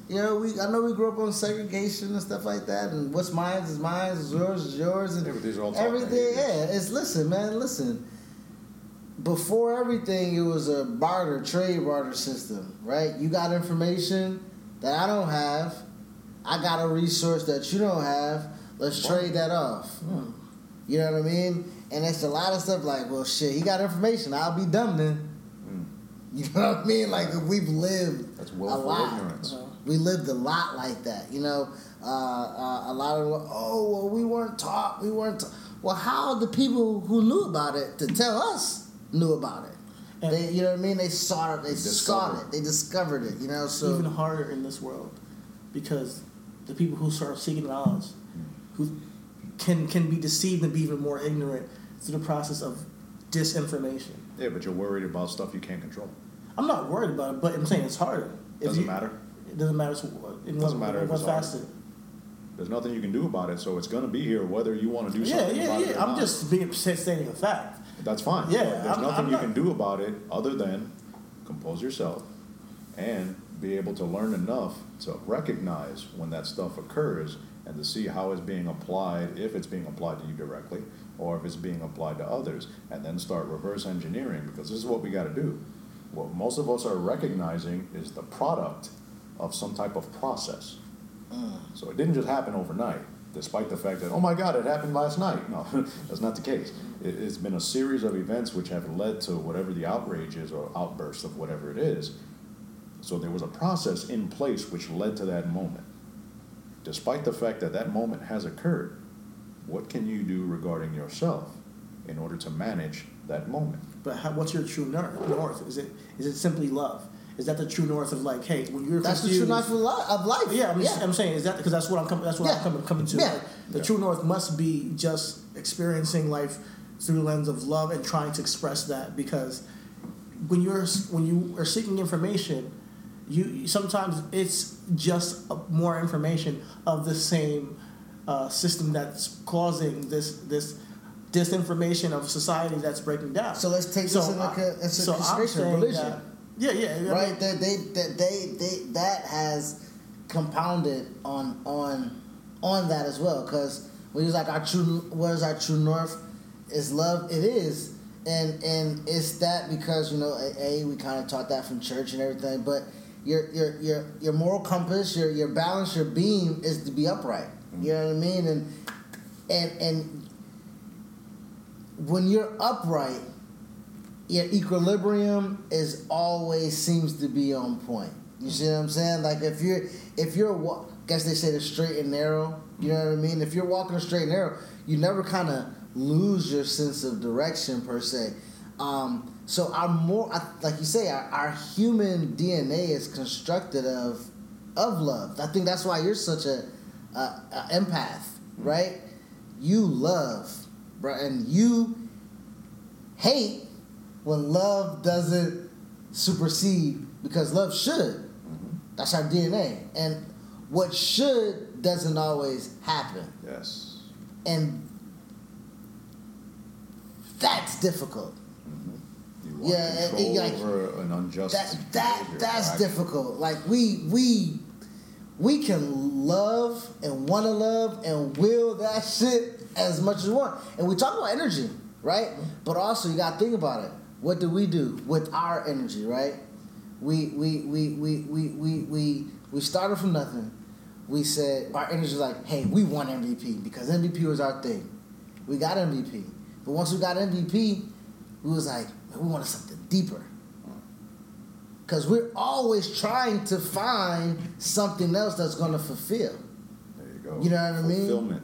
You know, we I know we grew up on segregation and stuff like that, and what's mine is mine, is yours is yours, and Yeah, but these are all everything. behaviors. Yeah, it's listen, man, listen before everything, it was a barter, trade barter system, right? You got information that I don't have. I got a resource that you don't have. Let's trade that off. Hmm. You know what I mean? And it's a lot of stuff like, well, shit, he got information. I'll be dumb then. Mm. You know what I mean? Like we've lived That's a willful lot. ignorance. Uh-huh. We lived a lot like that. You know, uh, uh, a lot of oh well, we weren't taught. We weren't. Ta-. Well, how the people who knew about it to tell us knew about it? And- they, you know what I mean? They saw it. They saw it. They discovered it. You know, so even harder in this world because the people who start seeking knowledge, who can can be deceived and be even more ignorant through the process of disinformation. Yeah, but you're worried about stuff you can't control. I'm not worried about it, but I'm saying it's harder. Doesn't you- matter. It doesn't matter. what- uh, In Doesn't matter if it's facet. There's nothing you can do about it, so it's going to be here whether you want to do something yeah, about it yeah. I'm not. just being stating a fact. That's fine. Yeah, there's I'm- nothing I'm you not- can do about it other than compose yourself and be able to learn enough to recognize when that stuff occurs and to see how it's being applied, if it's being applied to you directly, or if it's being applied to others, and then start reverse engineering because this is what we got to do. What most of us are recognizing is the product of some type of process. Mm. So it didn't just happen overnight, despite the fact that, oh my God, it happened last night. No, that's not the case. It, it's been a series of events which have led to whatever the outrage is or outburst of whatever it is. So there was a process in place which led to that moment. Despite the fact that that moment has occurred, what can you do regarding yourself in order to manage that moment? But how, what's your true north? Is it is it simply love? Is that the true north of like, hey, when you're That's the true confused- life of, li- of life. Yeah, I'm, yeah. I'm saying is that because that's what I'm coming. That's what Yeah. I'm coming coming to. Yeah. Like, the Yeah. true north must be just experiencing life through the lens of love and trying to express that. Because when you're when you are seeking information, you sometimes it's just more information of the same uh, system that's causing this this disinformation of society that's breaking down. So let's take this into I- co- into so I'm saying religion. that- yeah, yeah, mean, right? That they, that they, they, that has compounded on on on that as well. Because when you're like our true, what is our true north? Is love? It is, and and it's that because you know, a, a we kind of taught that from church and everything, but. Your, your, your, your moral compass, your, your balance, your beam is to be upright. Mm-hmm. You know what I mean? And and and when you're upright, your equilibrium is always seems to be on point. You see what I'm saying? Like if you're if you're wa- guess they say the straight and narrow. You know what I mean? If you're walking a straight and narrow, you never kind of lose your sense of direction per se. Um, so our more I- like you say, our, our human DNA is constructed of of love. I think that's why you're such a, a, a empath, right? You love, right, and you hate when love doesn't supersede because love should. Mm-hmm. That's our DNA. And what should doesn't always happen. Yes. And that's difficult. Mm-hmm. You want Yeah, and like, over an unjust That that that's right? difficult. Like we we we can love and want to love and will that shit as much as we want. And we talk about energy, right? Mm-hmm. But also you got to think about it. What do we do with our energy, right? We we we we we we we, we started from nothing. We said our energy was like, hey, we want MVP because MVP was our thing. We got MVP. But once we got MVP, we was like, we wanted something deeper. Because we're always trying to find something else that's going to fulfill. There you go. You know what I mean? Fulfillment.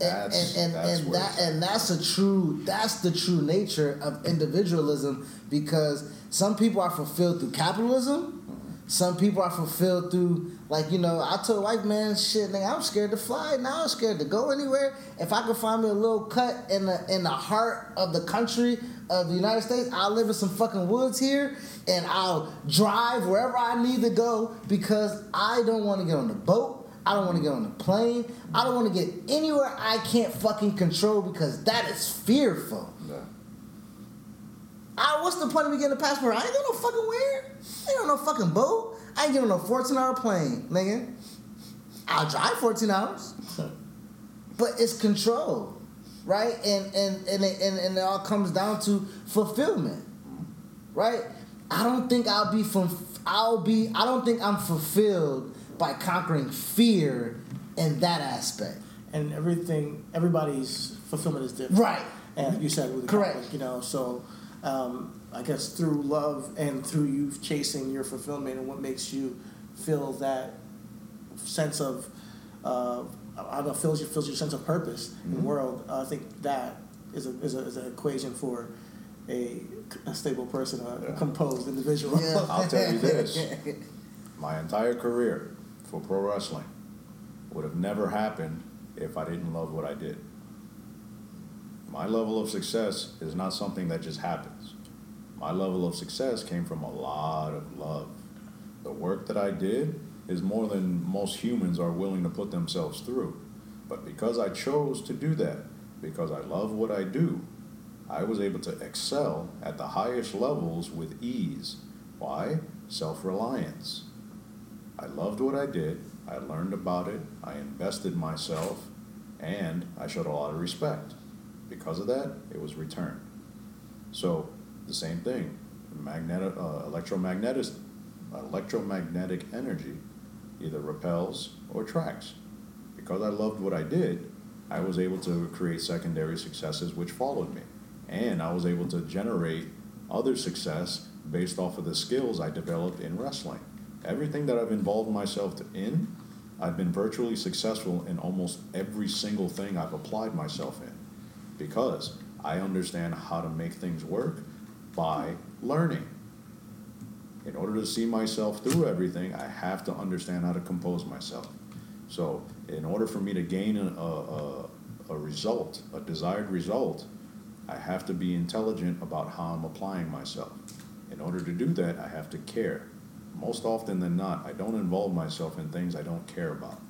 And, That's, and, and, and that and that's a true that's the true nature of individualism because some people are fulfilled through capitalism. Some people are fulfilled through like you know I told white man shit nigga I'm scared to fly now. I'm scared to go anywhere. If I could find me a little cut in the in the heart of the country of the United States I'll live in some fucking woods here and I'll drive wherever I need to go because I don't want to get on the boat I don't want to get on the plane. I don't want to get anywhere I can't fucking control because that is fearful. I, what's the point of me getting a passport? I ain't got no fucking where. I ain't on no fucking boat. I ain't getting on no 14 hour plane, nigga. I'll drive 14 hours. but it's control, right? And and and it, and, and it all comes down to fulfillment, right? I don't think I'll be from. I'll be. I don't think I'm fulfilled by conquering fear in that aspect. and everything, everybody's fulfillment is different. Right. And you said with the Correct. Catholic, you know, so um, I guess through love and through you chasing your fulfillment and what makes you feel that sense of, uh, I don't know, fills your, fills your sense of purpose in the world, I think that is, a, is, a, is an equation for a, a stable person, a, Yeah. composed individual. Yeah. I'll tell you this. My entire career for pro wrestling would have never happened if I didn't love what I did. My level of success is not something that just happens. My level of success came from a lot of love. The work that I did is more than most humans are willing to put themselves through. But because I chose to do that, because I love what I do, I was able to excel at the highest levels with ease. Why? Self reliance. I loved what I did, I learned about it, I invested myself, and I showed a lot of respect. Because of that, it was returned. So, the same thing. uh, electromagnetic, electromagnetic energy either repels or attracts. Because I loved what I did, I was able to create secondary successes which followed me. And I was able to generate other success based off of the skills I developed in wrestling. Everything that I've involved myself in, I've been virtually successful in almost every single thing I've applied myself in because I understand how to make things work by learning. In order to see myself through everything, I have to understand how to compose myself. So, in order for me to gain a, a, a result, a desired result, I have to be intelligent about how I'm applying myself. In order to do that, I have to care. Most often than not, I don't involve myself in things I don't care about.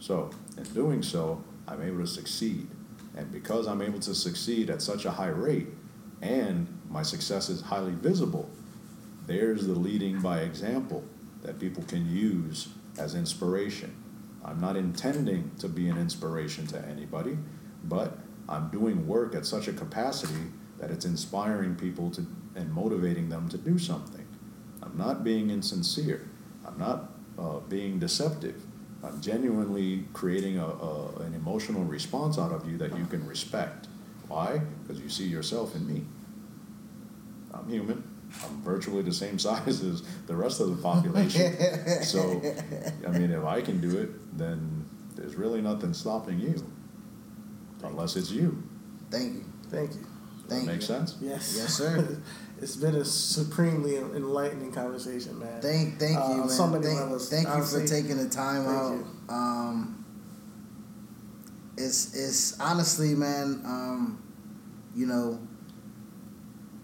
So, in doing so, I'm able to succeed. And because I'm able to succeed at such a high rate and my success is highly visible, there's the leading by example that people can use as inspiration. I'm not intending to be an inspiration to anybody, but I'm doing work at such a capacity that it's inspiring people to and motivating them to do something. I'm not being insincere. I'm not uh, being deceptive. I'm genuinely creating a, a, an emotional response out of you that you can respect. Why? Because you see yourself in me. I'm human. I'm virtually the same size as the rest of the population. so, I mean, if I can do it, then there's really nothing stopping you, unless it's you. Thank you. Thank you. Thank that make you. sense? Yes. Yes, sir. it's been a supremely enlightening conversation, man. Thank, thank Uh, you, man. so many thank, levels. thank you for taking the time thank out. you. Um, it's it's honestly, man. Um, you know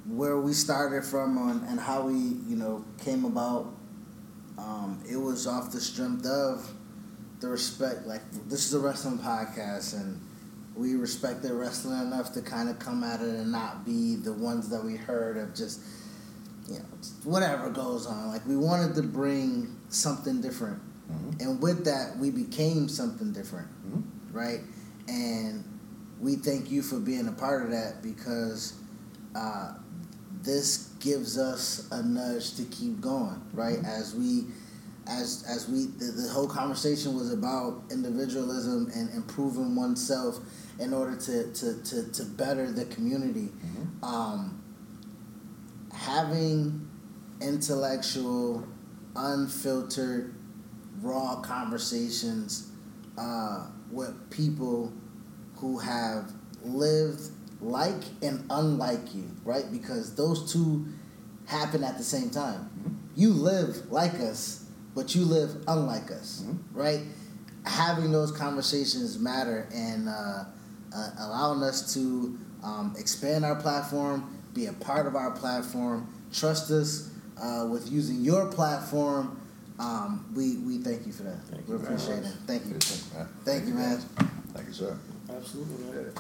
where we started from on, and how we you know came about. Um, it was off the strength of the respect. Like this is a wrestling podcast, and we respected wrestling enough to kind of come at it and not be the ones that we heard of just you know whatever goes on. Like we wanted to bring something different, Mhm. and with that we became something different, Mhm. right? And we thank you for being a part of that because uh, this gives us a nudge to keep going, right? As we as as we the, the whole conversation was about individualism and improving oneself in order to to, to, to better the community. Mhm. Um, having intellectual, unfiltered, raw conversations uh, with people who have lived like and unlike you, right? Because those two happen at the same time. You live like us, but you live unlike us, Mhm. right? Having those conversations matter and uh, uh, allowing us to um, expand our platform, be a part of our platform, trust us uh, with using your platform. Um, we, we thank you for that. Thank we you appreciate it. Thank you. Good thing, man. Thank you, man. Thank you, sir. Absolutely, man.